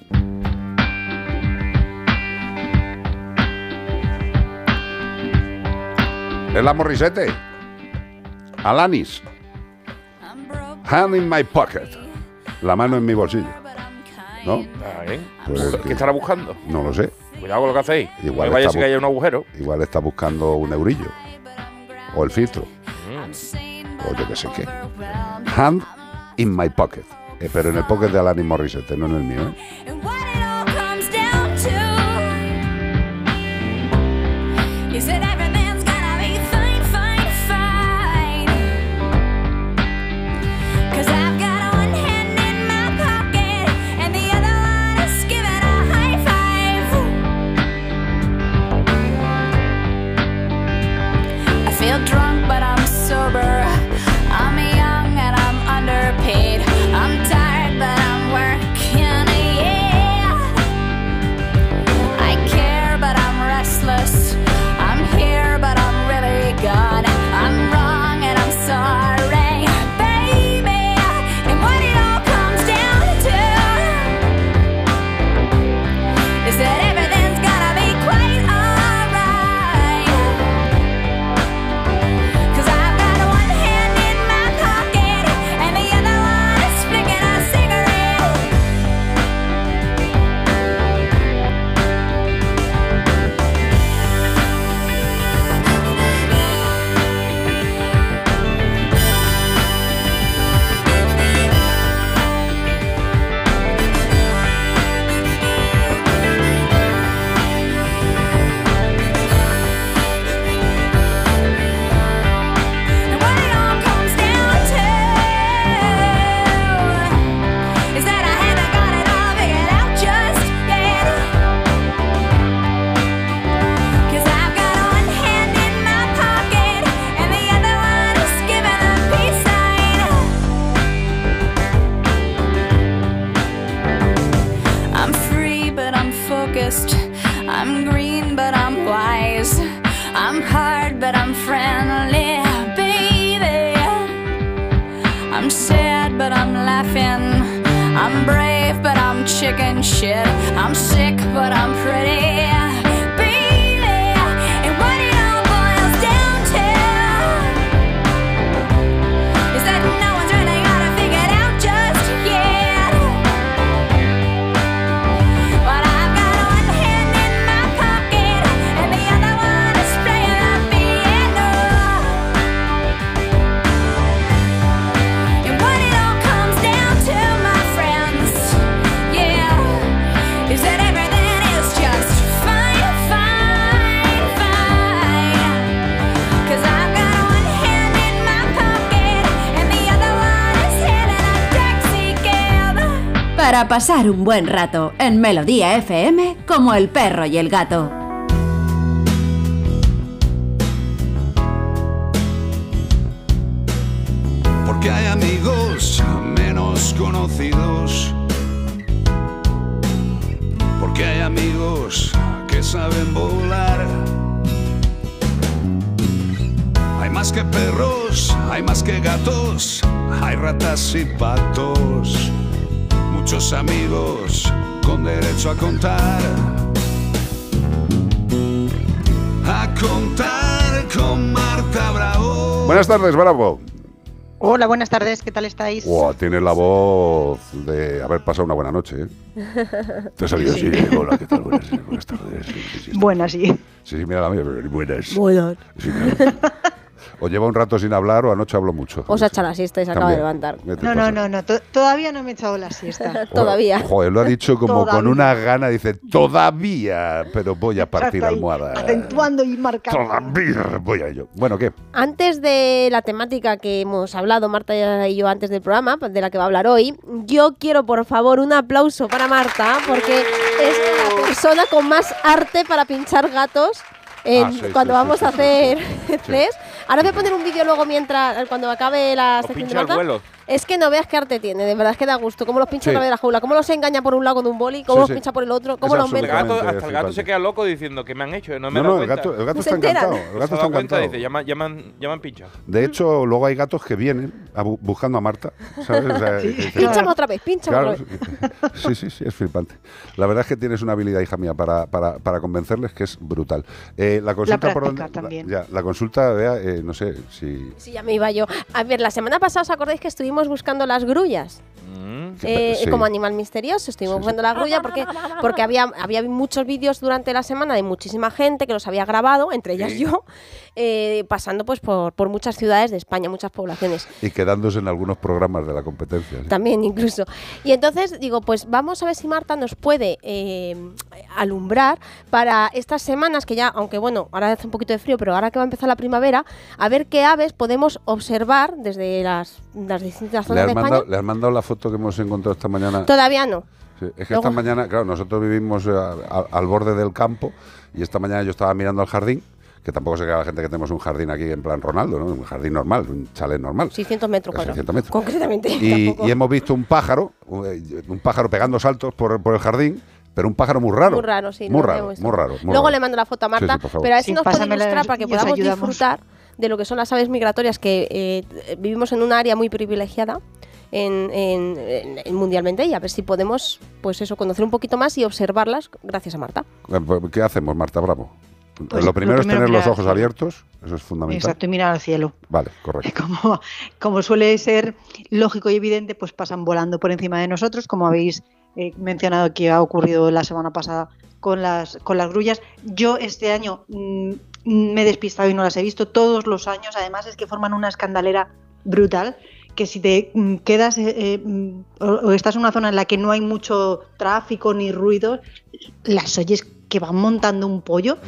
Es la Morrisette. Alanis. Hand in my pocket. La mano en mi bolsillo. ¿No? Pues, ¿Qué estará buscando? No lo sé. Cuidado con lo que hacéis. Igual no vaya haya un agujero. Igual está buscando un eurillo. O el filtro. Mm. O yo qué sé qué. Hand in my pocket. Eh, pero en el pocket de Alanis Morissette, no en el mío. ¿eh? Shit. I'm sick, but I'm pretty. Pasar un buen rato en Melodía FM como el perro y el gato. Porque hay amigos menos conocidos. Porque hay amigos que saben volar. Hay más que perros, hay más que gatos, hay ratas y patos. Muchos amigos con derecho a contar. A contar con Marta Bravo. Buenas tardes, Bravo. Hola, buenas tardes, ¿qué tal estáis? Wow, tiene la voz de haber pasado una buena noche. ¿eh? Te ha salido así. Hola, ¿qué tal? Buenas, buenas tardes. Sí, sí, sí. Buenas, sí. Sí, sí, mira la mía, pero buenas. Buenas. Sí, claro. O lleva un rato sin hablar o anoche habló mucho. O se ha echado la siesta y se acaba de levantar. ¿Qué te No, no, no, no, to- todavía no me he echado la siesta. Todavía. Joder, lo ha dicho como con una gana, dice, todavía, pero voy a partir almohada. Acentuando y marcando. Todavía voy a ello. Bueno, ¿qué? Antes de la temática que hemos hablado, Marta y yo, antes del programa, de la que va a hablar hoy, yo quiero, por favor, un aplauso para Marta, porque es la persona con más arte para pinchar gatos. en- Ah, sí, cuando sí, vamos sí, a sí, hacer test. Ahora voy a poner un vídeo luego mientras, cuando acabe la sección de Marta. Es que no veas qué arte tiene, de verdad es que da gusto. Cómo los pincha Sí. a través de la jaula, cómo los engaña por un lado con un boli, cómo Sí, los sí. pincha por el otro, cómo Es los mete. hasta el gato se queda loco diciendo que me han hecho, no me No, no, el cuenta. gato, el gato está encantado. El gato está encantado. dice, ya, me- ya me han, ya me han pinchado. De hecho, luego hay gatos que vienen a bu- buscando a Marta. ¿sabes? O sea, otra vez, pínchame Claro, otra vez. sí, sí, sí, es flipante. La verdad es que tienes una habilidad, hija mía, para, para, para convencerles que es brutal. Eh, la consulta por práctica dónde- también. La, ya, la consulta, vea, eh, no sé si. Sí, ya me iba yo. A ver, la semana pasada os acordáis que estuvimos buscando las grullas. Eh, Sí. Como animal misterioso, estuvimos buscando la grulla porque, porque había, había muchos vídeos durante la semana de muchísima gente que los había grabado, entre ellas Sí. yo, eh, pasando pues por, por muchas ciudades de España, muchas poblaciones. Y quedándose en algunos programas de la competencia. ¿sí? También incluso. Y entonces digo, pues vamos a ver si Marta nos puede eh, alumbrar para estas semanas que ya, aunque bueno, ahora hace un poquito de frío, pero ahora que va a empezar la primavera, a ver qué aves podemos observar desde las, las distintas ¿Le zonas has, de España. mandado, le has mandado la foto que hemos encontrado esta mañana? Todavía no. Sí, es que Luego- esta mañana, claro, nosotros vivimos eh, a- al borde del campo y esta mañana yo estaba mirando al jardín, que tampoco se crea la gente que tenemos un jardín aquí en plan Ronaldo, ¿no? Un jardín normal, un chalet normal. 600 metros cuadrados. 600 metros. Concretamente. Y, hemos visto un pájaro, un pájaro pegando saltos por, por el jardín, pero un pájaro muy raro. Muy raro, sí. Muy lo raro, muy raro. muy Luego raro. le mando la foto a Marta, sí, pero a ver si Sí, nos puede ilustrar para que podamos ayudamos. disfrutar de lo que son las aves migratorias, que eh, vivimos en un área muy privilegiada. En, en- en- en mundialmente y a ver si podemos pues eso conocer un poquito más y observarlas gracias a Marta Eh, ¿Qué hacemos, Marta Bravo? Pues lo primero lo es tener los mirar ojos abiertos, eso es fundamental. Exacto, y mirar al cielo. Vale, correcto. Como, como suele ser lógico y evidente, pues pasan volando por encima de nosotros, como habéis eh, mencionado que ha ocurrido la semana pasada con las, con las grullas. Yo este año mm, me he despistado y no las he visto. Todos los años, además, es que forman una escandalera brutal que si te mm, quedas eh, eh, mm, o, o estás en una zona en la que no hay mucho tráfico ni ruido, las oyes que van montando un pollo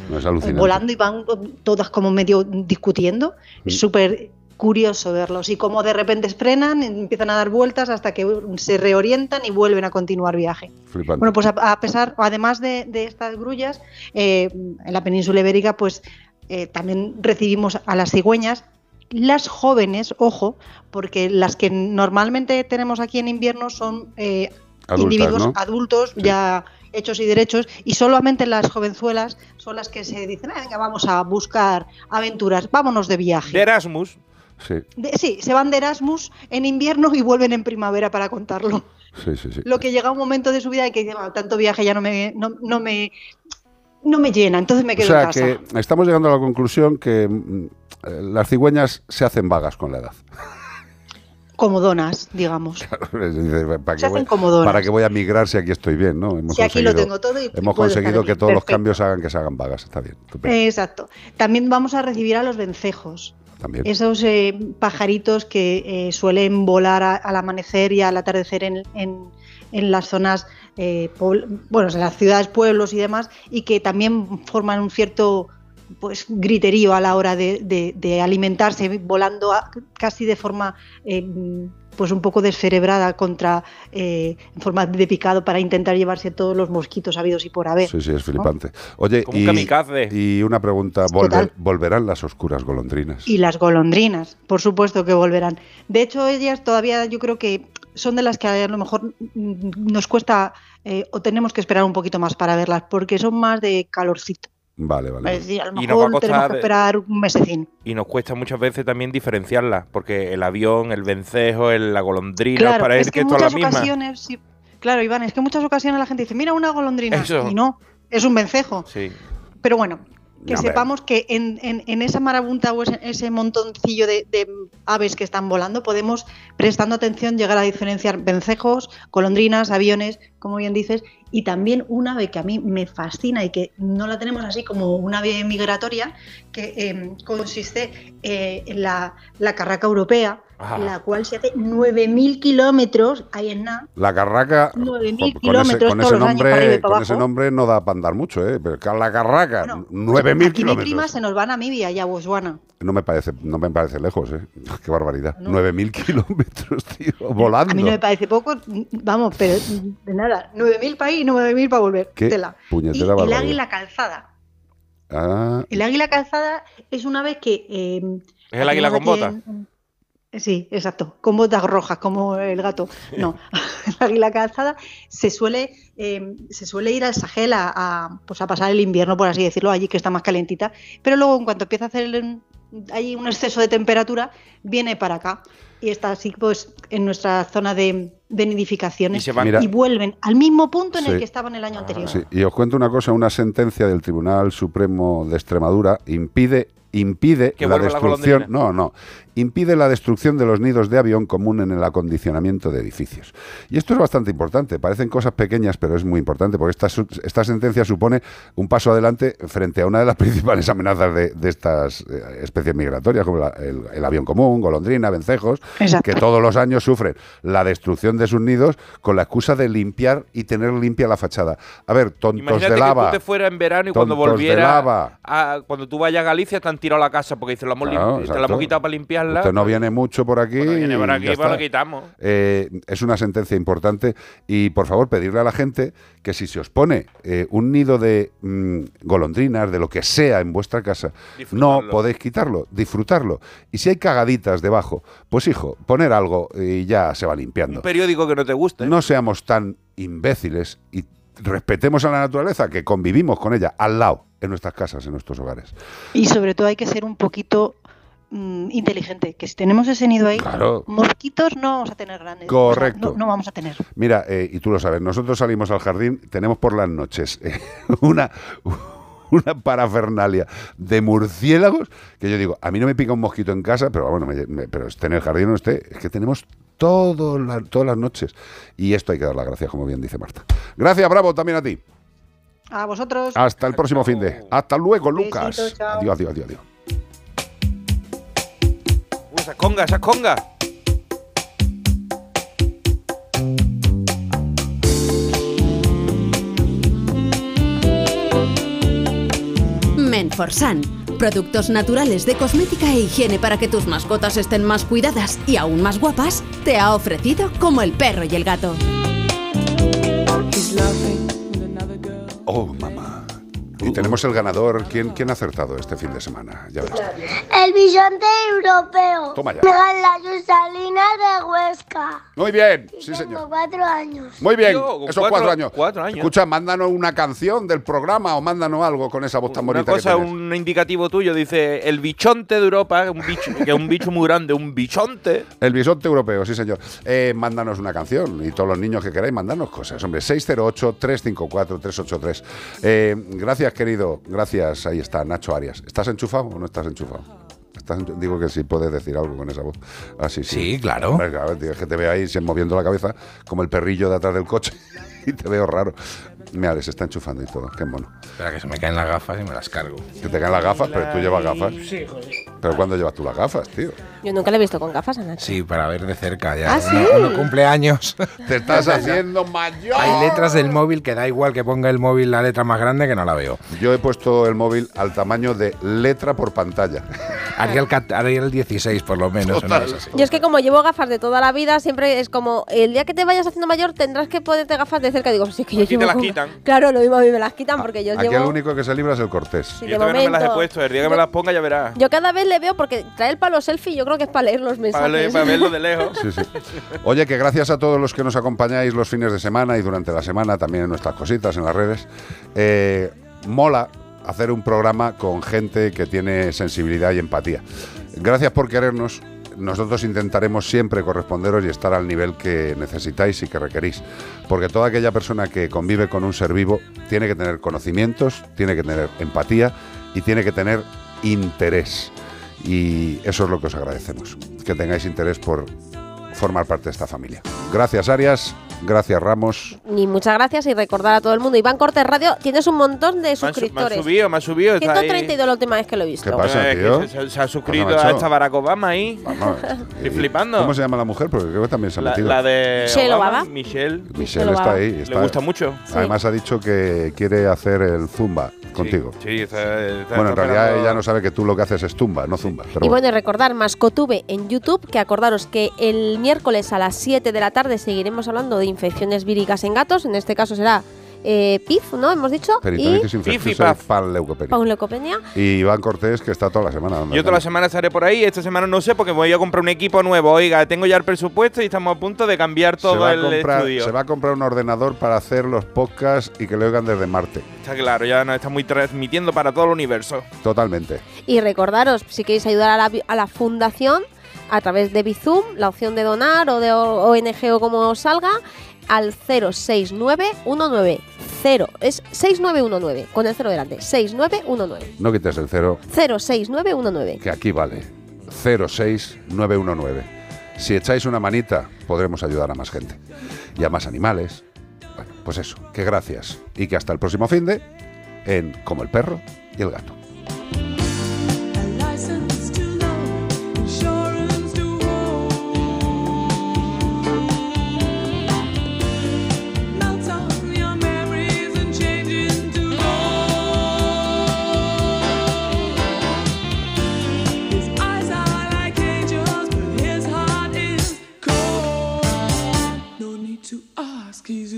volando y van eh, todas como medio discutiendo. Mm. Súper curioso verlos y como de repente frenan, empiezan a dar vueltas hasta que se reorientan y vuelven a continuar viaje. Flipante. Bueno, pues a, a pesar, además de, de estas grullas, eh, en la península ibérica, pues eh, también recibimos a las cigüeñas. Las jóvenes, ojo, porque las que normalmente tenemos aquí en invierno son eh, Adultas, individuos ¿no? adultos ya hechos y derechos y solamente las jovenzuelas son las que se dicen, "Ah, venga, vamos a buscar aventuras, vámonos de viaje. De Erasmus. Sí, De- sí, se van de Erasmus en invierno y vuelven en primavera para contarlo. sí, sí. sí. Lo que llega a un momento de su vida y que dice, "Bueno, tanto viaje ya no me, no, no me, no me llena, entonces me O quedo sea en casa. que estamos llegando a la conclusión que mm, las cigüeñas se hacen vagas con la edad. Comodonas, digamos. Dice, ¿Para Se qué, voy, hacen comodonas. ¿Para qué voy a migrar si aquí estoy bien? ¿no? Hemos Si aquí lo tengo todo y hemos conseguido que todos los cambios hagan que se hagan vagas. Está bien. Exacto. También vamos a recibir a los vencejos. También. Esos eh, pajaritos que eh, suelen volar a- al amanecer y al atardecer en, en- en las zonas, eh, bueno, en las ciudades, pueblos y demás, y que también forman un cierto pues griterío a la hora de, de- de alimentarse, volando a- casi de forma eh, pues un poco descerebrada contra eh, en forma de picado para intentar llevarse todos los mosquitos habidos y por haber. Sí, sí, es ¿no? flipante. Oye, Como y, y una pregunta, Total. ¿volver- ¿volverán las oscuras golondrinas? Y las golondrinas, por supuesto que volverán. De hecho, ellas todavía yo creo que son de las que a lo mejor mm, nos cuesta eh, o tenemos que esperar un poquito más para verlas, porque son más de calorcito. Vale, vale. Es decir, a lo Y nos va a mejor tenemos que esperar un mesecín. Y nos cuesta muchas veces también diferenciarlas, porque el avión, el vencejo, el- la golondrina, Claro, para es que es la muchas misma. ocasiones, sí, claro, Iván, es que en muchas ocasiones la gente dice, mira una golondrina, Eso. y no, es un vencejo. Sí. Pero bueno, que No, sepamos que en, en- en esa marabunta o ese, ese montoncillo de, de aves que están volando, podemos, prestando atención, llegar a diferenciar vencejos, golondrinas, aviones, como bien dices, y también un ave que a mí me fascina y que no la tenemos así como un ave migratoria, que eh, consiste eh, en la, la carraca europea, La cual se hace 9.000 kilómetros ahí en nada. La carraca, 9.000 con ese, kilómetros con todos ese los años para y nombre, para con ese nombre no da para andar mucho, ¿eh? Pero la carraca, 9.000 Aquí mi kilómetros. prima se nos va a Namibia y a Botswana. No me parece, no me parece lejos, ¿eh? Qué barbaridad. 9.000 kilómetros, tío, volando. A mí no me parece poco, vamos, pero de nada. 9.000 para ir y 9.000 para volver. Qué Tela. Y puñetera el barbaridad. águila calzada. Ah, El águila calzada es una ave que... eh, ¿Es el águila con botas? Sí, exacto, con botas rojas, como el gato. No, el águila calzada se suele, eh, se suele ir al Sahel a, a, pues a pasar el invierno, por así decirlo, allí que está más calentita, pero luego en cuanto empieza a hacer el- hay un exceso de temperatura, viene para acá y está así pues en nuestra zona de, de nidificaciones Y se van- Mira- vuelven al mismo punto en Sí. el que estaban el año anterior. sí. Y os cuento una cosa, una sentencia del Tribunal Supremo de Extremadura impide impide Que la la destrucción, golondrina. no, no, impide la destrucción de los nidos de avión común en el acondicionamiento de edificios. Y esto es bastante importante, parecen cosas pequeñas, pero es muy importante porque esta, su- esta sentencia supone un paso adelante frente a una de las principales amenazas de, de estas eh, especies migratorias, como la- el, el avión común, golondrina, vencejos, Exacto. que todos los años sufren la destrucción de sus nidos con la excusa de limpiar y tener limpia la fachada. A ver, tontos Imagínate de lava. que tú te fueras en verano y cuando Tontos de volviera, lava. a- cuando tú vayas a Galicia te han tirado la casa porque dice, la hemos Claro, limpi- te la hemos quitado para Usted no viene mucho por aquí. viene por aquí, pues lo quitamos. Eh, es una sentencia importante y por favor pedirle a la gente que si se os pone eh, un nido de mm, golondrinas, de lo que sea en vuestra casa, no podéis quitarlo, disfrutarlo. Y si hay cagaditas debajo, pues hijo, poner algo y ya se va limpiando. Un periódico que no te guste. No seamos tan imbéciles y respetemos a la naturaleza, que convivimos con ella al lado, en nuestras casas, en nuestros hogares. Y sobre todo hay que ser un poquito mm, inteligente, que si tenemos ese nido ahí, Claro. mosquitos no vamos a tener grandes. Correcto. O sea, no, no vamos a tener. Mira, eh, y tú lo sabes, nosotros salimos al jardín, tenemos por las noches eh, una, una parafernalia de murciélagos que yo digo, a mí no me pica un mosquito en casa, pero bueno, me- me- pero esté en el jardín o no esté, es que tenemos todo la- todas las noches. Y esto hay que dar las gracias, como bien dice Marta. Gracias, bravo, también a ti. A vosotros. Hasta el próximo fin de. Hasta luego, Lucas. Adiós, adiós, adiós. adiós. Uh, esa conga, esa conga. Menforsan. Productos naturales de cosmética e higiene para que tus mascotas estén más cuidadas y aún más guapas, te ha ofrecido como el perro y el gato. Oh, mamá. Y tenemos el ganador. ¿Quién, ¿Quién ha acertado este fin de semana? Ya. El bisonte europeo. Toma ya. La Salina de Huesca. Muy bien, sí Tengo señor. cuatro años. Muy bien, Yo, esos cuatro- cuatro años. cuatro años. Escucha, mándanos una canción del programa o mándanos algo con esa voz tan Una bonita cosa, que un indicativo tuyo, dice el bichonte de Europa, un bicho, que es un bicho muy grande, un bichonte. El bisonte europeo, sí señor. Eh, mándanos una canción y todos los niños que queráis, mandadnos cosas. Hombre, 608-354-383. Eh, gracias, querido. Gracias. Ahí está, Nacho Arias. ¿Estás enchufado o no estás enchufado? ¿Estás enchu- Digo que sí puedes decir algo con esa voz. Ah, sí, claro. Claro, tío, es que te veo ahí moviendo la cabeza como el perrillo de atrás del coche y te veo raro. Mira, se está enchufando y todo. Qué mono. Espera que se me caen las gafas y me las cargo. Que te caen las gafas, pero tú llevas gafas. Sí, joder. ¿Pero cuándo llevas tú las gafas, tío? Yo nunca le he visto con gafas a Nacho. Sí, para ver de cerca ya. ¿Ah, sí? Uno, uno cumple años. Te estás haciendo mayor. Hay letras del móvil que da igual que ponga el móvil la letra más grande que no la veo. Yo he puesto el móvil al tamaño de letra por pantalla. Haría el, cat- haría el 16 por lo menos. una cosa así. Yo es que como llevo gafas de toda la vida, siempre es como, el día que te vayas haciendo mayor tendrás que ponerte gafas de cerca. Digo, sí que yo llevo con- quitan. Claro, lo mismo a mí me las quitan porque yo Aquí el llevo... único que se libra es el Cortés. Sí, Yo todavía no me las he puesto, el día que me las ponga ya verás. Yo cada vez le veo porque trae el palo selfie, yo creo que es para leer los Para, mensajes. ver- para verlo de lejos. Sí, sí. Oye, que gracias a todos los que nos acompañáis los fines de semana y durante la semana también en nuestras cositas en las redes. Eh, mola hacer un programa con gente que tiene sensibilidad y empatía. Gracias por querernos. Nosotros intentaremos siempre corresponderos y estar al nivel que necesitáis y que requerís. Porque toda aquella persona que convive con un ser vivo tiene que tener conocimientos, tiene que tener empatía y tiene que tener interés. Y eso es lo que os agradecemos, que tengáis interés por formar parte de esta familia. Gracias Arias, gracias Ramos. Y muchas gracias y recordar a todo el mundo. Iván Cortés Radio, tienes un montón de Me han, su- me suscriptores. subido, me ha subido. está ahí. 132 la última vez que lo he visto. ¿Qué pasa, que tío? se, se ha suscrito a esta Barack Obama ahí. Vamos, Estoy y- flipando. ¿Cómo se llama la mujer? Porque creo que también se ha La, metido. la de Michelle Obama, Obama. Michelle. Michelle está ahí. Le está- gusta mucho. Además ha dicho que quiere hacer el zumba contigo. Sí, está, está- Bueno, en realidad ella no sabe que tú lo que haces es tumba, no zumba. Pero Y bueno. bueno, y recordar Mascotube en YouTube, que acordaros que el miércoles a las 7 de la tarde seguiremos hablando de infecciones víricas en gatos. En este caso será eh, PIF, ¿no? Hemos dicho. Peritonitis y infecciosa y panleucopenia. pauleucopenia. Y Iván Cortés, que está toda la semana. Yo toda la semana estaré por ahí. Esta semana no sé porque voy a comprar un equipo nuevo. Oiga, tengo ya el presupuesto y estamos a punto de cambiar todo el comprar, estudio. se va a comprar un ordenador para hacer los podcasts y que le oigan desde Marte. Está claro, ya nos estamos transmitiendo para todo el universo. Totalmente. Y recordaros, si queréis ayudar a la, vi- a la fundación a través de Bizum, la opción de donar o de ONG o como os salga, al 06919. 0, es 6919, con el 0 delante. 6919. No quites el cero, 06919. que aquí vale. 06919. Si echáis una manita, podremos ayudar a más gente. Y a más animales. Bueno, pues eso, que gracias. Y que hasta el próximo fin de en Como el perro y el gato.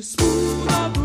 smooth up.